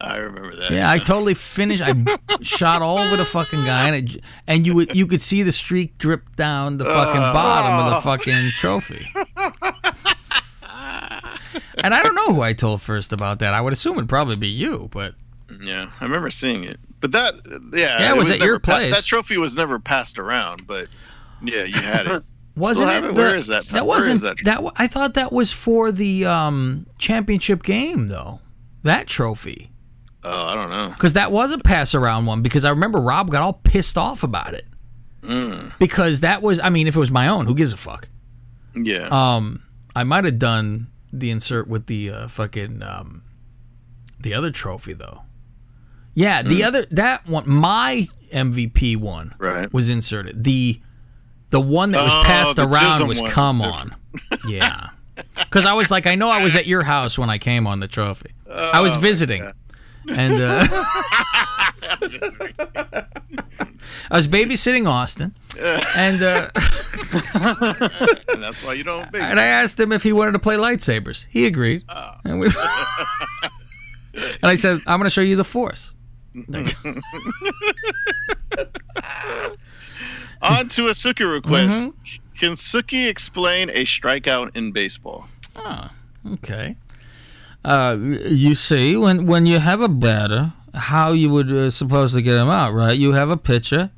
[SPEAKER 4] I remember that.
[SPEAKER 1] Yeah, I totally finished. I shot all over the fucking guy, and it, and you would you could see the streak drip down the fucking
[SPEAKER 4] Oh.
[SPEAKER 1] bottom of the oh. fucking trophy. and I don't know who I told first about that. I would assume it'd probably be you, but
[SPEAKER 4] Yeah, I remember seeing it. But that, yeah,
[SPEAKER 1] Yeah, it was at
[SPEAKER 4] never
[SPEAKER 1] your
[SPEAKER 4] pa-
[SPEAKER 1] place.
[SPEAKER 4] that trophy was never passed around, but yeah, you had it.
[SPEAKER 1] wasn't it?
[SPEAKER 4] Where
[SPEAKER 1] the-
[SPEAKER 4] is that?
[SPEAKER 1] That wasn't
[SPEAKER 4] that?
[SPEAKER 1] that. I thought that was for the um, championship game, though. That trophy,
[SPEAKER 4] Oh, I don't know.
[SPEAKER 1] because that was a pass around one. Because I remember Rob got all pissed off about it
[SPEAKER 4] Mm,
[SPEAKER 1] because that was. I mean, if it was my own, who gives a fuck?
[SPEAKER 4] yeah.
[SPEAKER 1] Um, I might have done the insert with the uh, fucking um, the other trophy though. Yeah, the
[SPEAKER 4] Mm.
[SPEAKER 1] other that one, my MVP one,
[SPEAKER 4] Right.
[SPEAKER 1] was inserted. The the one that was
[SPEAKER 4] Oh,
[SPEAKER 1] passed around was come on. Yeah, because I was like, I know I was at your house when I came on the trophy. I was
[SPEAKER 4] Oh,
[SPEAKER 1] visiting, and uh, I was babysitting Austin, and. Uh,
[SPEAKER 4] and that's why you don't.
[SPEAKER 1] And I asked him if he wanted to play lightsabers. He agreed. And, we, and I said, I'm going to show you the Force.
[SPEAKER 4] On to a Suki request.
[SPEAKER 1] Mm-hmm.
[SPEAKER 4] Can Suki explain a strikeout in baseball?
[SPEAKER 1] Oh, okay. Uh, you see, when, when you have a batter, how you would uh, supposed to get him out, right? You have a pitcher,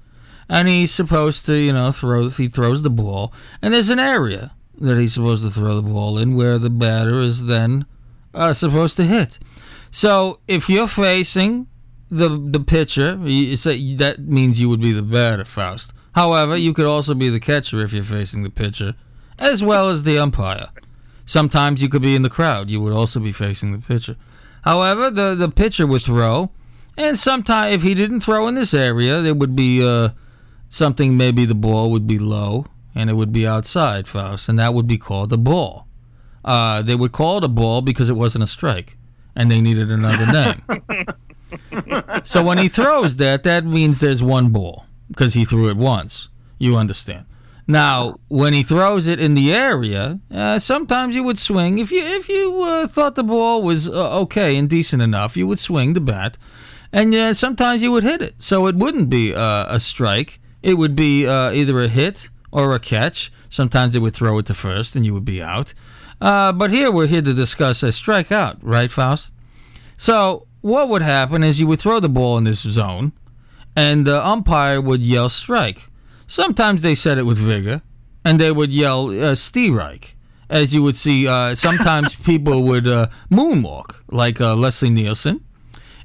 [SPEAKER 1] and he's supposed to, you know, throw. He throws the ball, and there's an area that he's supposed to throw the ball in where the batter is then uh, supposed to hit. So if you're facing the the pitcher, you say that means you would be the batter, Faust. However, you could also be the catcher if you're facing the pitcher, as well as the umpire. Sometimes you could be in the crowd. You would also be facing the pitcher. However, the the pitcher would throw, and sometimes if he didn't throw in this area, there would be uh, something. Maybe the ball would be low and it would be outside, Faust, and that would be called a ball. Uh, they would call it a ball because it wasn't a strike, and they needed another name. so when he throws that, that means there's one ball because he threw it once. You understand? Now, when he throws it in the area, uh, sometimes you would swing. If you if you uh, thought the ball was uh, okay and decent enough, you would swing the bat, and uh, sometimes you would hit it. So it wouldn't be uh, a strike. It would be uh, either a hit or a catch. Sometimes they would throw it to first, and you would be out. But here we're here to discuss a strikeout, right, Faust? So what would happen is you would throw the ball in this zone, and the umpire would yell strike. Sometimes they said it with vigor, and they would yell uh, strike. As you would see, uh, sometimes people would uh, moonwalk, like uh, Leslie Nielsen,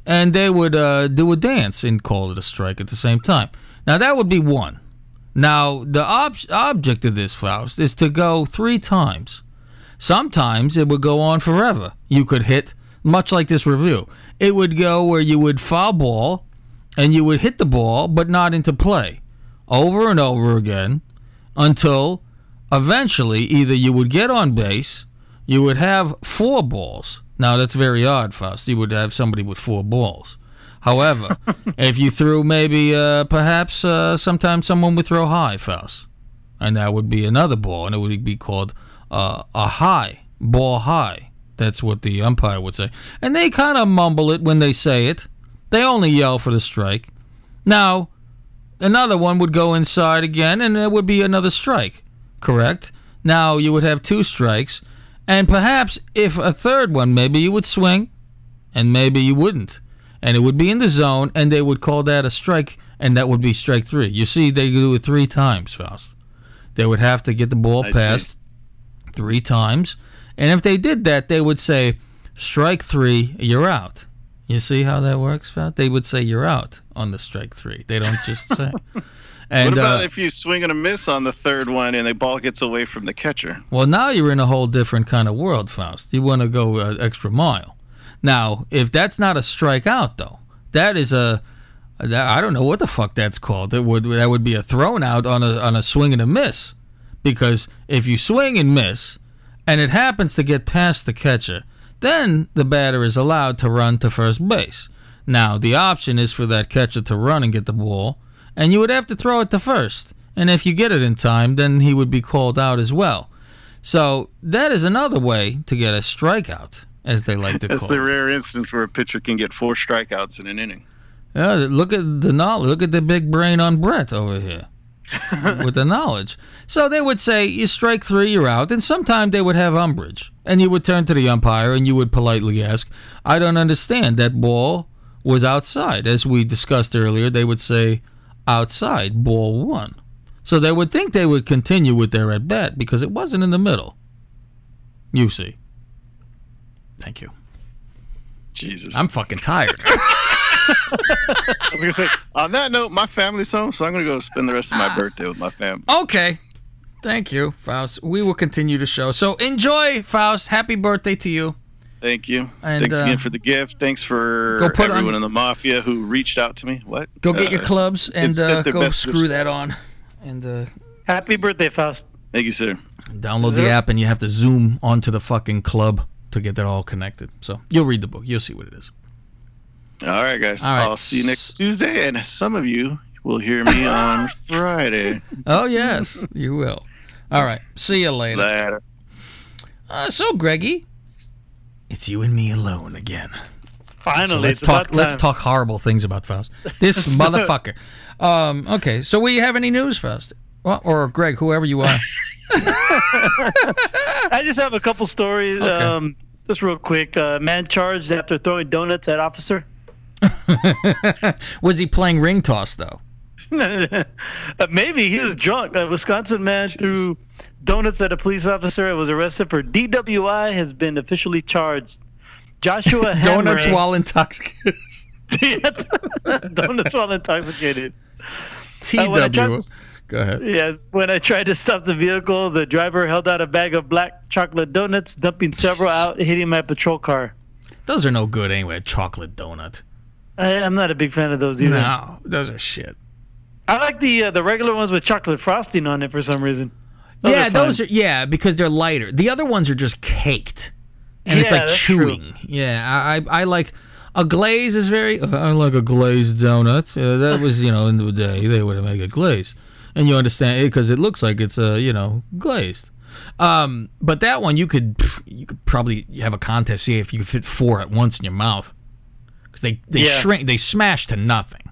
[SPEAKER 1] and they would uh, do a dance and call it a strike at the same time. Now that would be one. Now the ob- object of this Faust is to go three times. Sometimes it would go on forever. You could hit, much like this review. It would go where you would foul ball, and you would hit the ball, but not into play, over and over again, until eventually either you would get on base, you would have four balls. Now that's very odd, Faust. You would have somebody with four balls. However, if you threw maybe, uh, perhaps uh, sometimes someone would throw high, Faust, and that would be another ball, and it would be called uh, a high ball high. That's what the umpire would say, and they kind of mumble it when they say it. They only yell for the strike. Now, another one would go inside again, and it would be another strike. Correct. Now you would have two strikes, and perhaps if a third one, maybe you would swing, and maybe you wouldn't, and it would be in the zone, and they would call that a strike, and that would be strike three. You see, they do it three times, Faust. They would have to get the ball
[SPEAKER 4] I see.
[SPEAKER 1] passed three times, and if they did that, they would say, "Strike three, you're out." You see how that works, Faust? They would say you're out on the strike three. They don't just say. And
[SPEAKER 4] what about
[SPEAKER 1] uh,
[SPEAKER 4] if you swing and a miss on the third one and the ball gets away from the catcher?
[SPEAKER 1] Well, now you're in a whole different kind of world, Faust. You want to go uh, extra mile. Now, if that's not a strikeout, though, that is a I don't know what the fuck that's called. It would that would be a thrown out on a on a swing and a miss, because if you swing and miss, and it happens to get past the catcher, then the batter is allowed to run to first base. Now, the option is for that catcher to run and get the ball, and you would have to throw it to first. And if you get it in time, then he would be called out as well. So that is another way to get a strikeout, as they like to
[SPEAKER 4] That's
[SPEAKER 1] call
[SPEAKER 4] the
[SPEAKER 1] it.
[SPEAKER 4] rare instance where a pitcher can get four strikeouts in an inning.
[SPEAKER 1] Yeah, look at the knowledge. Look at the big brain on Brett over here with the knowledge. So they would say, you strike three, you're out. And sometimes they would have umbrage. And you would turn to the umpire and you would politely ask, I don't understand. That ball was outside. As we discussed earlier, they would say, outside, ball one. So they would think they would continue with their at bat because it wasn't in the middle. You see. Thank you.
[SPEAKER 4] Jesus.
[SPEAKER 1] I'm fucking tired.
[SPEAKER 4] I was gonna say. On that note, my family's home, so I'm gonna go spend the rest of my birthday with my family.
[SPEAKER 1] Okay. Thank you, Faust. We will continue the show. So enjoy, Faust. Happy birthday to you.
[SPEAKER 4] Thank you.
[SPEAKER 1] And,
[SPEAKER 4] Thanks
[SPEAKER 1] uh,
[SPEAKER 4] again for the gift. Thanks for
[SPEAKER 1] Go put
[SPEAKER 4] everyone
[SPEAKER 1] on-
[SPEAKER 4] in the mafia who reached out to me. What?
[SPEAKER 1] Go get your
[SPEAKER 4] Uh,
[SPEAKER 1] clubs and uh, go screw
[SPEAKER 4] wishes.
[SPEAKER 1] that on. And uh,
[SPEAKER 5] Happy birthday, Faust.
[SPEAKER 4] Thank you, sir.
[SPEAKER 1] download the app, and you have to zoom onto the fucking club to get that all connected. So you'll read the book. You'll see what it is.
[SPEAKER 4] All right, guys.
[SPEAKER 1] All right.
[SPEAKER 4] I'll see you next Tuesday, and some of you will hear me on Friday.
[SPEAKER 1] Oh yes, you will. All right. See you later.
[SPEAKER 4] Later.
[SPEAKER 1] Uh, so, Greggy, it's you and me alone again.
[SPEAKER 5] Finally,
[SPEAKER 1] So let's
[SPEAKER 5] it's about
[SPEAKER 1] talk. Let's talk horrible things about Faust. This motherfucker. Um, okay, so we have any news, Faust? Well, or Greg, whoever you are.
[SPEAKER 5] I just have a couple stories.
[SPEAKER 1] Okay.
[SPEAKER 5] Um, just real quick. Uh, man charged after throwing donuts at officer.
[SPEAKER 1] Was he playing ring toss though?
[SPEAKER 5] Maybe he was drunk. A Wisconsin man threw donuts at a police officer and was arrested for DWI. Has been officially charged. Joshua
[SPEAKER 1] Donuts while intoxicated.
[SPEAKER 5] donuts while intoxicated.
[SPEAKER 1] TW.
[SPEAKER 5] Uh, to-
[SPEAKER 1] Go ahead.
[SPEAKER 5] Yeah, when I tried to stop the vehicle, the driver held out a bag of black chocolate donuts, dumping several out, hitting my patrol car.
[SPEAKER 1] Those are no good anyway. Chocolate donut.
[SPEAKER 5] I, I'm not a big fan of those either.
[SPEAKER 1] No, those are shit.
[SPEAKER 5] I like the uh, the regular ones with chocolate frosting on it for some reason. Those
[SPEAKER 1] yeah,
[SPEAKER 5] are
[SPEAKER 1] those are yeah because they're lighter. The other ones are just caked, and it's like
[SPEAKER 5] that's true.
[SPEAKER 1] chewing. Yeah, I, I I like a glaze is very. I like a glazed donut. Uh, that was you know in the day they would make a glaze, and you understand it because it looks like it's uh, you know glazed. Um, but that one you could you could probably have a contest see if you could fit four at once in your mouth because they they
[SPEAKER 5] Yeah.
[SPEAKER 1] shrink they smash to nothing,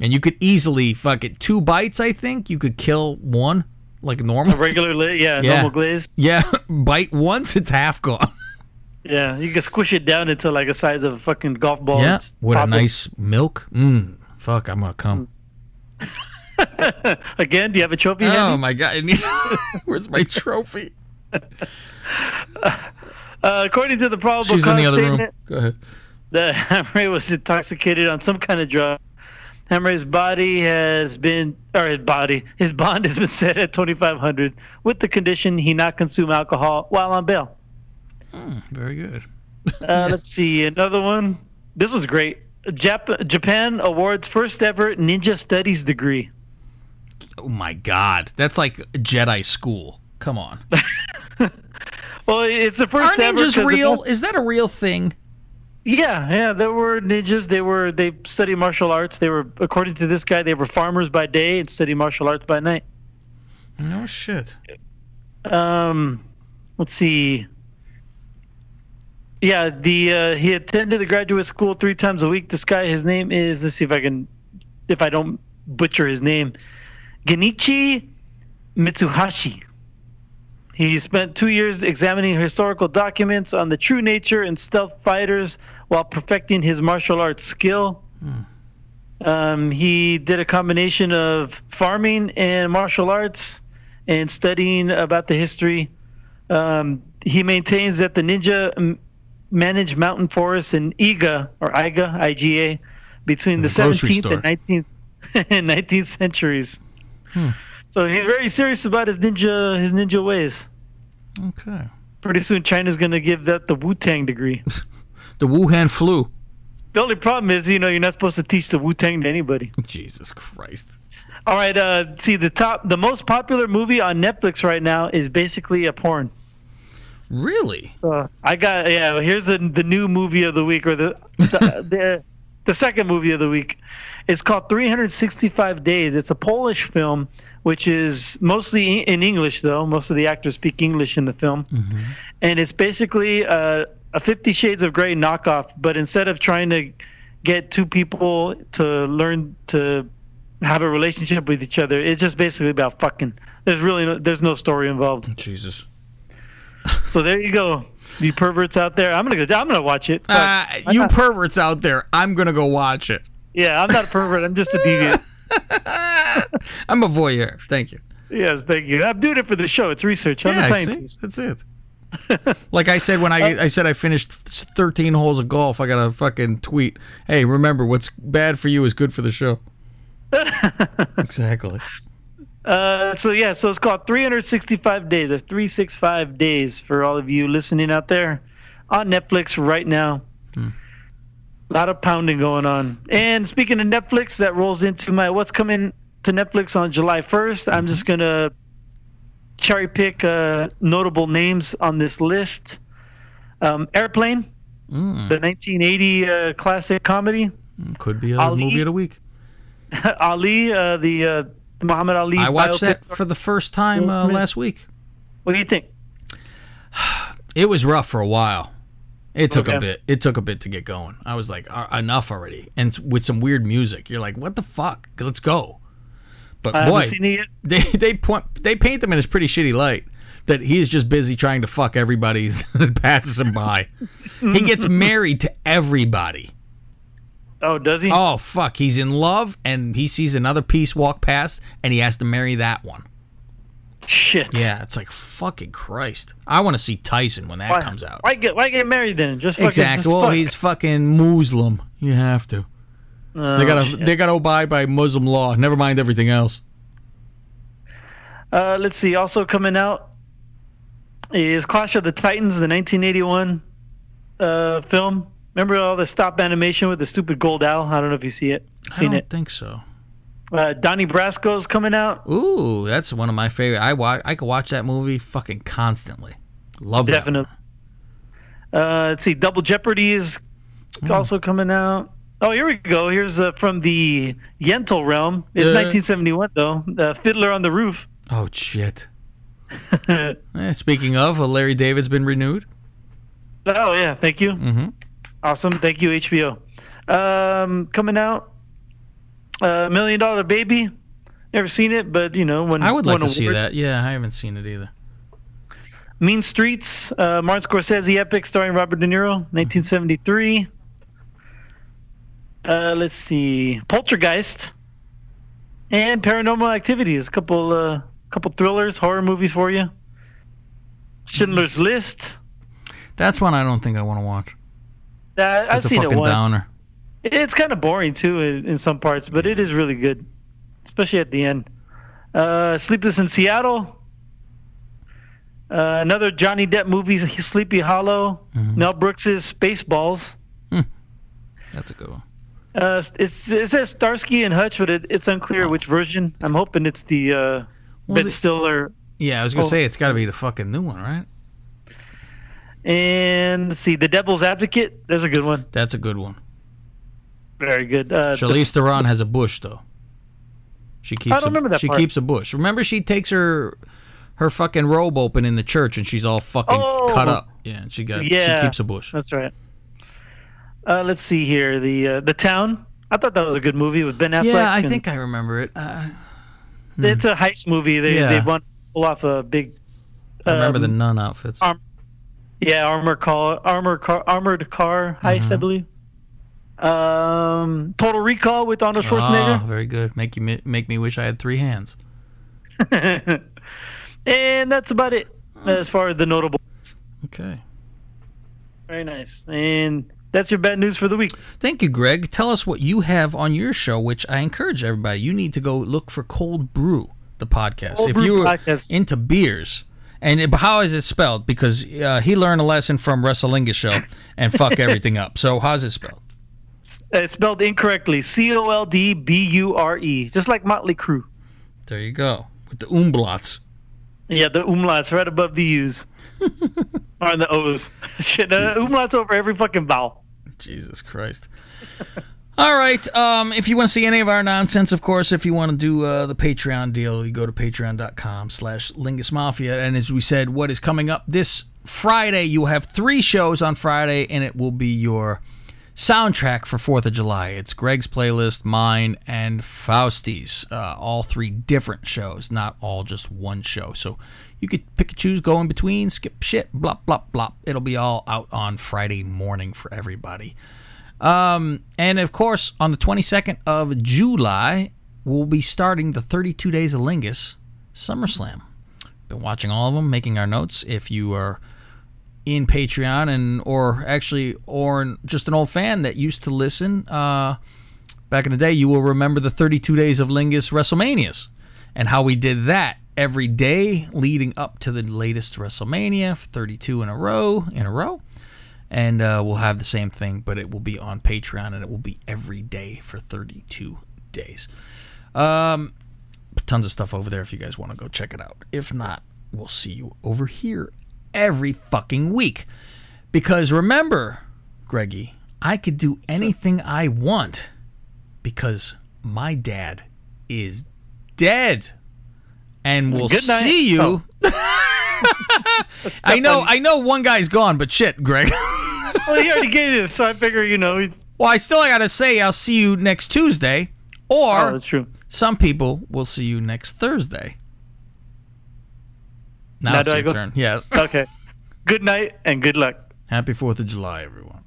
[SPEAKER 1] and you could easily fuck it two bites. I think you could kill one like normal.
[SPEAKER 5] A regular, li- yeah,
[SPEAKER 1] Yeah.
[SPEAKER 5] normal glazed.
[SPEAKER 1] Yeah, bite once, it's half gone.
[SPEAKER 5] Yeah, you can squish it down into like a size of a fucking golf ball.
[SPEAKER 1] yeah, with a
[SPEAKER 5] it.
[SPEAKER 1] nice milk. Mmm. Fuck, I'm gonna come.
[SPEAKER 5] Again, do you have a trophy?
[SPEAKER 1] Oh
[SPEAKER 5] handy?
[SPEAKER 1] my god! Need- Where's my trophy?
[SPEAKER 5] Uh, according to the probable
[SPEAKER 1] She's in the other room. Go ahead.
[SPEAKER 5] The Hamre was intoxicated on some kind of drug. Hamre's body has been, or his body, his bond has been set at 2,500 with the condition he not consume alcohol while on bail.
[SPEAKER 1] Very good.
[SPEAKER 5] Uh, Let's see another one. This was great. Jap- Japan awards first ever ninja studies degree.
[SPEAKER 1] Oh my god, that's like Jedi school. Come on.
[SPEAKER 5] Well, it's the
[SPEAKER 1] Are
[SPEAKER 5] first ever. 'cause
[SPEAKER 1] ninjas real? Is that a real thing?
[SPEAKER 5] Yeah, yeah, there were ninjas. They were they studied martial arts. They were, according to this guy, they were farmers by day and studied martial arts by night.
[SPEAKER 1] No shit.
[SPEAKER 5] Um, let's see. Yeah, the uh, he attended the graduate school three times a week. This guy, his name is. Let's see if I can, if I don't butcher his name, Genichi Mitsuhashi. He spent two years examining historical documents on the true nature and stealth fighters while perfecting his martial arts skill. Um, he did a combination of farming and martial arts and studying about the history. Um, he maintains that the ninja m- managed mountain forests in Iga or Iga, I-G-A, between the,
[SPEAKER 1] The
[SPEAKER 5] 17th and 19th, and 19th centuries.
[SPEAKER 1] Hmm.
[SPEAKER 5] So he's very serious about his ninja his ninja ways.
[SPEAKER 1] Okay.
[SPEAKER 5] Pretty soon, China's gonna give that the Wu Tang degree.
[SPEAKER 1] The Wuhan flu.
[SPEAKER 5] the only problem is, you know, you're not supposed to teach the Wu Tang to anybody.
[SPEAKER 1] Jesus Christ.
[SPEAKER 5] All right, uh, see the top, the most popular movie on Netflix right now is basically a porn.
[SPEAKER 1] Really?
[SPEAKER 5] Uh, I got yeah. Here's the the new movie of the week, or the the, the the second movie of the week. It's called 365 Days. It's a Polish film which is mostly in English though. Most of the actors speak English in the film, and it's basically uh, a Fifty Shades of Grey knockoff. But instead of trying to get two people to learn to have a relationship with each other, it's just basically about fucking. There's really no, there's no story involved.
[SPEAKER 1] Jesus.
[SPEAKER 5] So there you go, you perverts out there. I'm gonna go. I'm gonna watch it.
[SPEAKER 1] Uh, you
[SPEAKER 5] not-
[SPEAKER 1] perverts out there, I'm gonna go watch it.
[SPEAKER 5] yeah, I'm not a pervert. I'm just a deviant.
[SPEAKER 1] I'm a voyeur. Thank you.
[SPEAKER 5] yes, thank you. I'm doing it for the show. It's research. I'm
[SPEAKER 1] Yeah,
[SPEAKER 5] a
[SPEAKER 1] see?
[SPEAKER 5] scientist.
[SPEAKER 1] That's it. like I said when I I said I finished 13 holes of golf, I got a fucking tweet. Hey, remember what's bad for you is good for the show. exactly.
[SPEAKER 5] Uh, so yeah, so it's called 365 days. That's 365 days for all of you listening out there on Netflix right now.
[SPEAKER 1] Hmm.
[SPEAKER 5] A lot of pounding going on. And speaking of Netflix, that rolls into my what's coming to Netflix on July 1st. I'm just gonna cherry pick uh, notable names on this list. Um, Airplane,
[SPEAKER 1] Mm.
[SPEAKER 5] the 1980 uh, classic comedy.
[SPEAKER 1] Could be a
[SPEAKER 5] Ali?
[SPEAKER 1] movie of the week.
[SPEAKER 5] Ali, uh, the uh, Muhammad Ali.
[SPEAKER 1] I watched that for the first time uh, last week.
[SPEAKER 5] What do you think?
[SPEAKER 1] It was rough for a while. It took a bit. It took a bit to get going. I was like, "Uh, enough already, and with some weird music. You're like, what the fuck? Let's go. But
[SPEAKER 5] uh, I
[SPEAKER 1] boy,
[SPEAKER 5] seen it
[SPEAKER 1] they they point they paint them in a pretty shitty light. That he is just busy trying to fuck everybody that passes him by. he gets married to everybody.
[SPEAKER 5] Oh, does he?
[SPEAKER 1] Oh fuck, he's in love and he sees another piece walk past and he has to marry that one.
[SPEAKER 5] Shit.
[SPEAKER 1] Yeah, it's like fucking Christ. I want to see Tyson when that
[SPEAKER 5] Why-
[SPEAKER 1] comes out.
[SPEAKER 5] Why get why get married then? Just fucking
[SPEAKER 1] Exactly.
[SPEAKER 5] just
[SPEAKER 1] Well,
[SPEAKER 5] fuck.
[SPEAKER 1] he's fucking Muslim. You have to.
[SPEAKER 5] Oh,
[SPEAKER 1] they gotta
[SPEAKER 5] shit.
[SPEAKER 1] they gotta abide by Muslim law. Never mind everything else.
[SPEAKER 5] Uh, let's see. Also coming out is Clash of the Titans, the 1981 uh, film. Remember all the stop animation with the stupid gold owl? I don't know if you see it. Seen
[SPEAKER 1] I don't
[SPEAKER 5] it?
[SPEAKER 1] think so.
[SPEAKER 5] Uh, Donnie Brasco's coming out.
[SPEAKER 1] Ooh, that's one of my favorite. I watch. I could watch that movie fucking constantly. Love that.
[SPEAKER 5] Definitely. Uh, let's see. Double Jeopardy is
[SPEAKER 1] Hmm.
[SPEAKER 5] also coming out. Oh, here we go. Here's uh, from the Yentl realm. It's
[SPEAKER 1] Yeah.
[SPEAKER 5] 1971 though. The Fiddler on the Roof.
[SPEAKER 1] Oh shit. Eh, speaking of, uh, Larry David's been renewed.
[SPEAKER 5] Oh yeah, thank you.
[SPEAKER 1] Mm-hmm.
[SPEAKER 5] Awesome, thank you HBO. Um, coming out, uh, Million Dollar Baby. Never seen it, but you know when
[SPEAKER 1] I would like to see that. Yeah, I haven't seen it either.
[SPEAKER 5] Mean Streets, uh, Martin Scorsese epic starring Robert De Niro, 1973. Uh, let's see, Poltergeist, and Paranormal Activities. A couple, uh, couple thrillers, horror movies for you. Schindler's List.
[SPEAKER 1] That's one I don't think I want to watch.
[SPEAKER 5] Uh, I've seen it once.
[SPEAKER 1] downer.
[SPEAKER 5] It's kind of boring too in, in some parts, but it is really good, especially at the end. Uh, Sleepless in Seattle. Uh, another Johnny Depp movie, Sleepy Hollow.
[SPEAKER 1] Mm-hmm.
[SPEAKER 5] Mel Brooks's Spaceballs.
[SPEAKER 1] That's a good one.
[SPEAKER 5] Uh, it's, it says Starsky and Hutch, but it, it's unclear which version. I'm hoping it's the uh,
[SPEAKER 1] Well,
[SPEAKER 5] Ben Stiller.
[SPEAKER 1] Yeah, I was gonna
[SPEAKER 5] Oh.
[SPEAKER 1] say it's got to be the fucking new one, right?
[SPEAKER 5] And let's see, The Devil's Advocate. There's a good one.
[SPEAKER 1] That's a good one.
[SPEAKER 5] Very good. Uh, the-
[SPEAKER 1] Charlize Theron has a bush though. She keeps.
[SPEAKER 5] I don't
[SPEAKER 1] a,
[SPEAKER 5] remember that
[SPEAKER 1] She
[SPEAKER 5] part.
[SPEAKER 1] keeps a bush. Remember, she takes her her fucking robe open in the church, and she's all fucking
[SPEAKER 5] Oh.
[SPEAKER 1] cut up. Yeah, and she got.
[SPEAKER 5] yeah,
[SPEAKER 1] She keeps a bush.
[SPEAKER 5] That's right. Uh, let's see here. The uh, the town. I thought that was a good movie with Ben Affleck.
[SPEAKER 1] Yeah, I think I remember it. Uh,
[SPEAKER 5] It's a heist movie. They
[SPEAKER 1] Yeah.
[SPEAKER 5] they want to pull off a big.
[SPEAKER 1] I remember the
[SPEAKER 5] um,
[SPEAKER 1] nun outfits.
[SPEAKER 5] arm, yeah, armor car, armor car, armored car heist,
[SPEAKER 1] Mm-hmm.
[SPEAKER 5] I believe. Um, Total Recall with Arnold Schwarzenegger,
[SPEAKER 1] Oh, very good. Make you make me wish I had three hands.
[SPEAKER 5] and that's about it as far as the notable.
[SPEAKER 1] Okay.
[SPEAKER 5] Very nice, and that's your bad news for the week.
[SPEAKER 1] Thank you, Greg. Tell us what you have on your show, which I encourage everybody. You need to go look for Cold Brew, the podcast.
[SPEAKER 5] Cold
[SPEAKER 1] if
[SPEAKER 5] Brew
[SPEAKER 1] you're into beers, and it, how is it spelled? Because uh, he learned a lesson from Wrestlinga show and fuck everything up. So how's it spelled?
[SPEAKER 5] It's spelled incorrectly. C O L D B U R E, just like Motley Crue.
[SPEAKER 1] There you go with the umblauts.
[SPEAKER 5] Yeah, the umlauts right above the U's. or the O's. Shit, the umlauts over every fucking vowel.
[SPEAKER 1] Jesus Christ. All right. Um, if you want to see any of our nonsense, of course, if you want to do uh, the Patreon deal, you go to patreon.com slash Lingus Mafia. And as we said, what is coming up this Friday, you will have three shows on Friday, and it will be your soundtrack for 4th of July. It's Greg's playlist, mine, and Faustie's. Uh, all three different shows, not all just one show. So you could pick and choose, go in between, skip shit, blah, blah, blah. It'll be all out on Friday morning for everybody. Um, and of course, on the 22nd of July, we'll be starting the 32 Days of Lingus SummerSlam. Been watching all of them, making our notes. If you are in Patreon and or actually or just an old fan that used to listen uh, back in the day, you will remember the 32 Days of Lingus WrestleManias and how we did that every day leading up to the latest WrestleMania, 32 in a row in a row and uh, we'll have the same thing, but it will be on Patreon, and it will be every day for 32 days. Um, tons of stuff over there if you guys want to go check it out. If not, we'll see you over here every fucking week. Because remember, Greggy, I could do anything I want because my dad is dead. And we'll
[SPEAKER 5] Good night.
[SPEAKER 1] see you. I know, I know one guy's gone, but shit, Greg.
[SPEAKER 5] well, he already gave it, so I figure you know. He's,
[SPEAKER 1] Well, I still gotta say I'll see you next Tuesday, or
[SPEAKER 5] Oh, that's true.
[SPEAKER 1] some people will see you next Thursday. Now,
[SPEAKER 5] Now
[SPEAKER 1] it's
[SPEAKER 5] do I
[SPEAKER 1] your
[SPEAKER 5] go?
[SPEAKER 1] turn. Yes.
[SPEAKER 5] okay. Good night and good luck.
[SPEAKER 1] Happy Fourth of July, everyone.